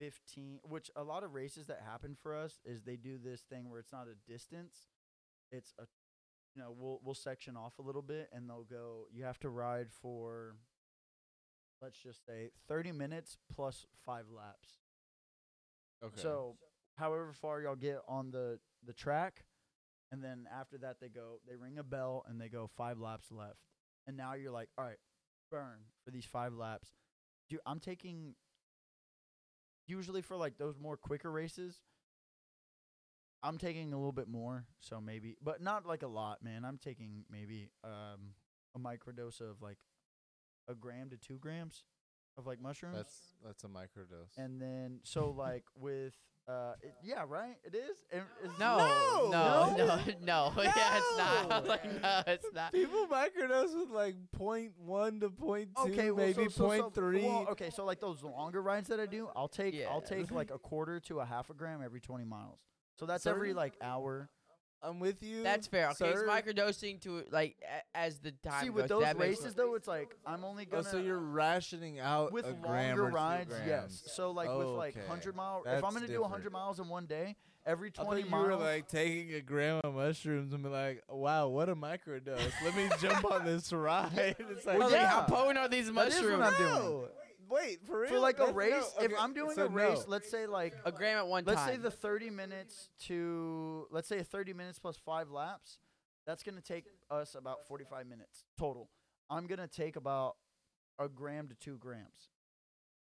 15, which a lot of races that happen for us is they do this thing where it's not a distance. It's a you know, we'll we'll section off a little bit and they'll go you have to ride for let's just say 30 minutes plus 5 laps. okay. So, however far y'all get on the the track, and then after that they go, they ring a bell and they go five laps left, and now you're like, all right, burn for these five laps. Dude, I'm taking usually for like those more quicker races. I'm taking a little bit more, so maybe, but not like a lot, man. I'm taking maybe um a microdose of like a gram to two grams of like mushrooms, That's that's a microdose. and then so [laughs] like with uh it, yeah, right, it is. And it's- No, no, No? no, [laughs] no. [laughs] yeah, it's not. I'm like, no, it's not. People microdose with like point one to point two, Okay, well, maybe so, so, point so, three. well, okay, so like those longer rides that I do, I'll take I'll Yeah. take like a quarter to a half a gram every 20 miles. So that's Sir? every like hour. I'm with you. That's fair. Okay, it's sir. microdosing to like a- as the time See, goes. with those that makes races sense. though, it's like I'm only Oh, gonna so you're rationing out with a gram longer or two rides, yes. So like with like Okay, 100 mile, if that's I'm gonna do 100 miles in one day, every I 20 thought you miles. were like taking a gram of mushrooms and be like, "Wow, what a microdose! Let me jump on this ride." [laughs] It's like, I was like, how potent are these That is what mushrooms? I'm doing. No. Wait, for real? for like a That's- no, race, if I'm doing so a race, no. let's say like A gram at one time. let's time. say the 30 minutes to let's say 30 minutes plus five laps that's going to take us about 45 minutes total i'm going to take about a gram to two grams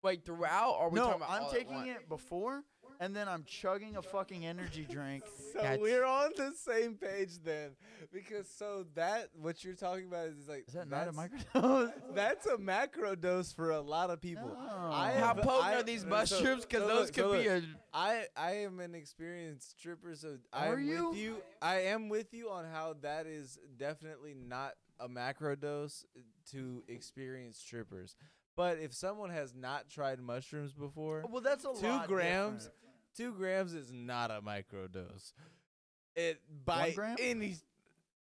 Wait, throughout? Or are we no talking about i'm all at taking once? it before and then i'm chugging a fucking energy drink [laughs] So That's- we're on the same page then, because so that what you're talking about is like is that not a that's- microdose [laughs] That's a macro dose for a lot of people. I No. How have- potent I- are these so- mushrooms? Because so those could so be look. a. I I am an experienced stripper, so Are I'm you? with you. I am with you on how that is definitely not a macro dose to experienced strippers. But if someone has not tried mushrooms before, well that's a two lot grams, different. Two grams is not a micro dose. It by gram? any,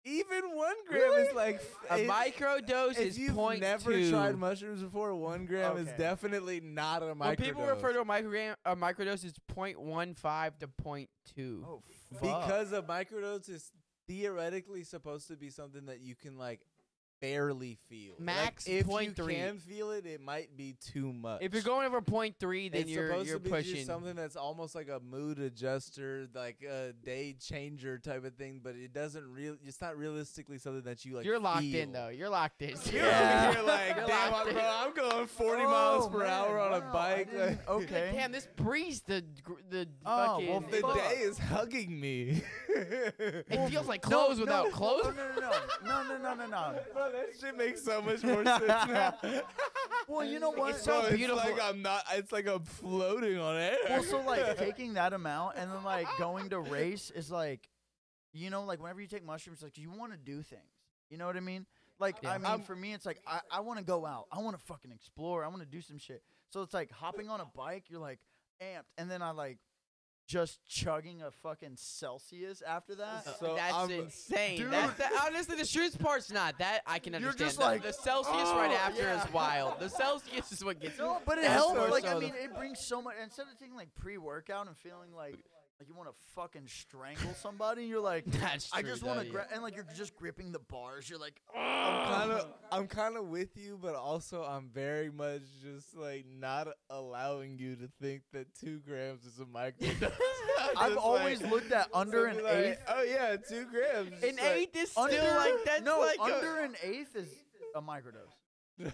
even one gram Really? is like A it- microdose if is you've point never two. tried mushrooms before, one gram is definitely not a microdose. When people refer to a microgram, a microdose is 0.15 to 0.2. oh fuck. because a microdose is theoretically supposed to be something that you can like barely feel. Like, Max if point you three. can feel it, it might be too much. If you're going over 0.3, then it's you're supposed you're to be pushing. something that's almost like a mood adjuster, like a day changer type of thing, but it doesn't real. It's not realistically something that you like. you're locked in though. You're locked in. [laughs] You're Yeah. over here like, You're damn, locked bro, in. I'm going 40 miles Oh, per man, hour on a wow, I bike. didn't- [laughs] like- okay Damn, this breeze, the the Oh, fucking. well, the fuck. day is hugging me. it [laughs] feels like No, clothes without no, clothes. No, no, no, no, no, no, no, no. Bro, that shit makes so much more sense [laughs] now. Well, you know what? It's so Bro, beautiful. It's like I'm not. It's like I'm floating on air. well, so like [laughs] taking that amount and then like going to race is like, you know, like whenever you take mushrooms, like you want to do things. You know what I mean? Like Yeah. I mean, I'm- for me, it's like I, I want to go out. I want to fucking explore. I want to do some shit. So it's like hopping on a bike. You're like amped, and then I like just chugging a fucking Celsius after that. So That's I'm- insane. Dude. That's the, honestly the shoots part's not that I can You're understand. just The- like, the, Celsius oh, right "Oh, after yeah." is wild. The Celsius is what gets No, but it helps. more Like so I mean, it brings so much. Instead of taking like pre-workout and feeling like like you want to fucking strangle somebody, you're like, [laughs] That's I true, just want to yeah. grab and like you're just gripping the bars. You're like, I'm kind of, I'm kind of with you, but also I'm very much just like not allowing you to think that two grams is a microdose. [laughs] [laughs] I've Just, always like, looked at under an like, eighth. Oh yeah, two grams. An Just like- eighth is still Under, like that's no, like a- under an eighth is a microdose.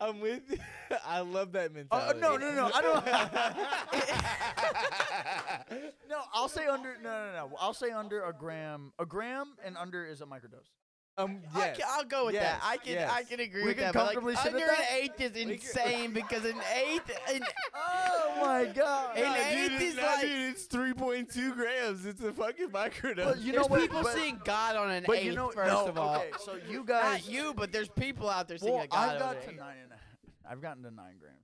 I'm with you. [laughs] I love that Oh mentality. no, no, no! I don't. [laughs] [laughs] no, I'll say under. No, no, no! I'll say under a gram. A gram and under is a microdose. Um, I yes. can, I'll go with yes, that. I can I can agree We with can that. Like, comfortably sit under at an eighth is insane because an eighth an, [laughs] Oh my god! An dude, eighth it's- is nah, like- dude, it's 3.2 grams. It's a fucking microdose. But you know there's what? people but, seeing God on an but eighth you know, first no, of all. okay. So you guys, Not you, but there's people out there seeing well, a God I've on got an to eighth. nine and a half. I've gotten to nine grams.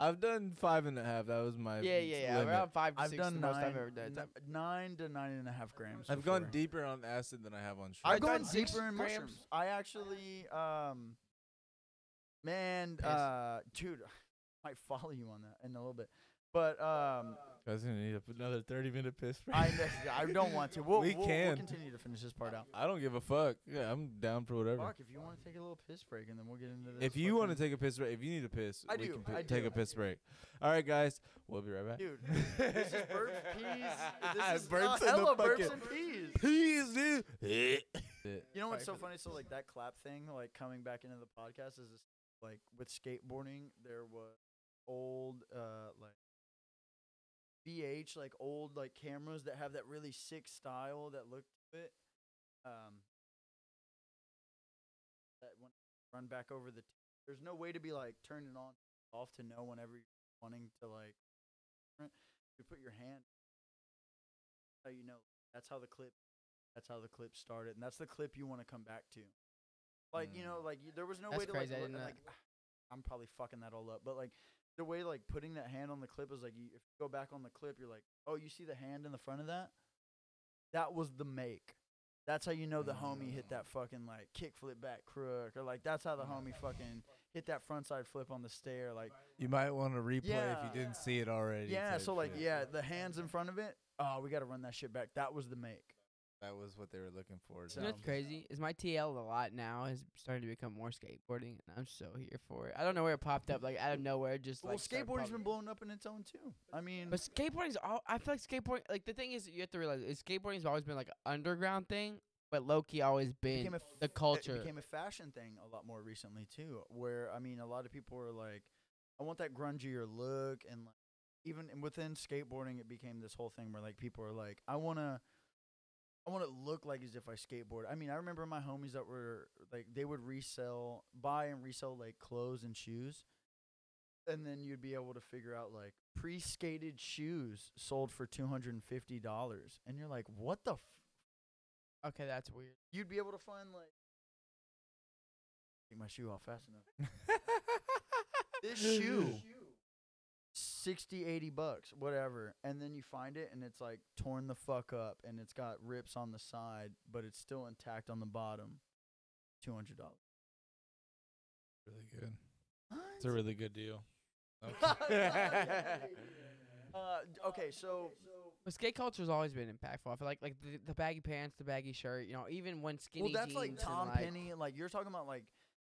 I've done five and a half. That was my Yeah, yeah, yeah. limit. Around five to I've six done is the most I've ever done. n- nine to nine and a half grams. I've gone deeper on acid than I have on I've sugar. done gone six deeper in grams. mushrooms. I actually, um, man, Piss. uh, dude, [sighs] I might follow you on that in a little bit, but um, Gonna need another 30 minute piss break. I I don't want to. [laughs] We'll, We we'll, can. We'll continue to finish this part out. I don't give a fuck. Yeah, I'm down for whatever. Fuck, if you want to take a little piss break, and then we'll get into this. If you want to fucking- take a piss break, if you need a piss, I we do, can pi- I take do. a piss break. All right, guys, we'll be right back. dude, [laughs] this is burps, peas. [laughs] This is Burps uh, in the hella burps and peas. Please do. You know what's so funny? So like that clap thing, like coming back into the podcast is this, like with skateboarding, there was old uh like V8 VH like old like cameras that have that really sick style that look to it. Um, that one run back over the. T- there's no way to be like turning on off to know whenever you're wanting to like. You put your hand. How you know that's how the clip. That's how the clip started, and that's the clip you want to come back to. Like you know, like you, there was no That's way to crazy, like. look- [sighs] like I'm probably fucking that all up, but like the way like putting that hand on the clip is like you, if you go back on the clip, you're like, oh, you see the hand in the front of that? That was the make. That's how you know the homie hit that mm. fucking like kick flip back crook, or like that's how the homie fucking hit that front side flip on the stair. Like You might want to replay if you didn't see it already. yeah, so like shit. yeah, the hands in front of it. Oh, we got to run that shit back. That was the make. That was what they were looking for. You know what's crazy is my TL a lot now is starting to become more skateboarding, and I'm so here for it. I don't know where it popped up, like out of nowhere, just Well, like started skateboarding's popping- been blowing up in its own too. I mean, But skateboarding's all. I feel like skateboarding. Like the thing is, you have to realize is skateboarding's always been like an underground thing, but low key always been became a the culture. It became a fashion thing a lot more recently too. Where I mean, a lot of people were like, "I want that grungier look," and like even within skateboarding, it became this whole thing where like people are like, "I wanna." I want to look like as if I skateboard. I mean, I remember my homies that were like they would resell, buy and resell like clothes and shoes, and then you'd be able to figure out like pre-skated shoes sold for two hundred and fifty dollars, and you're like, what the? F-? okay, that's weird. You'd be able to find like take my shoe off fast enough. [laughs] this shoe [laughs] 60 80 bucks whatever and then you find it and it's like torn the fuck up and it's got rips on the side but it's still intact on the bottom $200 really good. What? It's a really good deal. [laughs] uh, okay so But skate culture's always been impactful. I feel like like the, the baggy pants, the baggy shirt. You know, even when skinny well that's like jeans and, tom like, penny like you're talking about like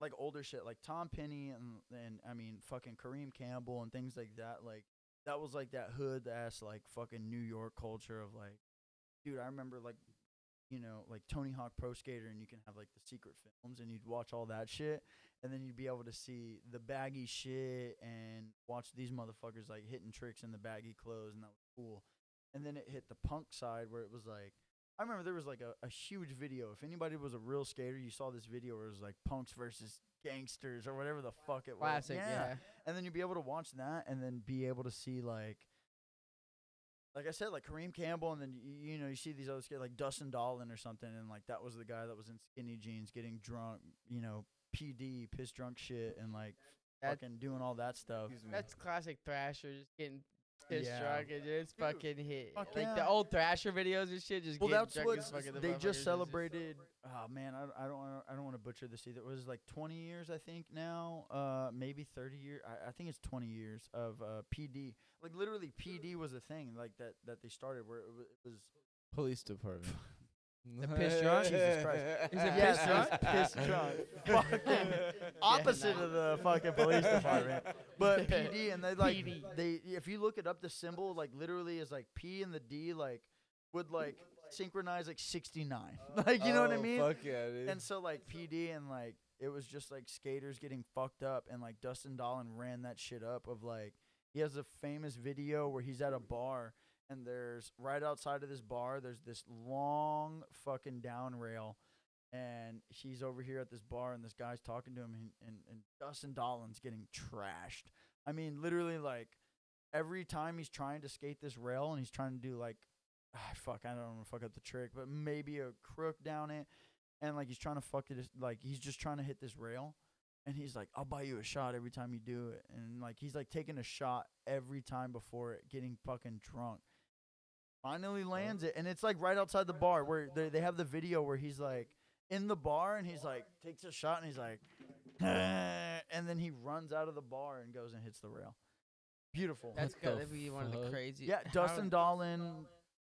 like older shit like tom penny and and i mean fucking kareem campbell and things like that like that was like that hood ass like fucking new york culture of like dude i remember like you know like tony hawk pro skater and you can have like the secret films and you'd watch all that shit. And then you'd be able to see the baggy shit and watch these motherfuckers like hitting tricks in the baggy clothes and that was cool. And then it hit the punk side where it was like I remember there was like a, a huge video. If anybody was a real skater, you saw this video where it was like punks versus gangsters or whatever the fuck it was. classic. Yeah. And then you'd be able to watch that and then be able to see like like I said, like Kareem Campbell, and then you, you know you see these other skaters like Dustin Dollin or something, and like that was the guy that was in skinny jeans, getting drunk, you know, PD, piss drunk shit, and like That- fucking doing all that stuff. That's classic Thrasher, just getting pissed Yeah. drunk and just fucking hit. fuck Like yeah. the old Thrasher videos and shit, just Well, that's what fucking they motherfuckers just is celebrated. Oh man, I, I don't wanna- I don't want to butcher this either. It was like 20 years, I think now, uh, maybe 30 years. I, I think it's 20 years of uh, PD. Like literally, PD was a thing like that that they started where it, wa- it was. Police department. [laughs] The piss drunk? Jesus Christ. Is it Yes, piss it was drunk? piss drunk. [laughs] Fucking opposite of the fucking police department. But [laughs] PD and they like PD. they if you look it up, the symbol like literally is like P and the D like would like synchronize like 69. [laughs] Like you know what I Oh, mean? Fuck yeah, dude. And so like PD and like it was just like skaters getting fucked up and like Dustin Dollin ran that shit up of like he has a famous video where he's at a bar and there's right outside of this bar there's this long fucking down rail and he's over here at this bar and this guy's talking to him and, and, and Dustin Dollin's getting trashed. I mean literally like every time he's trying to skate this rail and he's trying to do like ah, fuck I don't want to fuck up the trick but maybe a crook down it and like he's trying to fuck it like he's just trying to hit this rail and he's like i'll buy you a shot every time you do it and like he's like taking a shot every time before it getting fucking drunk finally lands it and it's like right outside the bar where they, they have the video where he's like in the bar and he's like takes a shot and he's like and then he runs out of the bar and goes and hits the rail beautiful That's What the gotta be one of the fuck? crazy. yeah [laughs] dustin dollin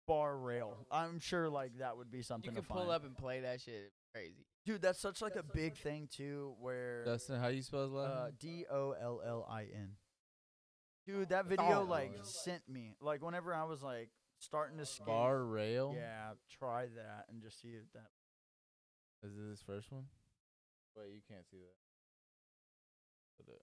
bar rail i'm sure like that would be something You to pull find. up and play that shit. Crazy. Dude, that's such like a big thing too. Where Dustin, how you spell his last uh, name? D O L L I N. Dude, that video Oh. like sent me like whenever I was like starting to skate. Bar rail. Yeah, try that and just see if that. Is this first one? Wait, you can't see that. Put it.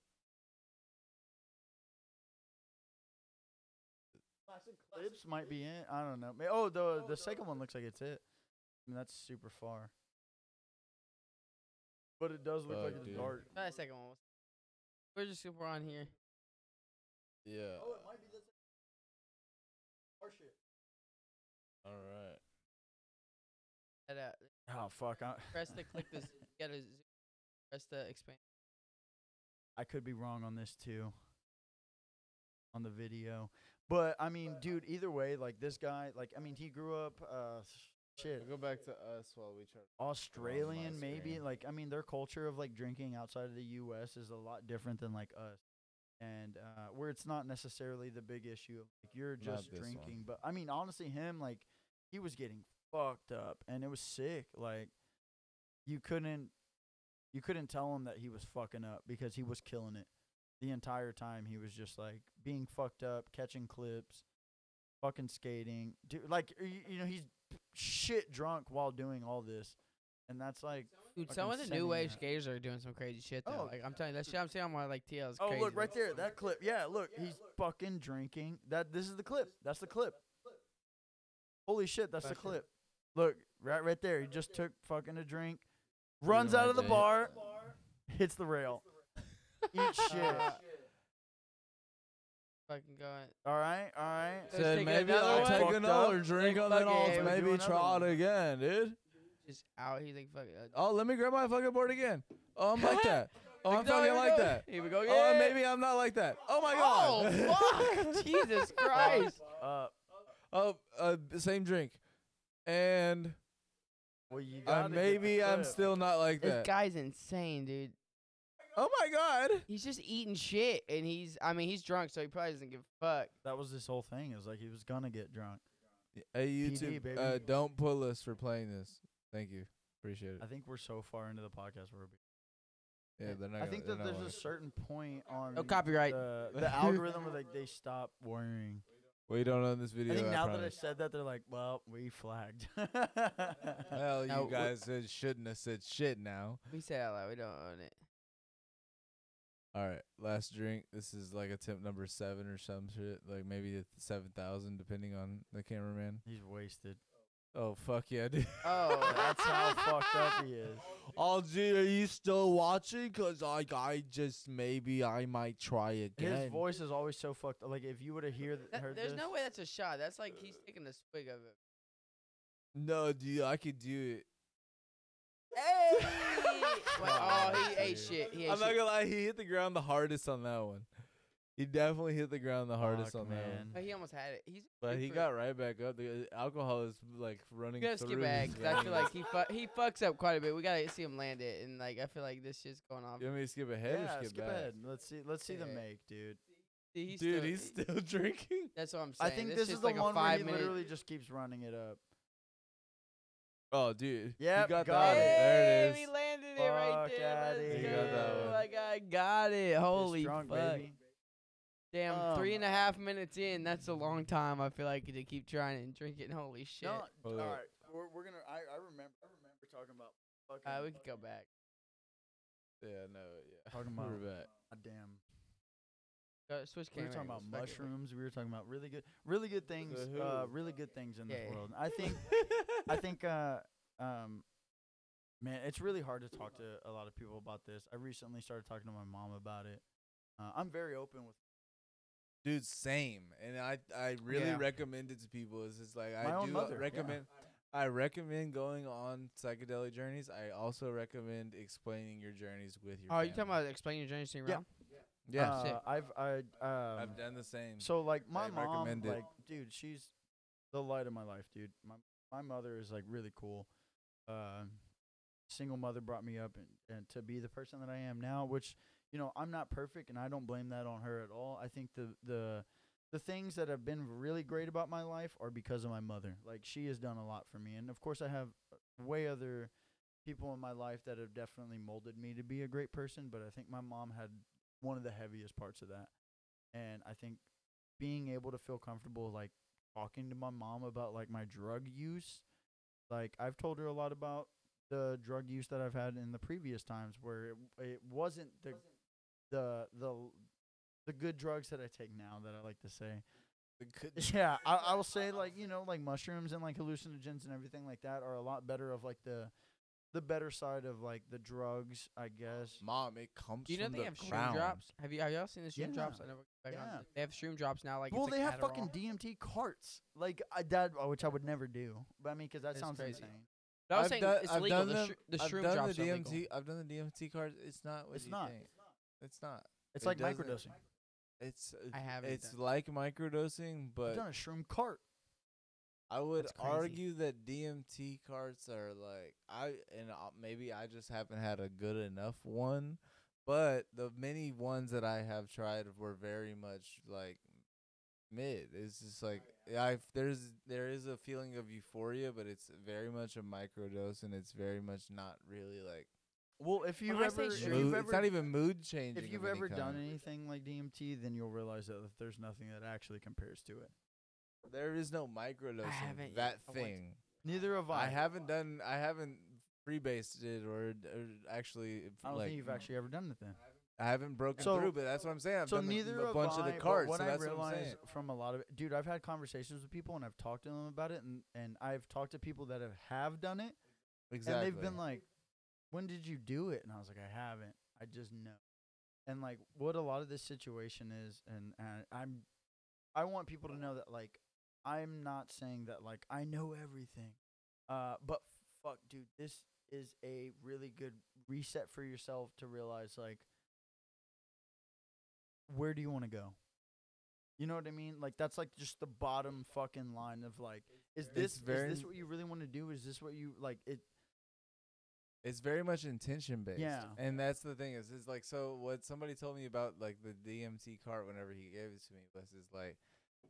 Clips might be in. I don't know. May- Oh, the oh, the second one looks like it's it. I mean, that's super far. But it does look like Fuck, it's dark. Try the second one. We're just we're on here. Yeah. Oh, it might be All right. Head out. Oh fuck! I, [laughs] Press the click this. [laughs] Get a zoom. Press the expand. I could be wrong on this too. On the video, but I mean, dude. Either way, like this guy, like I mean, he grew up. Uh, shit. Go back to us while we try. Australian, maybe. screen. Like, I mean, their culture of like drinking outside of the U.S. is a lot different than like us, and uh, where it's not necessarily the big issue. Like, you're just this one. drinking, but I mean, honestly, him like he was getting fucked up, and it was sick. Like, you couldn't, you couldn't tell him that he was fucking up because he was killing it the entire time. He was just like being fucked up, catching clips, fucking skating, dude. Like, y- you know, he's shit drunk while doing all this, and that's like, Dude, some of the new sending wave that. skaters are doing some crazy shit though. Oh. Like I'm telling you, that shit I'm seeing on my like TL is oh crazy. look right there, that clip. Yeah, look, he's fucking drinking. That this is the clip. That's the clip. Holy shit, that's the That's it. clip. Look, right, right there. He just took fucking a drink, runs my out of the day. bar, hits the rail. [laughs] Eat shit. Fucking going. All right, all right. Let's Said take maybe another I'll one. take Fucked another up. drink Like, and then fuck I'll it, we'll maybe another try it one. again, dude. Just out. He's like fucking. Uh, Oh, let me grab my fucking board again. Oh, I'm like [laughs] that. Oh, I'm no, fucking here we like go. that. Here we go. again. Oh, maybe I'm not like that. Oh my god. Oh fuck! [laughs] Jesus Christ! Uh, oh, uh, same drink, and well, you uh, gotta get the maybe I'm clip. still not like This that. guy's insane, dude. Oh my god. He's just eating shit, and he's. I mean, he's drunk, so he probably doesn't give a fuck. That was this whole thing. It was like he was gonna get drunk. Hey PD, YouTube, baby. uh, don't pull us for playing this. Thank you, appreciate it. I think we're so far into the podcast where we'll. Yeah, they're not. I gonna, think that not there's a certain point on No copyright. the, the algorithm where like they stop worrying. We don't own this video. I think now that I promise. said that, they're like, "Well, we flagged." [laughs] Well, No, you wh- guys said shouldn't have said shit now. We say it out loud. We don't own it. All right, last drink. This is like attempt number seven or some shit. Like maybe seven thousand, depending on the cameraman. He's wasted. Oh fuck yeah, dude. [laughs] Oh, That's how fucked up he is. Oh, gee, are you still watching? Cause like I just maybe I might try again. His voice is always so fucked. up. Like if you were to hear th- That- heard there's this, no way that's a shot. That's like he's taking a swig of it. No, dude, I could do it. Hey! [laughs] Wait, oh, he ate shit. He ate I'm not shit. gonna lie, he hit the ground the hardest on that one. He definitely hit the ground the hardest Fuck, on that one. But he almost had it. He's But he for- got right back up. The uh, alcohol is like running We gotta through. skip his back 'cause I feel like he fu- he fucks up quite a bit. We gotta see him land it, and like I feel like this shit's going off. You want me to skip ahead yeah, or skip, skip back? ahead. Let's see. Let's see the Yeah. make, dude. See, he's Dude, still, he's still [laughs] drinking. That's what I'm saying. I think this, this is the like one a where five he minute. literally just keeps running it up. Oh, dude. Yep, he got, got that. it. one. There Hey, it we is. landed it right Fuck there. outta Let's He got that go. one. My guy got it. Holy Piss drunk, fuck. baby. Damn, Um, three and a half minutes in. That's a long time. I feel like to keep trying and drinking. Holy shit. No, Hold all up. right. We're, we're gonna. I, I remember. I remember talking about. Fucking, Uh, we could go back. Yeah, no, yeah. Talking [laughs] We're back. God damn. Go, switch We were camera talking about angles. Back it. mushrooms. We were talking about really good, really good things. who? Uh, really good things in this Yeah. world. I think. [laughs] I think. Uh, um, man, it's really hard to talk to a lot of people about this. I recently started talking to my mom about it. Uh, I'm very open with. Dude, same. And I I really Yeah. recommend it to people. It's just like I own do mother, yeah. recommend I recommend going on psychedelic journeys. I also recommend explaining your journeys with your Oh, you talking family. about explaining your journey to your Yeah. mom? Yeah. Uh, sick. I've I um, I've done the same. So like my I mom, recommend it. like dude, she's the light of my life, dude. My my mother is like really cool. Uh, single mother brought me up and, and to be the person that I am now, which you know I'm not perfect and I don't blame that on her at all. I think the the the things that have been really great about my life are because of my mother. Like she has done a lot for me, and of course I have uh, way other people in my life that have definitely molded me to be a great person. But I think my mom had one of the heaviest parts of that, and I think being able to feel comfortable like talking to my mom about like my drug use, like I've told her a lot about the drug use that I've had in the previous times where it, it wasn't the the the the good drugs that I take now that I like to say. The good [laughs] Yeah, I, I will say like you know like mushrooms and like hallucinogens and everything like that are a lot better of like the the better side of like the drugs, I guess. Mom, it comes Do you know from they the have shroom ground. drops? Have you have y'all seen the shroom Yeah. drops? I never back on Yeah. They have shroom drops now. Like well, it's they like have fucking DMT carts, like I that uh, which I would never do. But I mean, because that It's sounds crazy. insane. But I was I've saying done, it's I've legal. done The, them, sh- the I've done drops the are DMT. legal. I've done the DMT cards. It's not what It's you not. think. It's not. It's It like doesn't- microdosing. It's I haven't It's done- like microdosing, I've but done a shroom cart. I would That's crazy. argue that DMT carts are like I and uh, maybe I just haven't had a good enough one, but the many ones that I have tried were very much like mid. It's just like I there's there is a feeling of euphoria, but it's very much a microdose and it's very much not really like Well, if you've When I say ever, if shroom- mood, you've it's not even mood changing. if you've of any ever done kind. anything like DMT, then you'll realize that there's nothing that actually compares to it. there is no microdosing. haven't yet. that oh, I want to. thing. Neither have I. I haven't done. I haven't freebased it or, or actually. I don't like, think you've actually ever done it then. I haven't broken So- through, but that's what I'm saying. I've so done the- neither a have bunch I, of the but cards. What so I that's what I'm realized saying. from a lot of it, dude, I've had conversations with people and I've talked to them about it, and and I've talked to people that have have done it, Exactly. and they've been like, "When did you do it?" And I was like, "I haven't. I just know." And like, what a lot of this situation is, and, and I'm, I want people to know that like, I'm not saying that like I know everything, uh, but fuck, dude, this is a really good reset for yourself to realize like, where do you want to go? You know what I mean? Like that's like just the bottom fucking line of like, is this very- is this what you really want to do? Is this what you like? It It's very much intention based. Yeah. And that's the thing is, is like so. What somebody told me about like the DMT cart whenever he gave it to me was is like,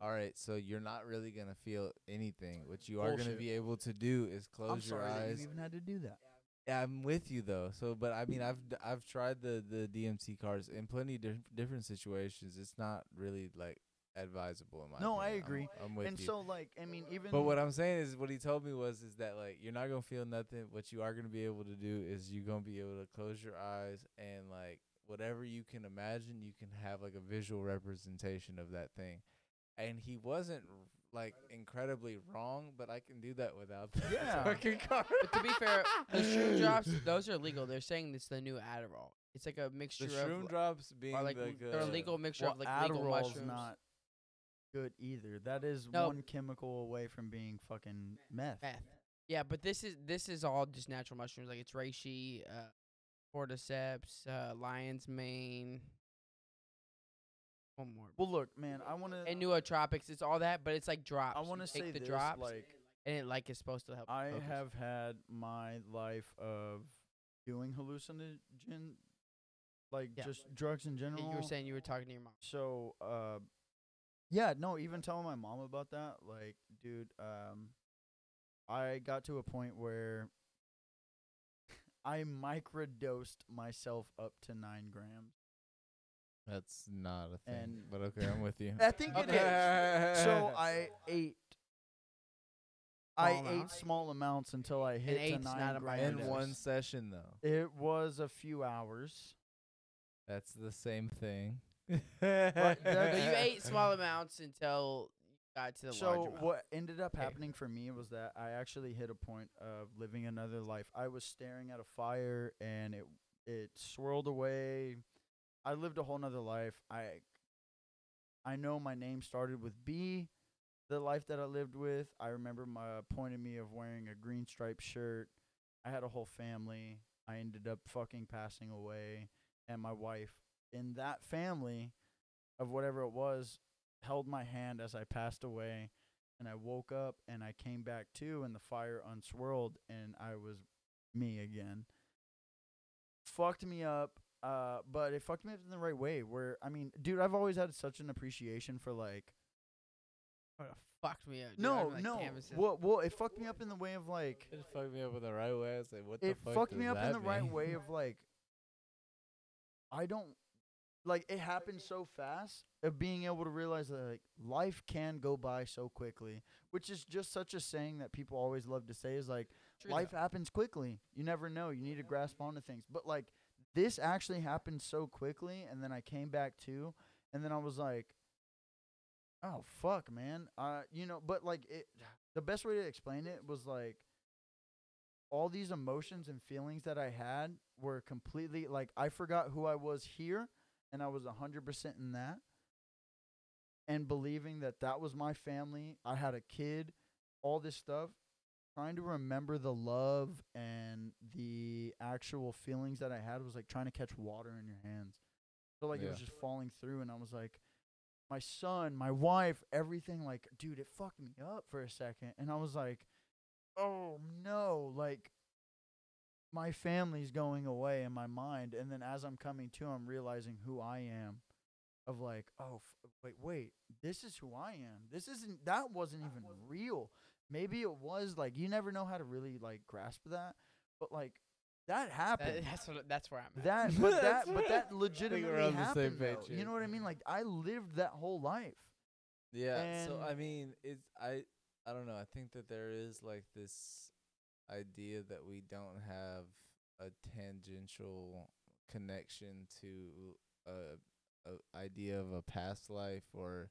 all right, so you're not really gonna feel anything. What you are gonna be able to do is close your eyes I'm your sorry that eyes. you even had to do that. Yeah, I'm with you though. So, but I mean, I've I've tried the the DMT cards in plenty diff- different situations. It's not really like advisable in my. No, I opinion. I'm- agree. I'm, with and you. so like I mean even but what I'm saying is, what he told me was, is that like you're not gonna feel nothing. What you are gonna be able to do is you're gonna be able to close your eyes and like whatever you can imagine, you can have like a visual representation of that thing. And he wasn't like incredibly wrong, but I can do that without the Yeah. [laughs] fucking card. But to be fair, the shroom [laughs] drops, those are legal. They're saying it's the new Adderall. It's like a mixture the of shroom drops being or like, like, they're a legal mixture well, of like legal Adderall's mushrooms. not good either. That is No. one chemical away from being fucking meth. Meth. Yeah, but this is this is all just natural mushrooms. Like it's reishi, uh, cordyceps, uh, lion's mane. One more. Well, look, man, I want to And nootropics. It's all that, but it's like drops. I want to say the this drops, like and it like is supposed to help. you I focus. have had my life of doing hallucinogen like Yeah. just drugs in Yeah, general. You were saying you were talking to your mom. So, uh, yeah, no, even telling my mom about that, like, dude, um, I got to a point where [laughs] I microdosed myself up to nine grams. That's not a thing. And- but okay, I'm with you. [laughs] I think it is. So [laughs] I ate. I Small ate amounts? small amounts until I hit to nine not grams. in one session though. It was a few hours. That's the same thing. So you [laughs] ate small amounts until you got to the large so amount. what ended up happening for me was that I actually hit a point of living another life. I was staring at a fire and it it swirled away. I lived a whole nother life. I I know my name started with B. The life that I lived with, I remember my point of me of wearing a green striped shirt. I had a whole family. I ended up fucking passing away, and my wife in that family of whatever it was held my hand as I passed away, and I woke up and I came back to, and the fire unswirled, and I was me again. Fucked me up, uh, but it fucked me up in the right way. Where I mean, dude, I've always had such an appreciation for like it fucked me up. dude. no, like, no. A- Well, well, it fucked me up in the way of like It fucked me up in the right way. I was like, what the it fuck fucked does me up in that the right way of like I don't like it happened so fast of being able to realize that like life can go by so quickly, which is just such a saying that people always love to say is like True life though. happens quickly. You never know. You need to grasp onto things. But like this actually happened so quickly and then I came back to and then I was like oh fuck, man. Uh, you know, but like it, the best way to explain it was like all these emotions and feelings that I had were completely like I forgot who I was here, and I was a hundred percent in that, and believing that that was my family. I had a kid, all this stuff. Trying to remember the love and the actual feelings that I had was like trying to catch water in your hands. So like it was just falling through, and I was like, my son, my wife, everything. Like, dude, it fucked me up for a second, and I was like, oh no, like my family's going away in my mind, and then as I'm coming to, I'm realizing who I am. Of like, oh f- wait, wait, this is who I am. This isn't that wasn't even real. Maybe it was like you never know how to really like grasp that, but like that happened. That, that's what. That's where I'm at. That, but that, [laughs] but that legitimately on the same happened. page though. You know what I mean? Like I lived that whole life. Yeah. so I mean, it's I I don't know. I think that there is like this idea that we don't have a tangential connection to a, a idea of a past life or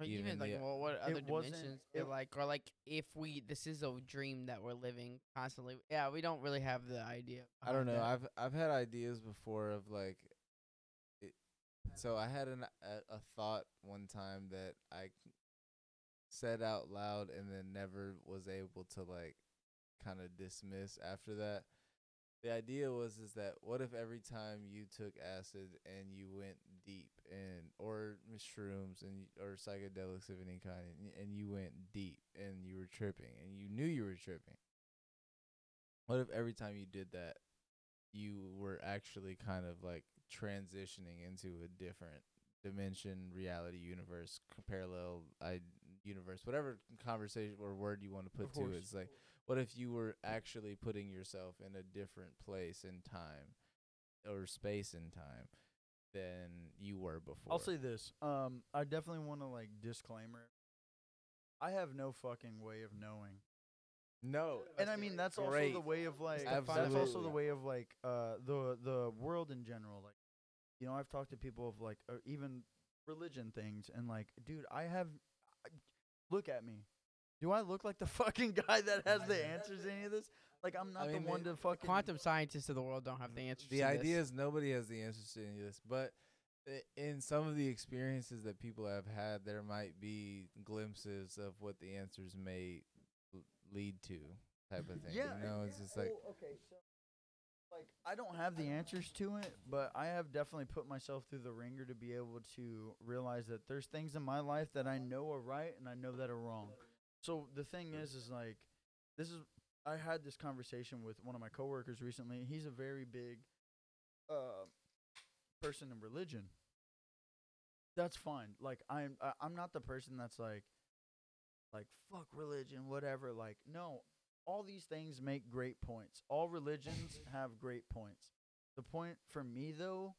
Or even even, like the- well, what other dimensions? it- like or like if we this is a dream that we're living constantly. Yeah, we don't really have the idea. I don't know. that. I've I've had ideas before of like, it, so I had an a, a thought one time that i said out loud and then never was able to like kind of dismiss after that. The idea was is that what if every time you took acid and you went deep and or mushrooms and or psychedelics of any kind and, and you went deep and you were tripping and you knew you were tripping. What if every time you did that you were actually kind of like transitioning into a different dimension, reality, universe, parallel I universe, whatever conversation or word you want to put to it. It's like, what if you were actually putting yourself in a different place in time or space in time than you were before? I'll say this. Um, I definitely want to like disclaimer. I have no fucking way of knowing. no, and I mean that's great. also the way of like that's also the way of like uh the the world in general like you know I've talked to people of like or even religion things and like dude I have I, look at me do I look like the [laughs] fucking guy that has the answers to any of this like I'm not I mean, the one to fucking Quantum scientists of the world don't have the answers. To the to idea this. is nobody has the answers to any of this, but in some of the experiences that people have had, there might be glimpses of what the answers may lead to, type of [laughs] thing. yeah you know, it's yeah, just like well, okay so like I don't have the answers to it but I have definitely put myself through the ringer to be able to realize that there's things in my life that I know are right and I know that are wrong so the thing is is like this is I had this conversation with one of my coworkers recently. He's a very big uh person in religion. That's fine. Like I'm I, I'm not the person that's like like fuck religion, whatever. Like no, all these things make great points. All religions [laughs] have great points. The point for me though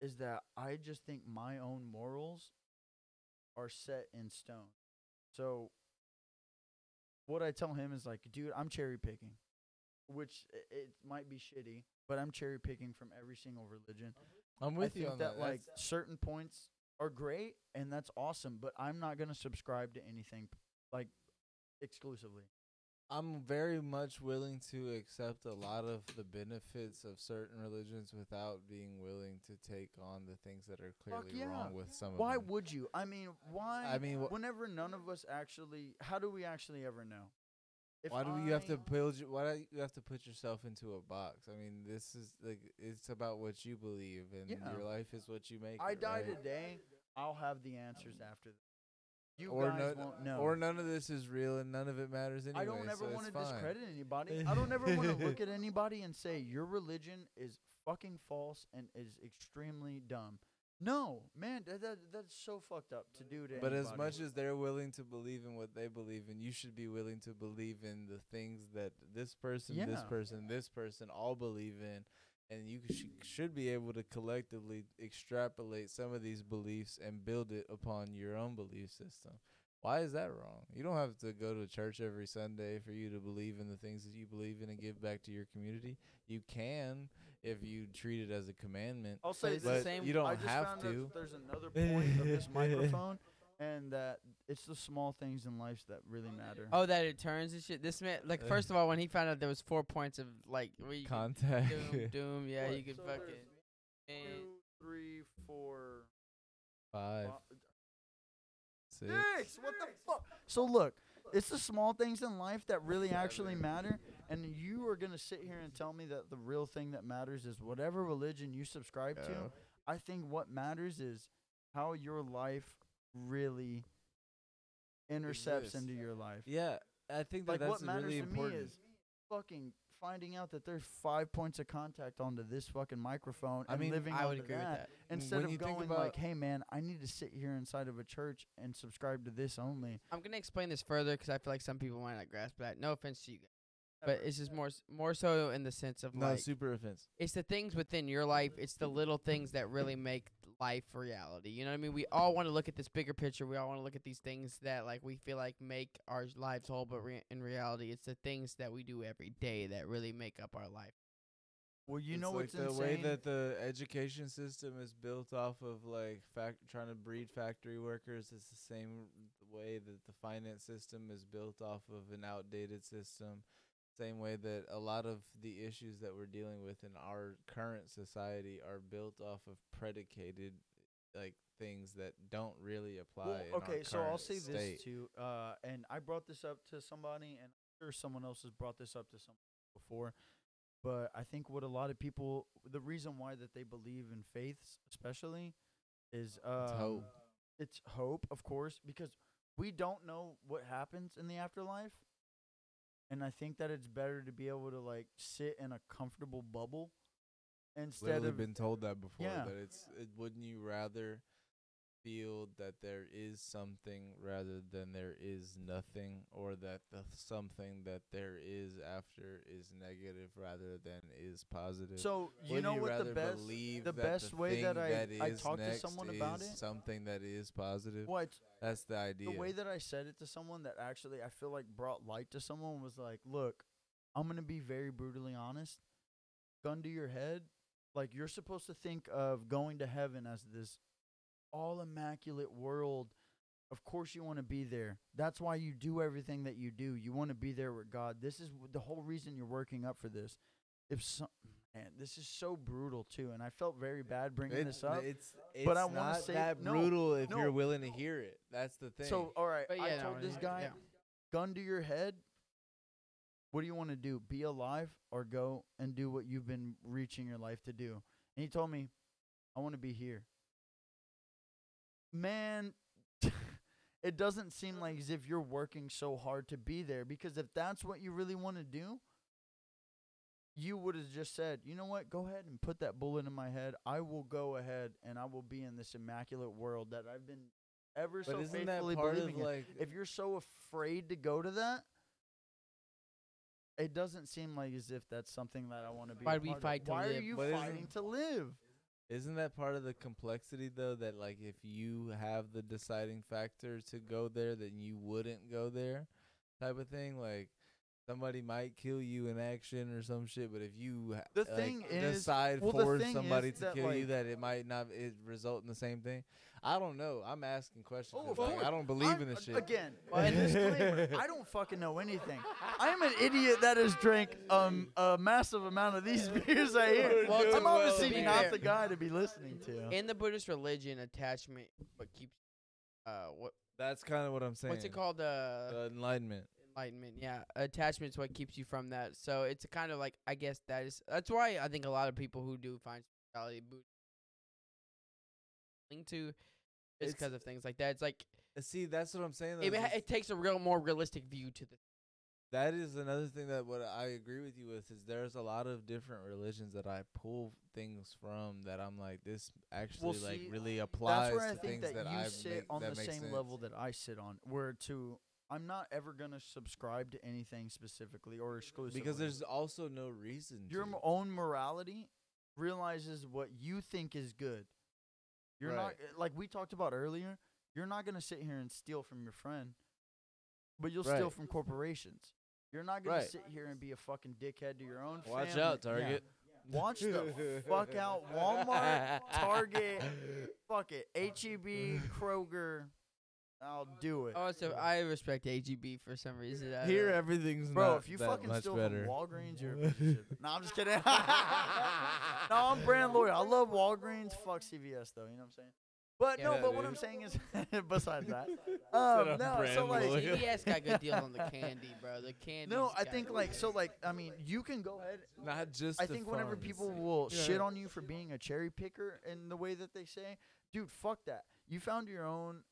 is that I just think my own morals are set in stone. So what I tell him is like, dude, I'm cherry picking, which i- it might be shitty, but I'm cherry picking from every single religion. I'm I with think you on that, that. like certain points are great and that's awesome, but I'm not gonna subscribe to anything like exclusively. I'm very much willing to accept a lot of the benefits of certain religions without being willing to take on the things that are clearly yeah. wrong with some Why of them. Why would you? I mean, why? I mean, wh- whenever none of us actually, how do we actually ever know? If why do you have to build? Why do you have to put yourself into a box? I mean, this is like it's about what you believe, and Yeah. your life is what you make. I it, die right? today, I'll have the answers after. You or guys none, won't know. or none of this is real, and none of it matters anyway. I don't ever so want to discredit anybody. I don't ever want to [laughs] look at anybody and say your religion is fucking false and is extremely dumb. No, man, that, that that's so fucked up to do to But as much as they're willing to believe in what they believe in, you should be willing to believe in the things that this person, this person, this person all believe in. And you sh- should be able to collectively extrapolate some of these beliefs and build it upon your own belief system. Why is that wrong? You don't have to go to church every Sunday for you to believe in the things that you believe in and give back to your community. You can if you treat it as a commandment. I'll say it's the same- you don't I just have found to. there's another point of this [laughs] microphone and that it's the small things in life that really oh, matter. Oh, that it turns and shit. This man, like, first of all, when he found out there was four points of like, where you could Contact. doom, [laughs] doom, yeah, What? you could So fucking. there's And Two, three, four, Five. fi- Six. Six. What the fuck? So look, it's the small things in life that really actually matter, and you are gonna sit here and tell me that the real thing that matters is whatever religion you subscribe Yeah. to. I think what matters is how your life really intercepts Exists. into your life. Yeah, I think that like that's what matters really to important. me is fucking finding out that there's five points of contact onto this fucking microphone I and mean, living I would onto agree with that. Mm, instead When of going like, "Hey man, I need to sit here inside of a church and subscribe to this only." I'm gonna explain this further because I feel like some people might not grasp that. No offense to you guys, but it's just more s- more so in the sense of no, like super offense. it's the things within your life. It's the little things that really [clears throat] make life reality. You know what I mean? We all want to look at this bigger picture. We all want to look at these things that like we feel like make our lives whole, but re- in reality, it's the things that we do every day that really make up our life. Well, you It's know like what's the insane? way that the education system is built off of like fact trying to breed factory workers is the same way that the finance system is built off of an outdated system same way that a lot of the issues that we're dealing with in our current society are built off of predicated like things that don't really apply Well, in our okay, so I'll say state. this too, uh, and I brought this up to somebody, and I'm sure someone else has brought this up to someone before. But I think what a lot of people, the reason why that they believe in faiths, especially, is um, hope. It's hope, of course, because we don't know what happens in the afterlife, and I think that it's better to be able to like sit in a comfortable bubble instead of. literally of been told that before Yeah. that it's it, wouldn't you rather feel that there is something rather than there is nothing or that the something that there is after is negative rather than is positive So you know what the best the best the way that I that I talked to someone about it. something that is positive What that's the idea the way that I said it to someone that actually I feel like brought light to someone was like, look, I'm gonna be very brutally honest. Gun to your head, like you're supposed to think of going to heaven as this all immaculate world. Of course, you want to be there. That's why you do everything that you do. You want to be there with God. This is the whole reason you're working up for this. If some, man, this is so brutal too, and I felt very bad bringing it's, this up. it's, but I wanna say- that no, brutal if no. you're willing to hear it that's the thing So, all right, But I yeah, no, told this guy, yeah. gun to your head. What do you want to do? Be alive or go and do what you've been reaching your life to do? And he told me, I want to be here. Man, [laughs] it doesn't seem like as if you're working so hard to be there because if that's what you really want to do, you would have just said, you know what, go ahead and put that bullet in my head. I will go ahead and I will be in this immaculate world that I've been ever but so isn't that faithfully part of believing in like if you're so afraid to go to that, it doesn't seem like as if that's something that I want to be. Why a do we part of. fight to Why are you But fighting to live? Isn't that part of the complexity though that like if you have the deciding factor to go there then you wouldn't go there type of thing? Like somebody might kill you in action or some shit but if you ha- The like, thing is- decide well, the for somebody to that, kill you that it might not it result in the same thing I don't know I'm asking questions Oh, 'cause, of like. I don't believe I'm- in this shit Again, [laughs] I don't fucking know anything. I'm an idiot that has drank um a massive amount of these [laughs] beers I hear. Well, I'm obviously to be not the guy to be listening to. In the Buddhist religion, attachment what keeps uh what that's kind of what I'm saying what's it called uh the enlightenment enlightenment yeah attachment's what keeps you from that so it's a kind of like i guess that is that's why i think a lot of people who do find spirituality Buddha cling to is because of things like that it's like Uh, see that's what I'm saying though, it, is ha- it takes a real more realistic view to the That is another thing that what I agree with you with is there's a lot of different religions that I pull things from that I'm like this actually like see, really applies That's where I to think things that, that, you I sit make, on that the same sense. level that I sit on. Where to, I'm not ever gonna subscribe to anything specifically or exclusively because there's also no reason your to. own morality realizes what you think is good. You're not Right. uh, like we talked about earlier. You're not gonna sit here and steal from your friend, but you'll steal from corporations. You're not gonna Right. sit here and be a fucking dickhead to your own. Watch family. out, Yeah. Target. Watch the [laughs] fuck out, Walmart, Target, fuck it, HEB, [laughs] Kroger. I'll do it. Also, I respect HEB for some reason. I Here, don't- everything's Bro, not if you that fucking much steal better. from Walgreens, you're a piece of shit. [laughs] No, I'm just kidding. [laughs] no, I'm brand loyal. I love Walgreens. Fuck CVS though. You know what I'm saying? But Yeah, no, Yeah, but what dude. I'm saying is, [laughs] besides that, Set um, up no, brand so like. CVS got good deals on the candy, bro. The candy. no, I think like so like I mean you can go ahead. Not just. I the think whenever funds. people will Yeah. shit on you for being a cherry picker in the way that they say, dude, fuck that. You found your own m-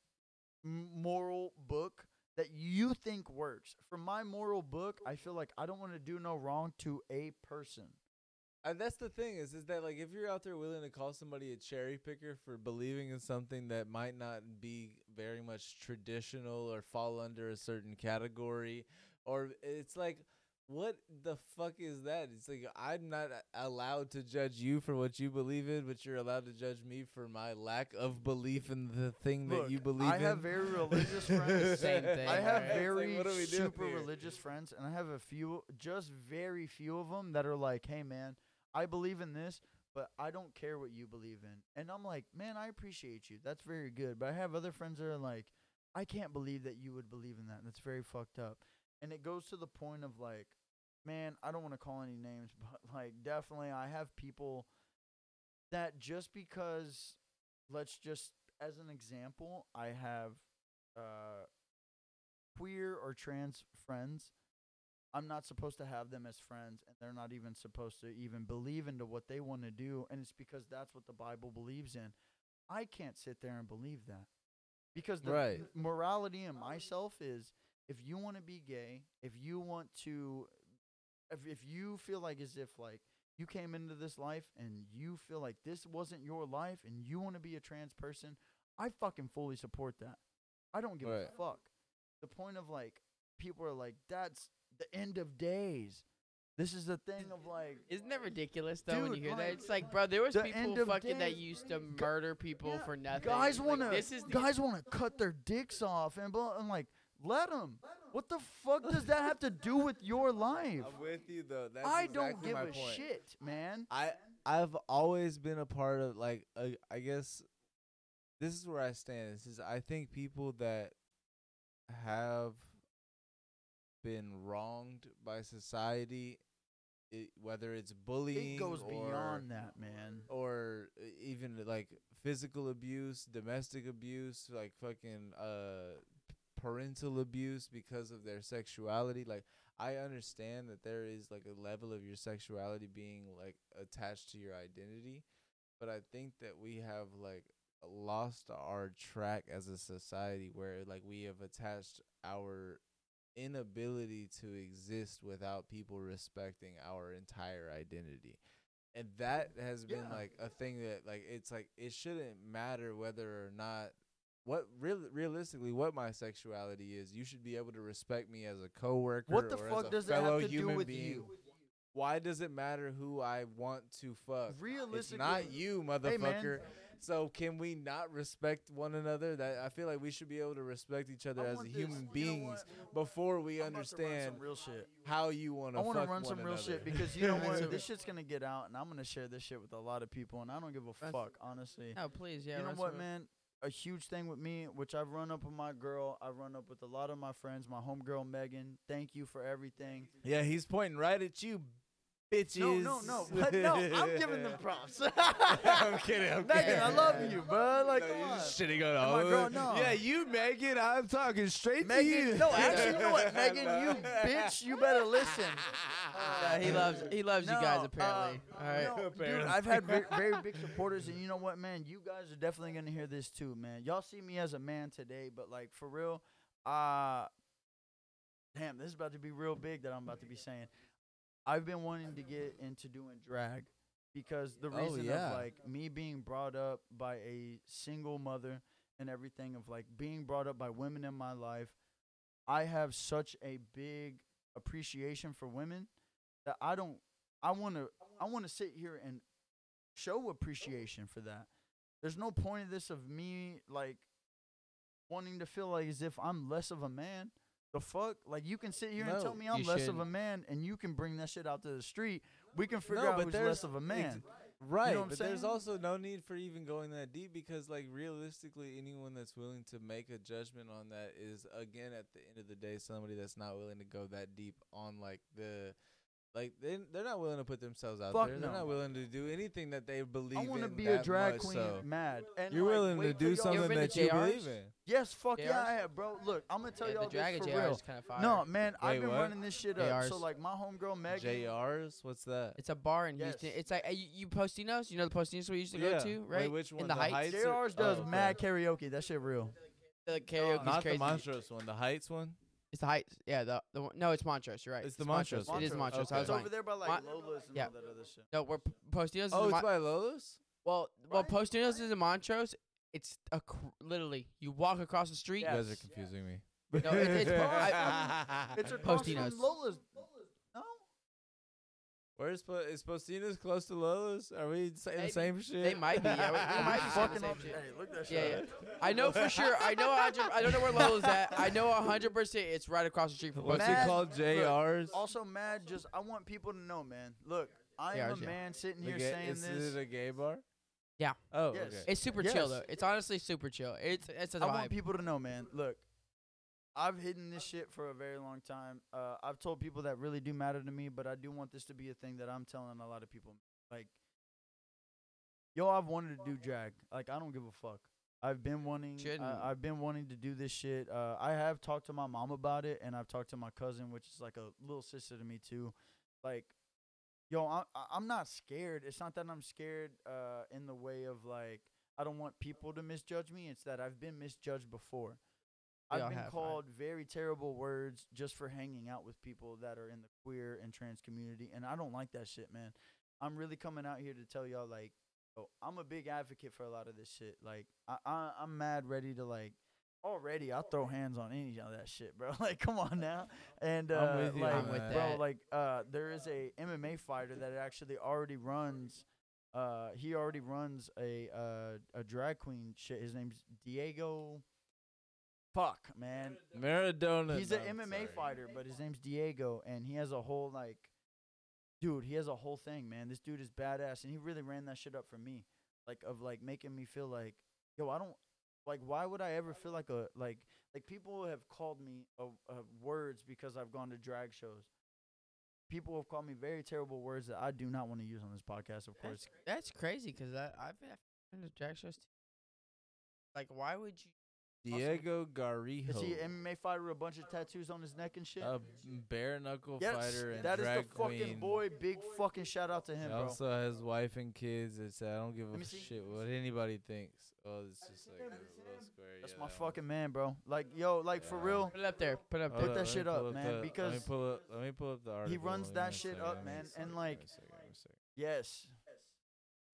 moral book that you think works. For my moral book, I feel like I don't want to do no wrong to a person. And that's the thing is, is that like if you're out there willing to call somebody a cherry picker for believing in something that might not be very much traditional or fall under a certain category, or it's like, what the fuck is that? It's like I'm not allowed to judge you for what you believe in, but you're allowed to judge me for my lack of belief in the thing Look, that you believe I in. I have very [laughs] religious friends. Same thing, I have right? It's like, very what are we super religious friends, and I have a few, just very few of them that are like, "Hey, man, I believe in this, but I don't care what you believe in." And I'm like, "Man, I appreciate you. That's very good." But I have other friends that are like, "I can't believe that you would believe in that. That's very fucked up." And it goes to the point of like, man, I don't want to call any names, [laughs] but like, definitely, I have people that just because, let's just as an example, I have uh, queer or trans friends. I'm not supposed to have them as friends, and they're not even supposed to even believe into what they want to do, and it's because that's what the Bible believes in. I can't sit there and believe that because the Right. morality in myself is if you want to be gay, if you want to, if if you feel like as if like you came into this life and you feel like this wasn't your life and you want to be a trans person, I fucking fully support that. I don't give a fuck. The point of like people are like that's the end of days. This is the thing of like Isn't that ridiculous though? when you hear like, that, it's like, bro, there was the people end of fucking that used to murder people yeah, for nothing. guys want to This is guys want to cut their dicks off and blah, I'm like let them. What the fuck does that have to do with your life? I'm with you though. That's I don't give my a point. shit, man. I I've always been a part of like uh, I guess this is where I stand. This is I think people that have been wronged by society, it, whether it's bullying, It goes or, beyond that, man. or even like physical abuse, domestic abuse, like fucking uh parental abuse because of their sexuality. Like I understand that there is like a level of your sexuality being like attached to your identity, but I think that we have like lost our track as a society where like we have attached our inability to exist without people respecting our entire identity. And that has been Yeah. like a thing that like it's like it shouldn't matter whether or not what real realistically what my sexuality is. You should be able to respect me as a coworker. What the or fuck as a does that fellow have to do human with being. you? Why does it matter who I want to fuck? Realistically, It's Realistically, not you, Hey, motherfucker. so can we not respect one another? That I feel like we should be able to respect each other I as want a this- human you know beings before we I'm about to run understand real shit. how you want to I want to run some one real another. shit because you know [laughs] what? this shit's gonna get out, and I'm gonna share this shit with a lot of people, and I don't give a fuck, honestly. No, please, yeah. you know what, some- man? A huge thing with me, which I've run up with my girl, I've run up with a lot of my friends, my homegirl Megan. Thank you for everything. Yeah, he's pointing right at you, bitches. No, no, no, but no, I'm [laughs] giving them props. [laughs] I'm kidding. I'm [laughs] Megan, kidding. I love you, bro. Like, No, come you're on. shitting on And all my of girl, no. Yeah, you, Megan. I'm talking straight to you. No, actually, you know what, Megan, you bitch, you better listen. Yeah, he loves he loves you guys apparently. uh, All right. no, dude, I've had very, very big supporters, and you know what, man? You guys are definitely gonna hear this too, man. Y'all see me as a man today, but like for real, uh damn, this is about to be real big that I'm about to be saying. I've been wanting to get into doing drag because the Oh, reason yeah. of like me being brought up by a single mother and everything of like being brought up by women in my life, I have such a big appreciation for women that I don't I want to I want to sit here and show appreciation for that. There's no point of this of me like wanting to feel like as if I'm less of a man. The fuck? Like you can sit here and tell me I'm you less of a shouldn't. man and you can bring that shit out to the street. We can figure No, out but who's there's less of a man. Right, what I'm but there's saying? also no need for even going that deep because, like, realistically, anyone that's willing to make a judgment on that is, again, at the end of the day, somebody that's not willing to go that deep on, like, the. Like they they're not willing to put themselves out Fuck there. They're no. not willing to do anything that they believe I want to be a drag much, queen so. mad. And You're like, willing to do something that you believe in. Yes, fuck yeah, I have, bro. Look, I'm gonna tell Yeah, y'all the drag this at for JR real. is kind of fire. No, man, I've been what? running this shit up. So like my homegirl Megan. JRs, what's that? It's a bar in Houston. It's like uh, you, you Postinos. You know the Postinos we used to Yeah. go to, Wait, right? which one? In the, The Heights. Heights? JR's does Oh, okay. mad karaoke. That shit real. The karaoke's Not the Montrose one, the Heights one. It's the height. Yeah, the the one, no, it's Montrose. You're right. It's the Montrose It is one. Montrose. Okay. I was It's lying. over there by like Mon- Lola's and yeah. all that other shit. No, we're Postinos. is Oh, in it's Mon- by Lola's. well, well, Right? Postinos is in Montrose. It's a cr- literally you walk across the street. You guys are Yes. confusing me. No, it- it's po- I- It's [laughs] across Postinos. from Lola's. No. Where's po- is Postino's close to Lola's? Are we saying Maybe. the same shit? They might be. Yeah, we, we might be [laughs] saying the same shit. Hey, look that Yeah, shit. yeah. I know for sure. I know. 100 I don't know where Lola's at. I know hundred percent. It's right across the street from What's Postinos. it Mad- called? look, JR's. Also, mad. Just I want people to know, man. Look, I am JR's, a yeah. man sitting The here ga- saying is this. it a gay bar? Yeah. Oh, Yes. okay. It's super Yes. chill though. It's honestly super chill. It's it's a I want people to know, man. Look, I've hidden this shit for a very long time. Uh, I've told people that really do matter to me, but I do want this to be a thing that I'm telling a lot of people. Like, yo, I've wanted to do drag. Like, I don't give a fuck. I've been wanting. I, I've been wanting to do this shit. Uh, I have talked to my mom about it, and I've talked to my cousin, which is like a little sister to me too. Like, yo, I- I'm not scared. It's not that I'm scared uh, in the way of like I don't want people to misjudge me. It's that I've been misjudged before. I've been called very terrible words just for hanging out with people that are in the queer and trans community, and I don't like that shit, man. I'm really coming out here to tell y'all like, oh, I'm a big advocate for a lot of this shit. Like, I, I I'm mad ready to like. Already, I'll throw hands on any of that shit, bro. [laughs] like, come on now. And uh, you like, bro, like, uh, there is a MMA fighter that actually already runs. Uh, he already runs a uh a drag queen shit. His name's Diego. Fuck, man. Maradona. He's an I'm MMA sorry. fighter, but his name's Diego, and he has a whole like, dude, he has a whole thing, man. This dude is badass, and he really ran that shit up for me, like of like making me feel like, yo, I don't like. Why would I ever feel like a like like people have called me uh, uh, words because I've gone to drag shows. People have called me very terrible words that I do not want to use on this podcast, of course. That's, that's crazy because I've I've been to drag shows too. Like, why would you? Diego Garijo. Is he an MMA fighter with a bunch of tattoos on his neck and shit? a bare knuckle yes, fighter and that is drag the fucking queen. boy. Big fucking shout out to him, He bro. also has wife and kids. It's I don't give a shit what anybody thinks. Oh, it's just like a little square. That's yeah, my that one. fucking man, bro. Like, yo, like for real, Put it up there. Put it up there. Put that shit pull up, man, the- let me because pull up. Let me pull up the article. He runs that shit second, up, give me a man, and, second, give like, a second, give me a second. yes.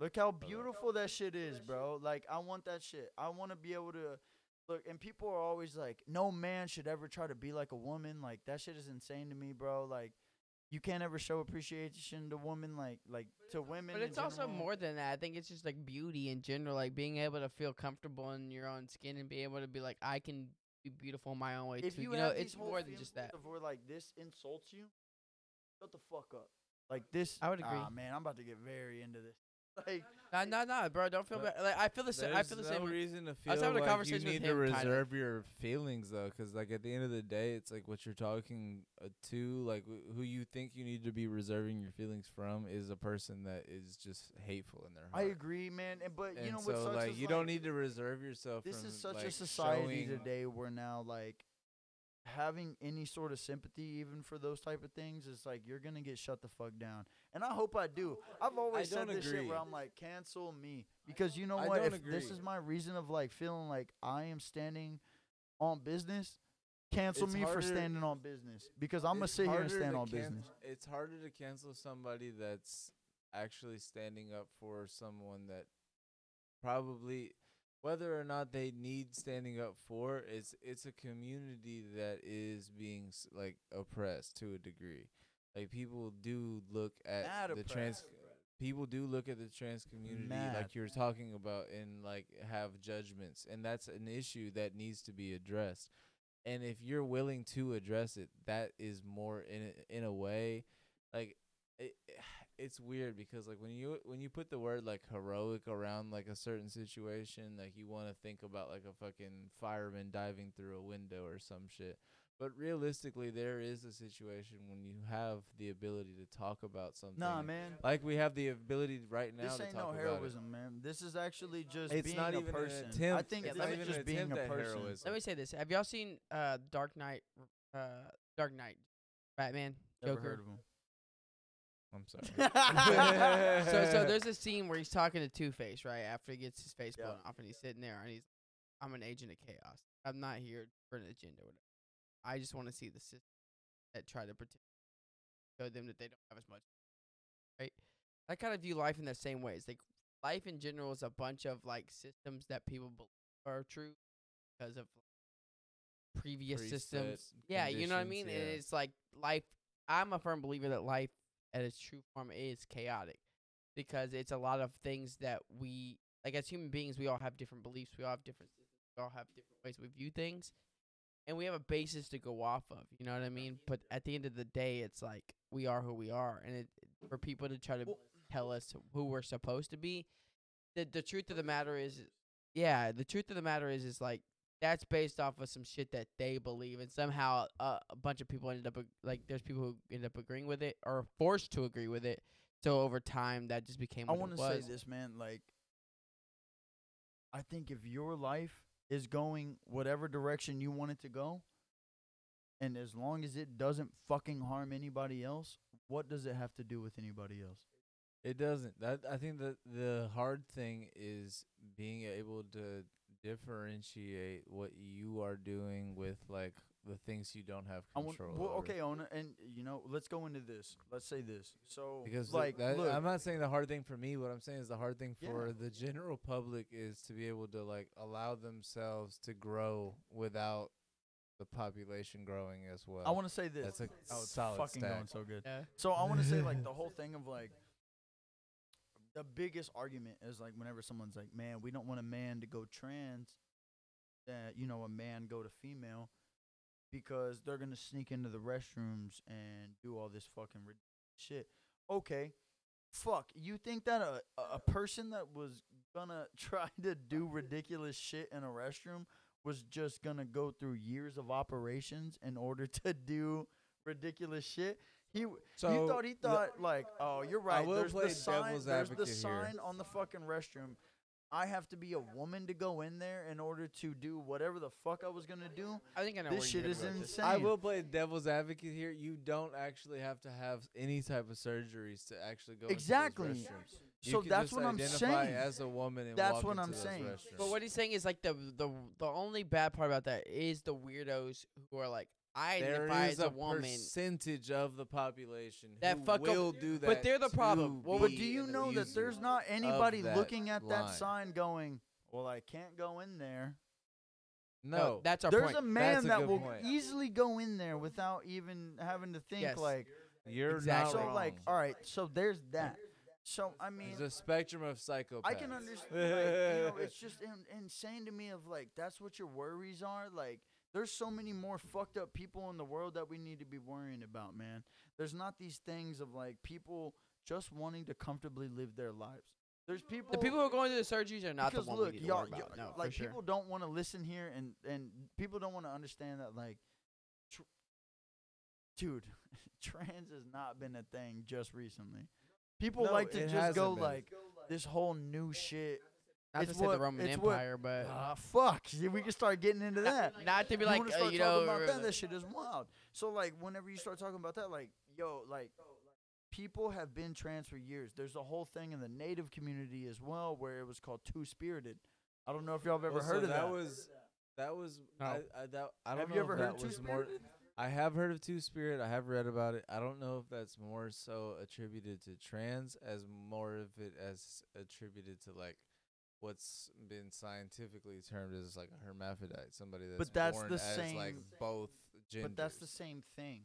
Look how beautiful that shit is, bro. Like, I want that shit. I want to be able to look. And people are always like, no man should ever try to be like a woman. Like, that shit is insane to me, bro. Like, you can't ever show appreciation to women, like, like to women. But it's also more than that. I think it's just like beauty in general, like being able to feel comfortable in your own skin and be able to be like, I can be beautiful in my own way if too. you, You, know, it's more than just that. Where like this insults you, shut the fuck up. Like this. I would agree. Ah, man, I'm about to get very into this. [laughs] Like, No, no, no, bro. Don't feel But bad. Like I feel the same. I There's feel the no same. way. reason to feel was having a like conversation you with need to him, kinda. reserve your feelings though, because like at the end of the day, it's like what you're talking uh, to, like wh- who you think you need to be reserving your feelings from, is a person that is just hateful in their heart. I agree, man. And but you and know so what sucks like is, you like, don't need to reserve yourself. This from, is such a like, society showing- today where now like having any sort of sympathy even for those type of things is like you're gonna get shut the fuck down. And I hope I do. I've always said this shit where I'm like, cancel me. Because you know what? If this is my reason of like feeling like I am standing on business, cancel It's me for standing on business. Because I'm gonna sit here and stand on can- business. It's harder to cancel somebody that's actually standing up for someone that probably whether or not they need standing up for it's it's a community that is being like oppressed to a degree. Like people do look at Mad the trans people do look at the trans community Mad. like you're talking about and like have judgments and that's an issue that needs to be addressed and if you're willing to address it that is more in a, in a way like it, [sighs] it's weird because like when you when you put the word like heroic around like a certain situation, like you want to think about like a fucking fireman diving through a window or some shit. But realistically, there is a situation when you have the ability to talk about something. Nah, man. Like we have the ability right now This to ain't talk no about heroism, man. This is actually just It's being not a even an person. I attempt- think it's this not is even just being a person. heroism. Let me say this: Have y'all seen uh Dark Knight? Uh, Dark Knight, Batman, Never Joker. heard of him. I'm sorry. [laughs] so so there's a scene where he's talking to Two Face right after he gets his face Yeah. blown off, and he's sitting there, and he's, "I'm an agent of chaos. I'm not here for an agenda. Or whatever. I just want to see the system that try to protect, show them that they don't have as much, right? I kind of view life in the same way. It's like life in general is a bunch of like systems that people believe are true because of previous Preset systems. Yeah, you know what I mean. conditions, And it's like life. I'm a firm believer that life at its true form is chaotic because it's a lot of things that we like as human beings. We all have different beliefs. We all have different systems. We all have different ways we view things, and we have a basis to go off of. You know what I mean? But at the end of the day, it's like we are who we are, and it, for people to try to tell us who we're supposed to be, the the truth of the matter is, yeah, the truth of the matter is, is like that's based off of some shit that they believe, and somehow uh, a bunch of people ended up like there's people who end up agreeing with it or forced to agree with it. So over time, that just became. I want to say this, man. Like, I think if your life is going whatever direction you want it to go, and as long as it doesn't fucking harm anybody else, what does it have to do with anybody else? It doesn't. That I think that the hard thing is being able to differentiate what you are doing with like the things you don't have I want, control well, over. okay, Ona, and you know, let's go into this. Let's say this. So, Because like, like that, look, I'm not saying the hard thing for me. What I'm saying is the hard thing Yeah. for the general public is to be able to like allow themselves to grow without the population growing as well. I want to say this. That's a oh, it's solid fucking stack. going so good. Yeah. So I want to say like the [laughs] whole thing of like the biggest argument is like whenever someone's like, "Man, we don't want a man to go trans," that you know a man go to female because they're gonna sneak into the restrooms and do all this fucking shit. Okay, fuck. You think that a a- person that was gonna [laughs] try to do ridiculous shit in a restroom was just gonna go through years of operations in order [laughs] to do ridiculous shit? He So, you thought he the- thought like, oh, you're right. will there's play the sign. devil's There's the advocate here. sign on the fucking restroom. I have to be a woman to go in there in order to do whatever the fuck I was gonna do. I think I know This where shit you're is go with this. insane. I will play devil's advocate here. You don't actually have to have any type of surgeries to actually go Exactly. Into those restrooms. You So can that's just what I'm identify saying. as a woman and That's walk what into I'm those saying. restrooms. But what he's saying is like the the the only bad part about that is the weirdos who are like I there identify is as a, a woman. percentage of the population That who fuck up- will do that. but they're the problem. Well, But do you know that there's not anybody looking at that sign going, "Well, I can't go in there." No, that's our There's point. a man a that will point. easily go in there without even having to think Yes. like. you're Exactly. not So wrong. like, all right, so there's that. So I mean, There's a spectrum of psychopaths. I can understand. Like, you know, it's [laughs] just in, insane to me. Of like, that's what your worries are. Like, there's so many more fucked up people in the world that we need to be worrying about, man. There's not these things of like people just wanting to comfortably live their lives. There's people. the people who are going through the surgeries are not the ones one look, we need to worry about. No, like for sure. people don't want to listen here, and and people don't want to understand that, like, tr- dude, [laughs] trans has not been a thing just recently. People No, like to just go hasn't been. like this whole new shit. Not it's to say what- the Roman it's what- Empire, but Ah, fuck. We can start getting into that. not to be You like wanna uh, start you talking know about that? That shit is wild. So like, whenever you start talking about that, like, yo, like, people have been trans for years. There's a whole thing in the native community as well where it was called two spirited. I don't know if y'all have ever Well, so heard of that. that. Was that was No. I, I, that, I don't Have know you ever if heard that Two was more. Spirited? I have heard of Two Spirit. I have read about it. I don't know if that's more so attributed to trans as more of it as attributed to like what's been scientifically termed as like a hermaphrodite, somebody that's But that's born the as like same- both genders. but that's the same thing.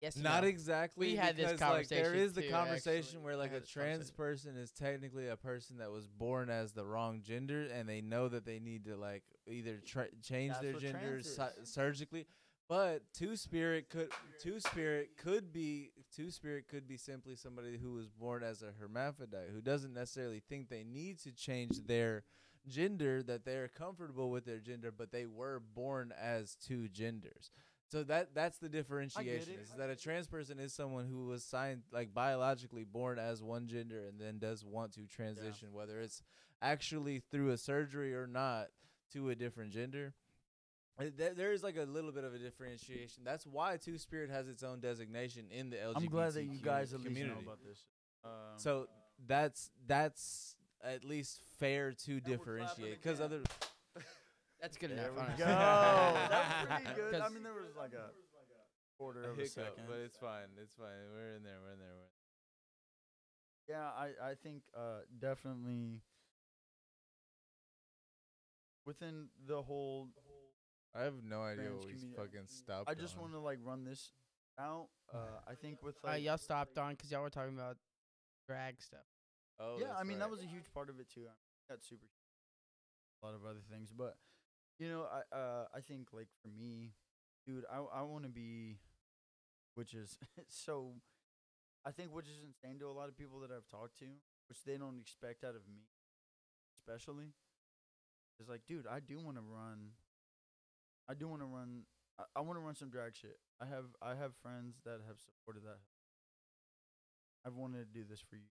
yes, Not no. exactly. We had this because, like, there conversation is the too, conversation actually. where I like had a this trans conversation. person is technically a person that was born as the wrong gender, and they know that they need to like either tra- change That's their what gender trans su- is. surgically. But two spirit could two spirit could be two spirit could be simply somebody who was born as a hermaphrodite who doesn't necessarily think they need to change their gender that they're comfortable with their gender but they were born as two genders. So that that's the differentiation is that a trans person is someone who was signed like biologically born as one gender and then does want to transition whether it's actually through a surgery or not to a different gender. There, there is like a little bit of a differentiation. That's why Two Spirit has its own designation in the LGBTQ I'm glad that you guys at least community. know about this. Um, So that's that's at least fair to differentiate because other [laughs] That's good there enough. we honestly. go. [laughs] That's pretty [laughs] good. I 'Cause- mean, there was like a quarter of a hiccup, second. but it's fine. It's fine. We're in there. We're in there. We're Yeah, I I think uh definitely within the whole. I have no idea what we community- fucking stopped. I just on. want to like run this out. Uh, [laughs] I think with Uh, like y'all stopped on because y'all were talking about drag stuff. Oh, yeah, I mean that was a huge part of it too. I got super a lot of other things, but you know, I uh I think like for me, dude, I I want to be, which is [laughs] so. I think which is insane to a lot of people that I've talked to, which they don't expect out of me, especially. Is like, dude, I do want to run. I do want to run. I, I want to run some drag shit. I have I have friends that have supported that. I've wanted to do this for you.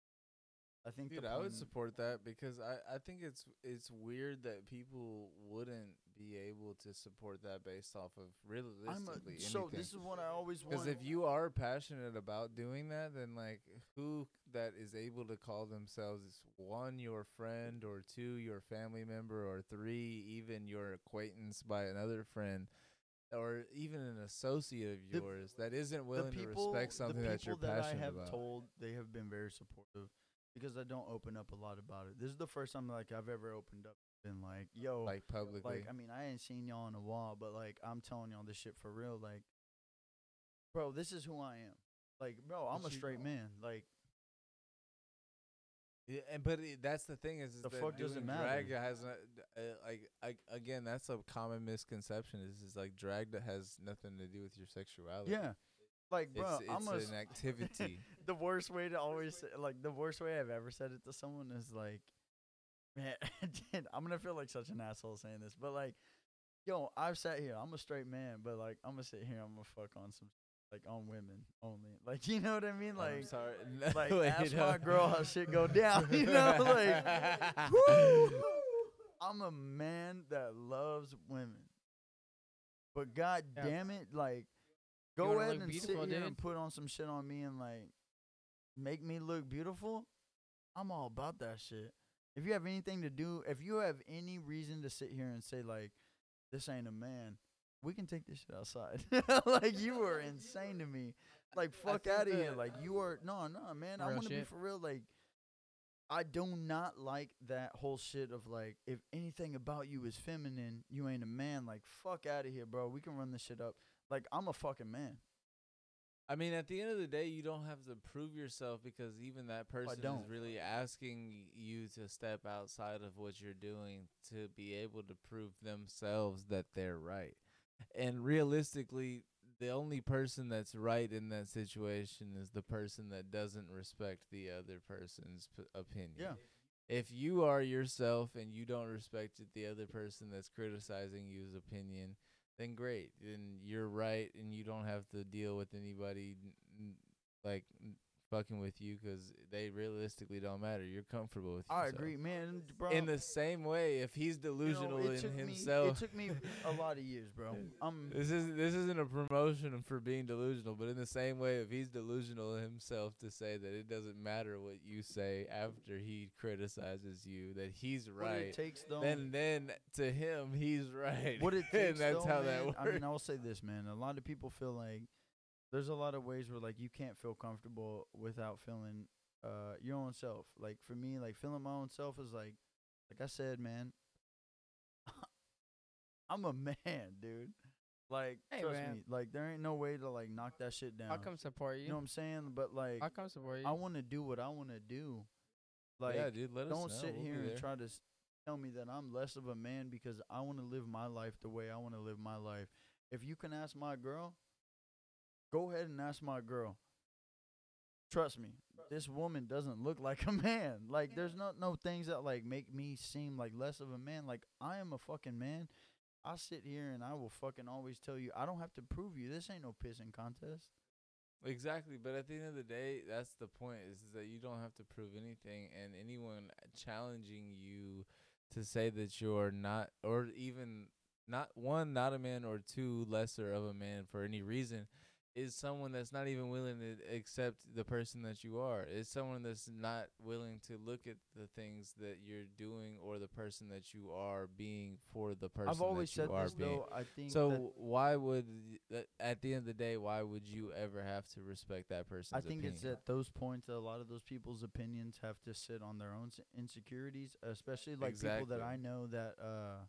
I think Dude, I would support that because I, I think it's it's weird that people wouldn't be able to support that based off of realistically a, so this is what I always want. Because if you are passionate about doing that, then like who that is able to call themselves one your friend or two your family member or three even your acquaintance by another friend or even an associate of The- yours that isn't willing people, to respect something that you're people that I passionate have about. told, they have been very supportive because I don't open up a lot about it. This is the first time like I've ever opened up, been like, yo, like publicly. like I mean I ain't seen y'all in a while, but like I'm telling y'all this shit for real. Like, bro, this is who I am. Like, bro, I'm But a straight man. Like, Yeah, and but it, that's the thing is, is The fuck does it doing matter? drag has not, uh, like I, again that's a common misconception is is like drag that has nothing to do with your sexuality. yeah, like, bro, it's, I'm it's an activity. [laughs] the worst way to always say, like the worst way I've ever said it to someone is like, man, [laughs] I'm gonna feel like such an asshole saying this, but like, yo, I've sat here, I'm a straight man, but like, I'm gonna sit here, I'm gonna fuck on some like on women only, like you know what I mean, I'm like. sorry. [laughs] Like Wait, ask no. my girl how shit go down, [laughs] you know, like woo! I'm a man that loves women. But god Yeah. damn it, like go ahead and sit here dude. and put on some shit on me and like make me look beautiful. I'm all about that shit. If you have anything to do, if you have any reason to sit here and say like this ain't a man, we can take this shit outside. [laughs] like you are [laughs] insane to me. Like fuck out of here. Like you are no, no, man. I want to be for real. Like I do not like that whole shit of like if anything about you is feminine, you ain't a man. Like fuck out of here, bro. We can run this shit up. Like I'm a fucking man. I mean, at the end of the day, you don't have to prove yourself because even that oh, person don't. is really asking you to step outside of what you're doing to be able to prove themselves that they're right. And realistically, the only person that's right in that situation is the person that doesn't respect the other person's p- opinion. Yeah. If you are yourself and you don't respect it, the other person that's criticizing you's opinion, then great. Then you're right, and you don't have to deal with anybody like fucking with you because they realistically don't matter. You're comfortable with. I agree, man. Bro, In the same way, if he's you know, delusional in himself, Me, it took me a [laughs] lot of years, bro. I'm this is this isn't a promotion for being delusional, but in the same way, if he's delusional himself to say that it doesn't matter what you say after he criticizes you, that he's what right, it takes though. then then to him he's right. what it [laughs] and takes that's though, how man, that works. I mean, I will say this, man. A lot of people feel like there's a lot of ways where like you can't feel comfortable without feeling uh your own self. Like for me, like feeling my own self is like like I said, man. [laughs] I'm a man, dude. Like Hey, trust man. me, like there ain't no way to like knock that shit down. I'll come support you. you know what I'm saying? But like I'll come support you. I want to do what I want to do. Like yeah, dude, let us don't know. sit We'll here and try to s- tell me that I'm less of a man because I want to live my life the way I want to live my life. If you can ask my girl, go ahead and ask my girl. Trust me, this woman doesn't look like a man. Like there's no no things that like make me seem like less of a man. Like I am a fucking man. I sit here and I will fucking always tell you I don't have to prove you. This ain't no pissing contest. Exactly, but at the end of the day, that's the point is, is that you don't have to prove anything, and anyone challenging you to say that you're not, or even not one, not a man, or two, lesser of a man for any reason, is someone that's not even willing to accept the person that you are. It's someone that's not willing to look at the things that you're doing or the person that you are being for the person I've always that you said are this being. though. I think So why would at the end of the day, why would you ever have to respect that person? I think opinion? it's at those points that a lot of those people's opinions have to sit on their own insecurities, especially like people that I know that uh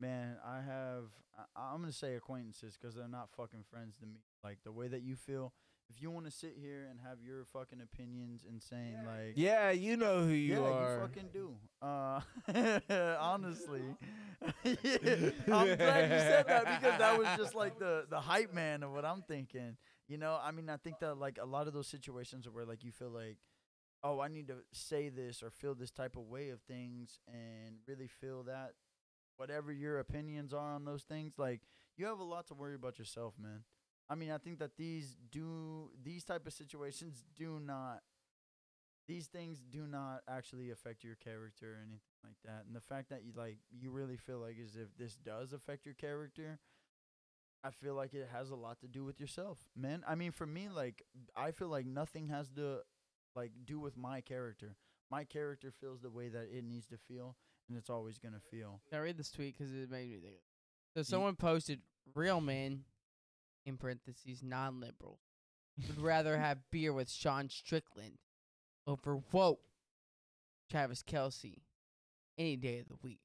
man, I have I, I'm going to say acquaintances cuz they're not fucking friends to me. Like the way that you feel if you want to sit here and have your fucking opinions and saying like yeah, you know who you are. yeah, are. you fucking do. Uh, [laughs] honestly, [laughs] [laughs] I'm glad you said that because that was just like the the hype man of what I'm thinking. You know, I mean, I think that like a lot of those situations where like you feel like, oh, I need to say this or feel this type of way of things, and really feel that whatever your opinions are on those things, like you have a lot to worry about yourself, man. I mean, I think that these do these type of situations do not these things do not actually affect your character or anything like that. And the fact that you like you really feel like as if this does affect your character, I feel like it has a lot to do with yourself, man. I mean, for me, like I feel like nothing has to like do with my character. My character feels the way that it needs to feel, and it's always gonna feel. I read this tweet because it made me think. So someone posted, "Real men," in parentheses, non-liberal, would rather [laughs] have beer with Sean Strickland over whoa, Travis Kelce, any day of the week.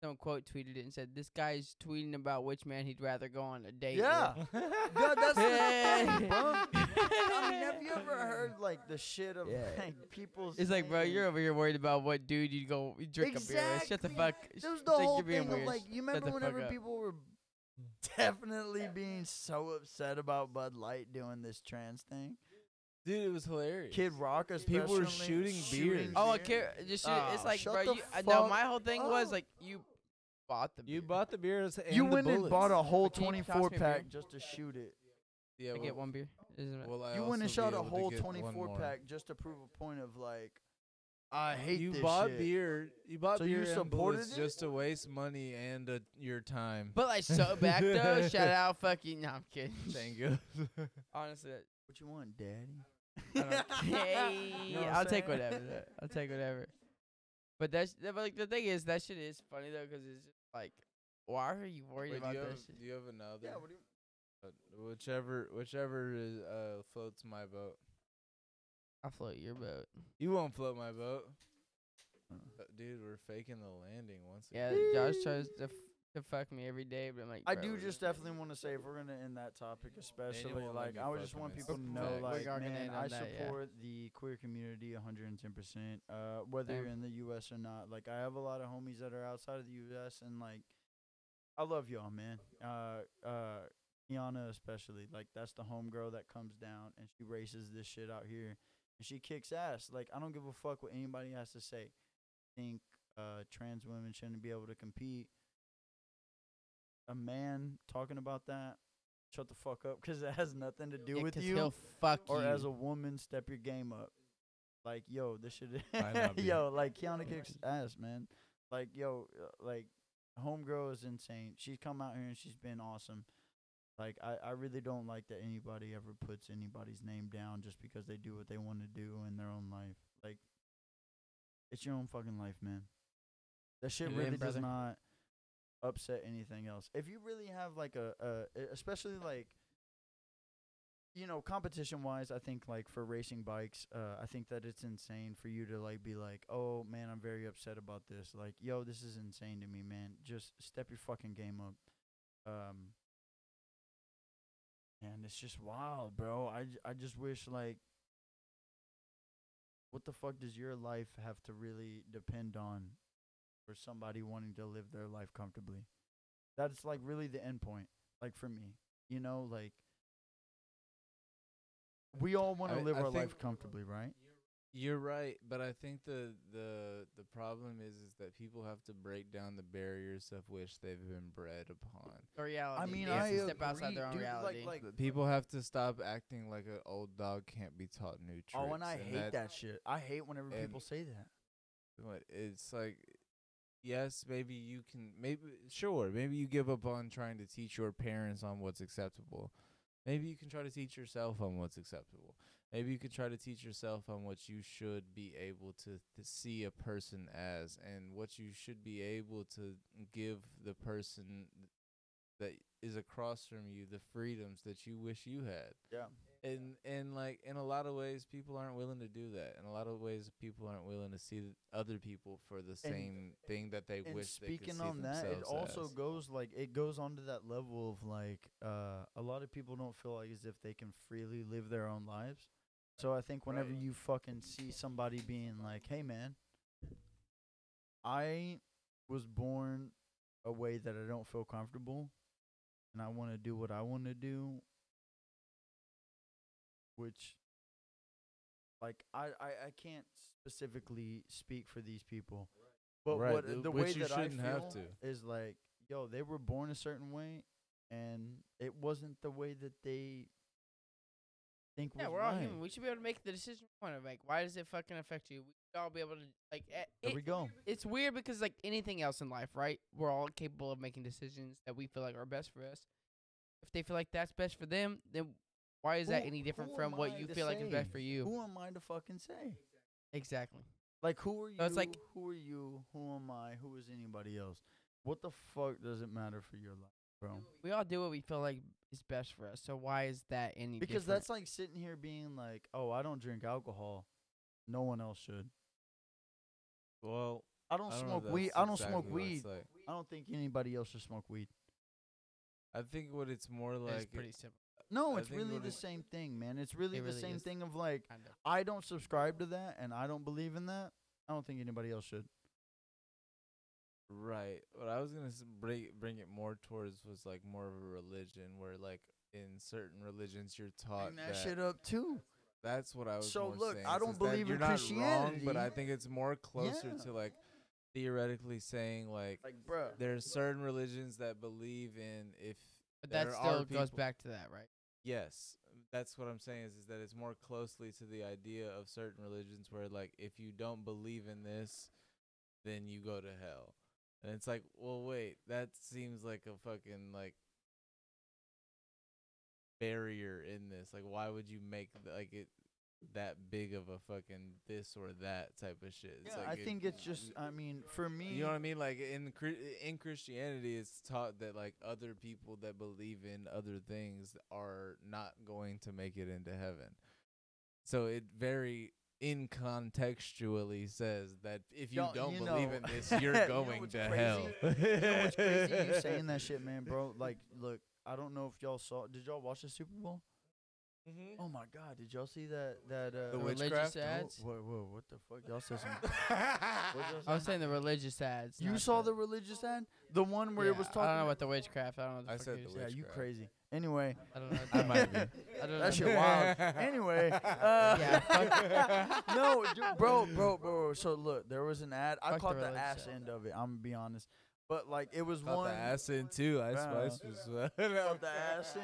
Someone quote tweeted it and said, "This guy's tweeting about which man he'd rather go on a date." Yeah, with." [laughs] God, that's the Yeah. thing, bro. I mean, have you ever heard like the shit of Yeah. like people? It's like, bro, you're over here worried about what dude you'd go you drink a beer with. Shut the fuck. sh- That the like, whole you're thing of like you remember the whenever people were definitely being so upset about Bud Light doing this trans thing. Dude, it was hilarious. Kid Rock, especially People were shooting beers. Oh, a beer. just shoot, Oh, it's like, bro. You, uh, no, my whole thing was like you bought the. You beer. bought the beers and You the went and bought a whole can you toss 24 me a beer? pack just to shoot it. Yeah, I get one beer. Isn't it? well, I You went and also shot a able to whole get one 24 more. pack just to prove a point of like, I hate You this bought shit. beer. You bought So you beer and supported bullets it? just to waste money and uh, your time. But like so [laughs] back though, shout out fucking. No, I'm kidding. [laughs] Thank you. [laughs] Honestly, What you want, daddy? I don't hey, You know what I'm I'll take saying? whatever. though. I'll take whatever. But that's but like the thing is that shit is funny though 'cause it's just like, why are you worried Wait, do about you, that have, shit? do you have another? Yeah, what do you Uh, whichever, whichever is, uh, floats my boat. I'll float your boat. You won't float my boat, Uh. Uh, dude. We're faking the landing once again. Yeah. Josh tries to, f- to fuck me every day, but I'm like, I bro, do we're just definitely want to say if we're gonna end that topic, especially won't like me I would just him, want people to know, fact. We like, are gonna man, end on I that, yeah. support the queer community 110. percent Uh, whether Same. you're in the U.S. or not, like I have a lot of homies that are outside of the U.S. and like I love y'all, man. Uh, uh, Kiana especially, like that's the homegirl that comes down and she races this shit out here and she kicks ass. Like I don't give a fuck what anybody has to say. Think uh trans women shouldn't be able to compete a man talking about that, shut the fuck up because it has nothing to do Yeah, with 'cause you. He'll fuck or you. as a woman, step your game up. Like, yo, this shit. Might not be. yo, like Kiana kicks ass, man. Like, yo, uh, like homegirl is insane. She's come out here and she's been awesome. Like, I, I really don't like that anybody ever puts anybody's name down just because they do what they want to do in their own life. Like, it's your own fucking life, man. That shit It really is, does brother. not upset anything else. If you really have like a, a especially like you know, competition wise, I think like for racing bikes, uh, I think that it's insane for you to like be like, oh man, I'm very upset about this. Like, yo, this is insane to me, man. Just step your fucking game up. Um, and it's just wild, bro. I, I just wish like, what the fuck does your life have to really depend on for somebody wanting to live their life comfortably? That's like really the end point. Like for me, you know, like we all want to live I our life comfortably, right? You're right, but I think the the the problem is is that people have to break down the barriers of which they've been bred upon. The reality. I mean, they have I to step outside their own dude, reality. like- The People have to stop acting like an old dog can't be taught new tricks. Oh, and I hate that that shit. I hate whenever people say that. What it's like yes maybe you can maybe sure maybe you give up on trying to teach your parents on what's acceptable. Maybe you can try to teach yourself on what's acceptable. Maybe you can try to teach yourself on what you should be able to, to see a person as and what you should be able to give the person that is across from you the freedoms that you wish you had. Yeah. And and like in a lot of ways people aren't willing to do that in a lot of ways people aren't willing to see other people for the same thing that they and wish they could speaking see on that, it also as. goes like it goes on to that level of like uh a lot of people don't feel like as if they can freely live their own lives. So I think whenever you fucking see somebody being like, "Hey man, I was born a way that I don't feel comfortable and I want to do what I want to do," which like I, I I can't specifically speak for these people. But Right, what th- the which way you that I shouldn't feel have to. is like, yo, they were born a certain way, and it wasn't the way that they think yeah, was we're all human. We should be able to make the decision we want to make. Why does it fucking affect you? We should all be able to like. eh, There it- we go. It's weird because like anything else in life, right? We're all capable of making decisions that we feel like are best for us. If they feel like that's best for them, then why is that Who- any different who from am what I you to feel like is best say? for you? Who am I to fucking say? Exactly. Like, who are you? So it's like- who are you? Who am I? Who is anybody else? What the fuck does it matter for your life, bro? We all do what we feel like is best for us. So why is that any Because different? that's like sitting here being like, "Oh, I don't drink alcohol. No one else should. well I don't, I don't smoke if weed. that's I don't exactly smoke what it's weed. like. I don't think anybody else should smoke weed. i think what it's more it's like pretty simple. No, I it's think really the it- same thing, man. It's really It the really same is. thing of like, Kind of. I don't subscribe to that and I don't believe in that. I don't think anybody else should. Right. What I was gonna s- bring bring it more towards was like more of a religion, where like in certain religions you're taught Bring that shit up too. That's what I was. So more look, saying, I don't that believe you're in not wrong, but I Christianity. think it's more closer Yeah. to like theoretically saying like, Like, bruh. there's certain religions that believe in if But that there still are goes people- back to that, right? Yes, um, that's what I'm saying is is that it's more closely to the idea of certain religions where like if you don't believe in this, then you go to hell. And it's like, well, wait, that seems like a fucking like barrier in this. Like, why would you make th- like it that big of a fucking this or that type of shit? It's Yeah, like I it- think it's just. I mean, for me, you know what I mean? Like in in Christianity, it's taught that like other people that believe in other things are not going to make it into heaven. So it very incontextually says that if you Y'all- don't you believe know- in this, you're [laughs] You know going to crazy? hell. you know what's crazy? You saying that shit, man, bro. Like, look, I don't know if y'all saw. Did y'all watch the Super Bowl? Oh my God! Did y'all see that? That uh, The religious witchcraft? ads. Whoa, whoa, what the fuck? Y'all said some. [laughs] I was saying the religious ads. You saw the religious ad, the one where yeah, it was talking. I don't know about the witchcraft. I don't know. What the I fuck said you're the saying. yeah, you crazy. Anyway, I don't know. [laughs] I might be. I don't know. that shit wild. [laughs] anyway, uh, Yeah, no, du- bro, bro, bro. So look, there was an ad. I Fuck the caught the, religious ass ad. end of it. I'm gonna be honest, but like it was Got one. the ass in too. Ice Bruh. Spice was. [laughs] Got the ass in.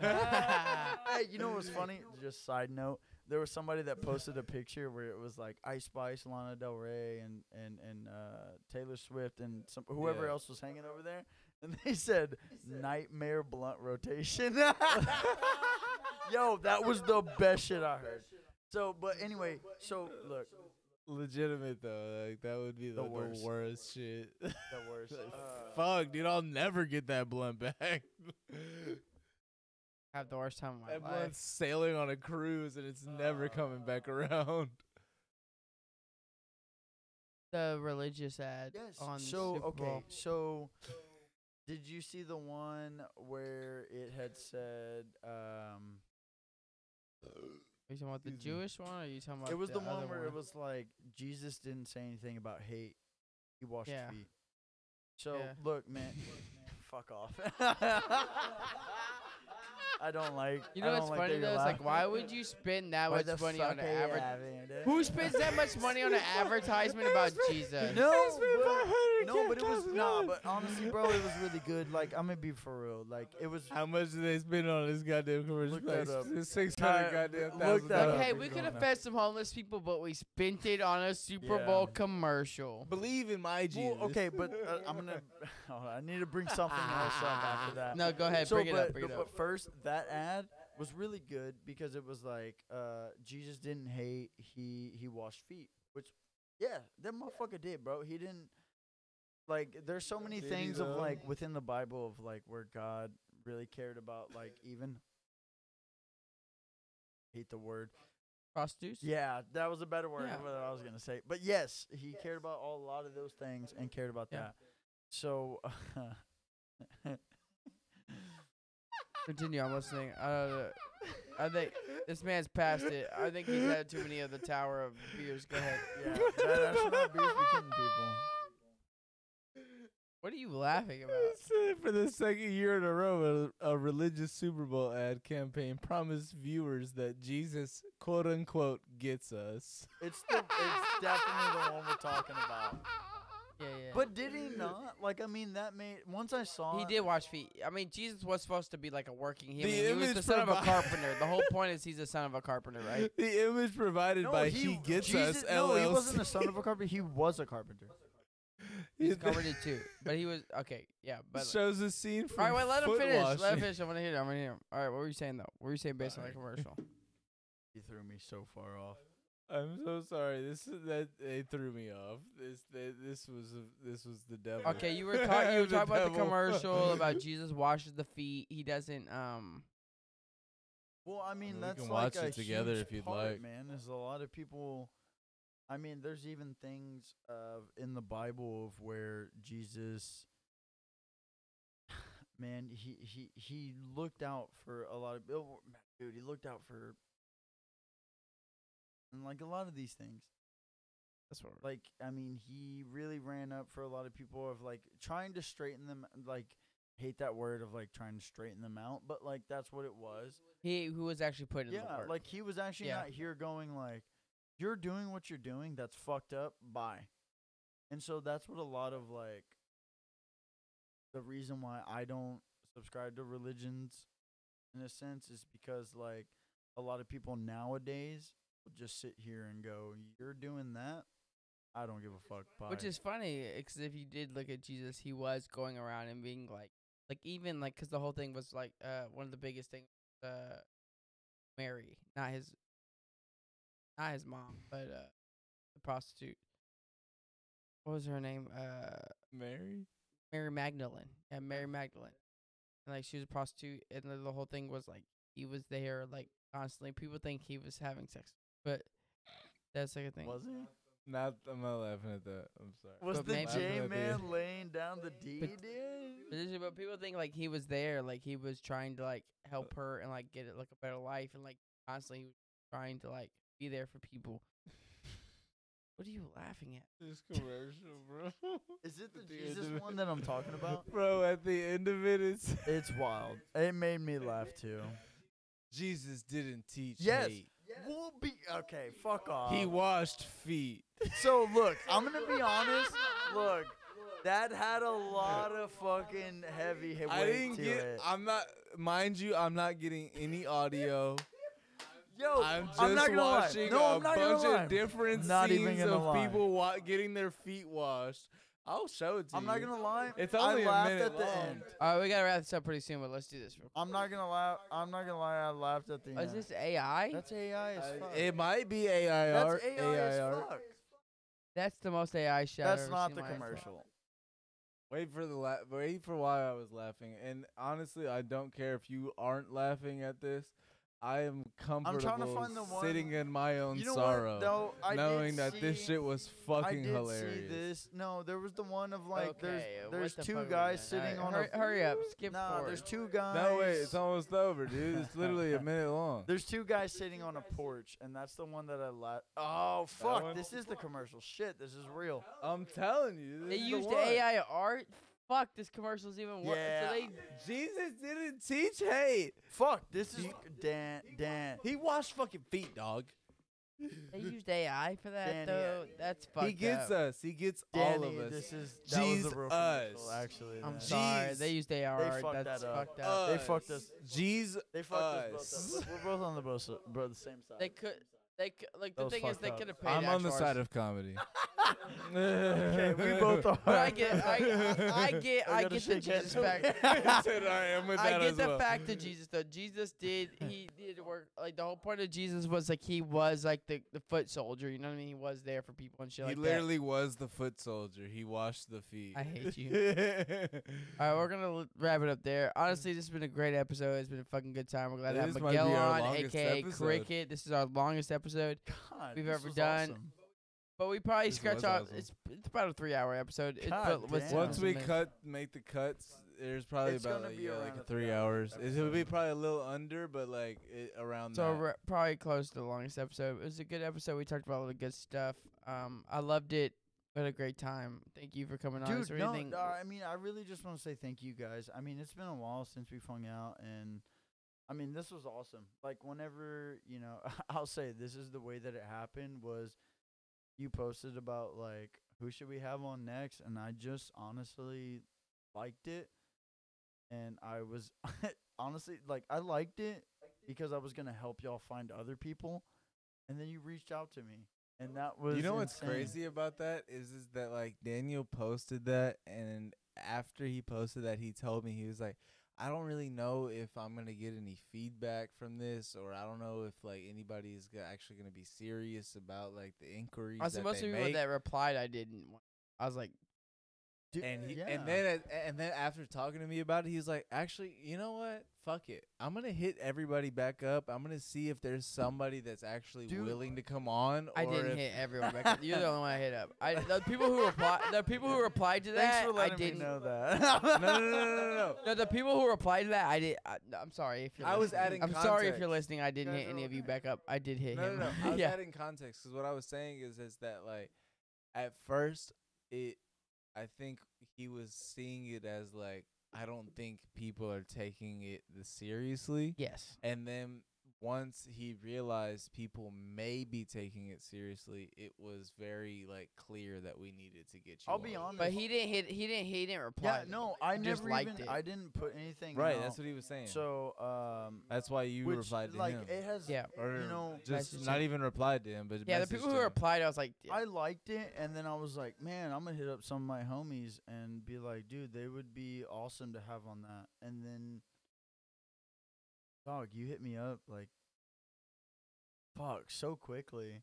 hey, you know what's funny? Just side note. There was somebody that posted a picture where it was like Ice Spice, Lana Del Rey, and and and uh, Taylor Swift, and some whoever Yeah. else was hanging over there, and they said "Nightmare Blunt Rotation." [laughs] Yo, that was the best shit I heard. So, but anyway, so look, Legitimate though, like that would be The the, the worst. worst. shit. the worst. [laughs] Like, Uh, Fuck, dude, I'll never get that blunt back. have the worst time of my that life. blunt's sailing on a cruise and it's never coming back around. The religious ad Yes. on so Super okay. Bowl. So did you see the one where it had said um Are you talking about the Excuse me. Jewish one, or are you talking about it was the, other one where it was like Jesus didn't say anything about hate. He washed Yeah. feet. So Yeah. look, man, [laughs] fuck off. [laughs] [laughs] I don't like. You know what's like funny though? It's like, why would you spend that Why much money on an are advertisement? Who spends that much money on an [laughs] advertisement about Jesus? [laughs] No, but, no, but it was nah. But honestly, bro, it was really good. Like I'm gonna be for real. Like it was. How much did they spend on this goddamn commercial? Look that up. Six Uh, goddamn look thousand that Like, hey, We're could have fed some homeless people, but we spent it on a Super Yeah. Bowl commercial. Believe in my Jesus. Well, okay, but uh, I'm gonna. [laughs] I need to bring something else up after that. No, go ahead, So, bring it but, up, bring it but first, that ad was really good because it was like uh, Jesus didn't hate. He he washed feet, which yeah, that motherfucker did, bro. He didn't like. There's so many Did things of like within the Bible of like where God really cared about like even. Hate the word. Prostitutes? Yeah, that was a better word Yeah. than what I was gonna say. But yes, he cared about all, a lot of those things and cared about Yeah. that. So. [laughs] Continue, I'm listening. Uh, I think this man's past it. I think he's had too many of the tower of beers. Go ahead. [laughs] Yeah, that, that should not be people. What are you laughing about? For the second year in a row, a, a religious Super Bowl ad campaign promised viewers that Jesus, quote unquote, gets us. It's the, it's definitely the one we're talking about. [laughs] Yeah, yeah. But did he not? Like, I mean, that made once I saw he it- did wash feet. I mean, Jesus was supposed to be like a working The human. He was the image son of a provi- carpenter. The whole point is he's the son of a carpenter, [laughs] right? The image provided No, by he, He Gets Jesus, Us No, he wasn't the son of a carpenter. He was a carpenter. [laughs] He's carpenter too, but he was okay. Yeah, but shows a scene from all right, wait, let him foot finish. Let him washing. finish. I want to hear. it. I want to hear. him. All right, what were you saying though? What were you saying based on the commercial? [laughs] He threw me so far off. I'm so sorry. This is that they threw me off. This they, this was a, this was the devil. Okay, you were talking. You [laughs] were The talking about the devil. commercial [laughs] about Jesus washes the feet. He doesn't. Um. Well, I mean, we that's can like watch a it together huge if you'd part, like. man. There's a lot of people. I mean, there's even things of in the Bible of where Jesus, [sighs] man, he he he looked out for a lot of oh, dude. He looked out for, and like a lot of these things. That's what. Like, I mean, he really ran up for a lot of people of like trying to straighten them. Like, hate that word of like trying to straighten them out, but like that's what it was. He who was actually put in the Yeah, work. like he was actually Yeah. not here going like, "You're doing what you're doing. That's fucked up. Bye." And so that's what a lot of like the reason why I don't subscribe to religions in a sense is because like a lot of people nowadays will just sit here and go, "You're doing that. I don't give a fuck." Bye. Which is funny, because if you did look at Jesus, he was going around and being like, like even like, because the whole thing was like, uh, one of the biggest things, uh, Mary, not his, not his mom, but uh, the prostitute. What was her name? Uh, Mary. Mary Magdalene. Yeah, Mary Magdalene. And like she was a prostitute, and the, the whole thing was like he was there like constantly. People think he was having sex, but that's like a thing. was he? Not I'm not laughing at that. I'm sorry. Was But the maybe- J man laying down the D, But- dude? But, this is- but people think like he was there, like he was trying to like help uh. her and like get it like a better life, and like constantly he was trying to like be there for people. [laughs] What are you laughing at? This commercial, bro. [laughs] Is it the At the Jesus of it- one that I'm talking about? [laughs] Bro, at the end of it, it's It's wild. It made me laugh too. Jesus didn't teach Yes. hate. We'll be okay. Fuck off. He washed feet. so look, I'm gonna be [laughs] honest. Look, that had a lot of fucking heavy hit I weight didn't to get. it. I'm not. Mind you, I'm not getting any audio. Yo, I'm just I'm not gonna lie. watching No, a I'm not gonna bunch lie. of different Not even scenes gonna of lie. people wa- getting their feet washed. I'll show it to I'm not gonna lie. It's only I a laughed minute at the long. end. All right, we gotta wrap this up pretty soon, but let's do this. Real I'm not gonna lie. I'm not gonna lie. I laughed at the oh, quick. end. Is this AI? That's AI as fuck. it might be AI That's art. AI, as art. fuck. That's the most AI shit. I've That's ever not seen the in my life. commercial. Wait for the la- wait for why I was laughing. And honestly, I don't care if you aren't laughing at this. I am comfortable trying to find the one- sitting in my own You know sorrow, what? though? I knowing did that this shit was fucking I fucking did hilarious. see this. No, there was the one of like okay, there's there's the two fuck guys doing? sitting Alright, on hurry, a hurry up, skip Nah, forward. there's two guys. No, wait, it's almost over, dude. It's literally a [laughs] minute long. There's two guys sitting on a porch, and that's the one that I la- Oh fuck! This is the commercial. Shit, this is real. I'm telling you, this They is the used one. AI art. Fuck, this commercial's even worse. Yeah. So they Jesus didn't teach hate. Fuck, this is Dan. Dan. He washed fucking feet, dog. they used AI for that Danny, though. That's fucked he gets up. us. He gets all Danny, of us. This is that was a real commercial, actually. I'm man. sorry. Jeez. They used AR. fucked That's that up. fucked up. They fucked us. Jeez. They fucked us us. both up. We're both on the both, bro, the same side. They could. They. Like the was thing is, fucked they up. could have paid. I'm on the side of comedy. [laughs] okay, we [laughs] both are. But I get, I, I, I get, I I get the. Jesus fact. [laughs] I said I am with I that get as the well. fact that Jesus though. Jesus did he did work like the whole point of Jesus was like he was like the, the foot soldier, you know what I mean? He was there for people and shit like that. He like literally was the foot soldier. He washed the feet. I hate you. Alright, we're gonna l- wrap it up there. Honestly, this has been a great episode. It's been a fucking good time. We're glad to have This might be Miguel our on, longest aka episode. Cricket. This is our longest episode. God, we've ever done. awesome. But we probably This scratch was off awesome. it's it's about a three hour episode. It, God but damn. Once we minutes. cut, make the cuts. There's probably It's about gonna like, be yeah, around like a three three hours. It would be probably a little under, but like it, around So that. re- probably close to the longest episode. It was a good episode. We talked about all the good stuff. Um, I loved it. We had a great time. Thank you for coming on. Is Dude, there no, uh, I mean, I really just want to say thank you guys. I mean, it's been a while since we've hung out, and I mean, this was awesome. Like, whenever you know, [laughs] I'll say this is the way that it happened was you posted about like who should we have on next, and I just honestly liked it, and I was [laughs] honestly like I liked it because I was gonna help y'all find other people, and then you reached out to me, and oh. that was you know what's crazy about that is is that like Daniel posted that, and after he posted that, he told me he was like, I don't really know if I'm gonna get any feedback from this, or I don't know if like anybody is actually gonna be serious about like the inquiries that most they of people make. that replied, I didn't. I was like, Dude, and he, yeah. and then and then after talking to me about it, he was like, "Actually, you know what? Fuck it. I'm gonna hit everybody back up. I'm gonna see if there's somebody that's actually Dude. willing to come on." I didn't if- hit everyone back. up. You're the only one I hit up. I [laughs] the people who replied, the people who replied to Thanks that, for letting I didn't. me know [laughs] that. no, no, no, no, no, no. No, the people who replied to that, I did. I, no, I'm sorry if you're. I was adding I'm sorry if you're listening. I didn't guys hit are any of you back up. I did hit No, him. no, no. I was [laughs] yeah. adding context because what I was saying is is that like at first it I think he was seeing it as like I don't think people are taking it this seriously. Yes. And then once he realized people may be taking it seriously, it was very like clear that we needed to get you. I'll be honest. But he didn't hit. He didn't. He didn't reply. Yeah, no. I He just never liked even. it. I didn't put anything. Right, out. that's what he was saying. So, um, that's why you which, replied to like him. it has. Yeah. or you know, just not him. even replied to him, but Yeah, the people who him. replied, I was like, yeah. I liked it, and then I was like, man, I'm gonna hit up some of my homies and be like, dude, they would be awesome to have on that. And then, dog, you hit me up like, fuck, so quickly.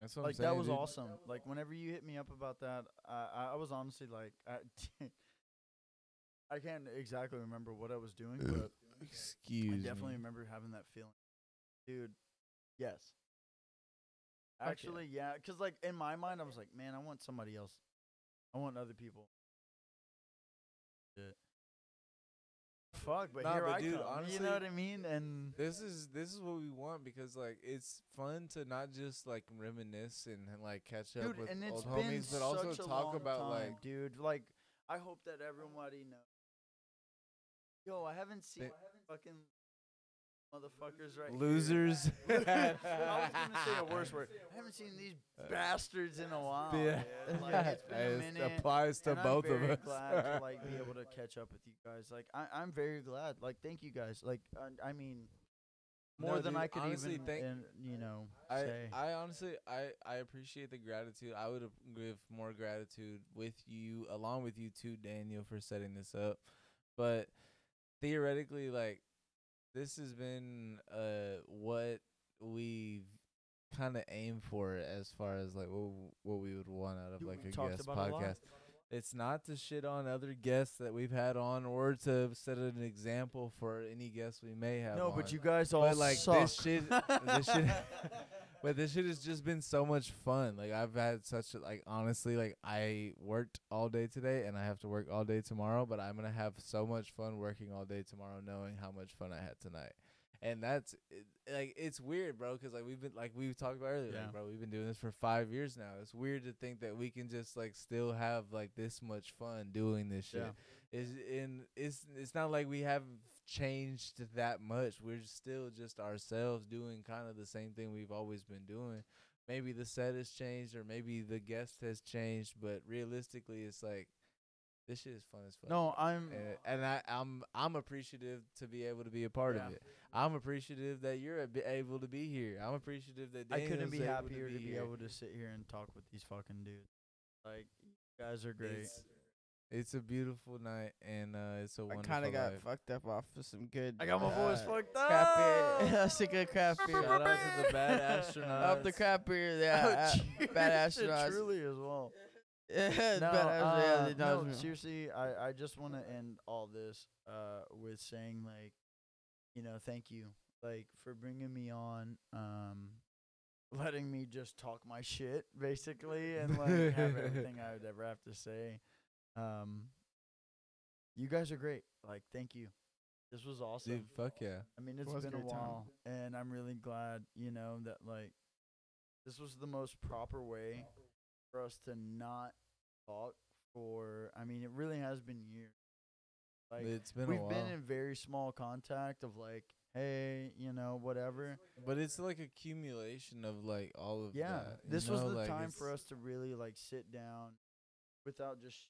That's what like I'm saying, that was dude. awesome. Like whenever you hit me up about that, I I, was honestly like, I, [laughs] I can't exactly remember what I was doing, but Excuse I me. definitely remember having that feeling, dude. Yes. Fuck yeah. because like in my mind, I was like, man, I want somebody else. I want other people. Shit. Fuck, but Nah, here but I dude, come. you honestly, know what I mean? And This is this is what we want because like it's fun to not just like reminisce and, like catch up dude, with and it's old been homies, but also such a talk long about time, like dude. Like, I hope that everybody knows. Yo, I haven't seen They- fucking motherfuckers right here. losers. [laughs] I was gonna say a worse word. I haven't seen these bastards in a while. Yeah. man. Like, it's been a minute. applies to and both I'm very of us. glad to like be able to catch up with you guys. Like I, I'm very glad. Like thank you guys. Like I, I mean, more No, than dude, I could honestly, even, thank- and, you know, I, say. I honestly I, I appreciate the gratitude. I would give more gratitude with you along with you too, Daniel, for setting this up. But theoretically, like this has been uh what we've kind of aimed for as far as like what what we would want out of like a guest it a podcast. It's not to shit on other guests that we've had on or to set an example for any guests we may have no, on. but you guys all But like suck. this shit, this shit, [laughs] [laughs] but this shit has just been so much fun. Like I've had such a, like honestly, like I worked all day today and I have to work all day tomorrow. But I'm gonna have so much fun working all day tomorrow, knowing how much fun I had tonight. and that's it, like it's weird, bro. Because like we've been like we talked about earlier, Yeah. like, bro. We've been doing this for five years now. It's weird to think that we can just like still have like this much fun doing this shit. Yeah. Is in it's it's not like we have changed that much. We're still just ourselves doing kind of the same thing we've always been doing. Maybe the set has changed or maybe the guest has changed, but realistically it's like this shit is fun as fuck. No, I'm. And, and I, I'm I'm appreciative to be able to be a part Yeah. of it. I'm appreciative that you're able to be here. I'm appreciative that I couldn't be happier to be, here. able to sit here and talk with these fucking dudes. Like, you guys are great. It's, it's a beautiful night and uh, it's a I wonderful kind of got life. fucked up off of some good. I got my voice uh, fucked Crap up. beer. [laughs] That's a good craft beer. Shout out to the bad [laughs] astronauts. Up the crap beer, yeah. [laughs] Oh, uh, bad cheers to astronauts. Truly as well. Yeah, no, bad astronauts, yeah, uh, they no, knows me. seriously, I, I just want to end all this uh, with saying like, you know, thank you, like for bringing me on, um, letting me just talk my shit basically, and like have everything I would ever have to say. Um, you guys are great. Like, thank you. This was awesome. Dude, fuck yeah. I mean, it's was a been a great time. while, and I'm really glad, you know, that like this was the most proper way for us to not talk for. I mean, it really has been years. Like it's been we've while. been in very small contact of like, hey, you know, whatever. but it's like accumulation of like all of Yeah, that. you this was know, the like, time for us to really like sit down without just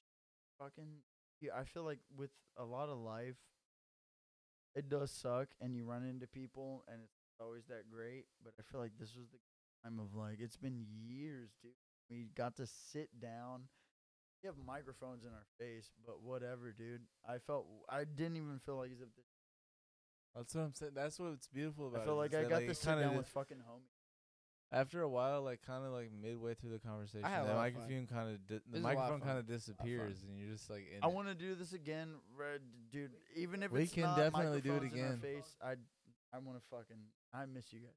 fucking. Yeah, I feel like with a lot of life, it does suck, and you run into people, and it's always that great. But I feel like this was the time of like it's been years, dude. We got to sit down. We have microphones in our face, but whatever, dude. I felt I didn't even feel like as if this, That's what I'm saying. That's what's beautiful about I it. felt like I got it to sit down with fucking homies. After a while, like kind of like midway through the conversation, had a the lot of fun. microphone kind of di- It the was a lot of microphone fun. kind of disappears, and you're just like in I it. want to do this again, Red, dude. Even if We it's can not definitely do it microphones in our again. Face, I, I want to fucking. I miss you guys.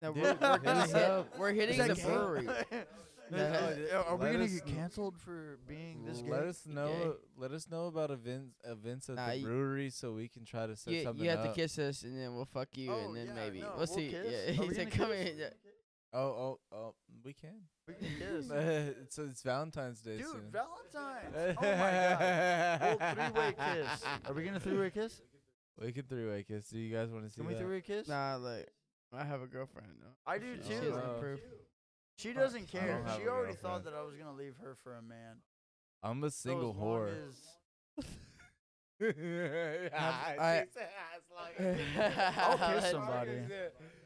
No, Dude, we're, we're, hit gonna us hit, we're hitting the that brewery. [laughs] [laughs] gay? Uh, are we let gonna us get canceled for being this gay? let us know. gay. Let us know about events events at Nah, the you- brewery so we can try to set You, something you have up. to kiss us, and then we'll fuck you, Oh, and then yeah, maybe no, we'll, we'll see. kiss. Yeah, [laughs] he said, "Come kiss? here." Oh, oh, oh, we can. We can kiss. [laughs] [laughs] so it's Valentine's Day Dude, soon. Valentine's. [laughs] Oh my god. Well, three-way kiss. Are we gonna three-way kiss? We can three way kiss. Do you guys want to see Can we that? three-way kiss? Nah, like I have a girlfriend. No. I do oh. She too. doesn't. She doesn't care. She a already thought that I was gonna leave her for a man. I'm a single as long whore. as- I- I'll oh, kiss somebody.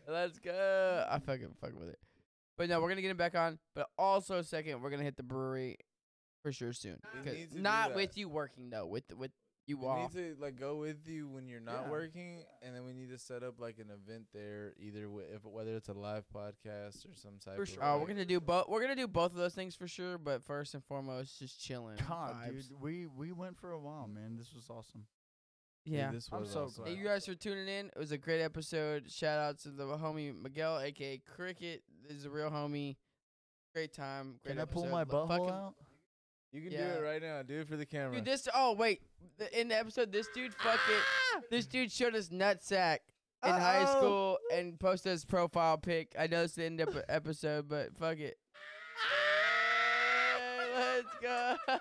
Let's go. I fucking fuck with it. But no, we're gonna get him back on. But also, second, we're gonna hit the brewery for sure soon. We 'Cause- need to do Not that. with you working though. With with you We off. need to like go with you when you're not Yeah. working, and then we need to set up like an event there, either wi- if whether it's a live podcast or some type For of. sure. Oh, like- we're gonna do both. We're gonna do both of those things for sure. But first and foremost, just chilling. God, vibes. dude, we we went for a while, man. This was awesome. Dude, Yeah. this I'm was so awesome. glad. Thank you guys for tuning in. It was a great episode. Shout out to the homie Miguel, aka Cricket. This is a real homie. Great time. Great Can I pull episode. my Lo- butthole fucking- out? You can Yeah. do it right now. Do it for the camera. Dude, this. Oh wait, the, in the episode, this dude fuck it. Ah! This dude showed us nutsack in high Uh-oh. school and posted his profile pic. I know it's the end of the episode, but fuck it. [laughs] Let's go. [laughs]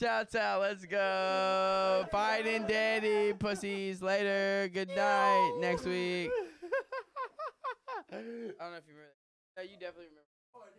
Ciao, ciao. Let's go. Fine daddy pussies. Later. Good night. Next week. [laughs] I don't know if you remember. That. No, you definitely remember.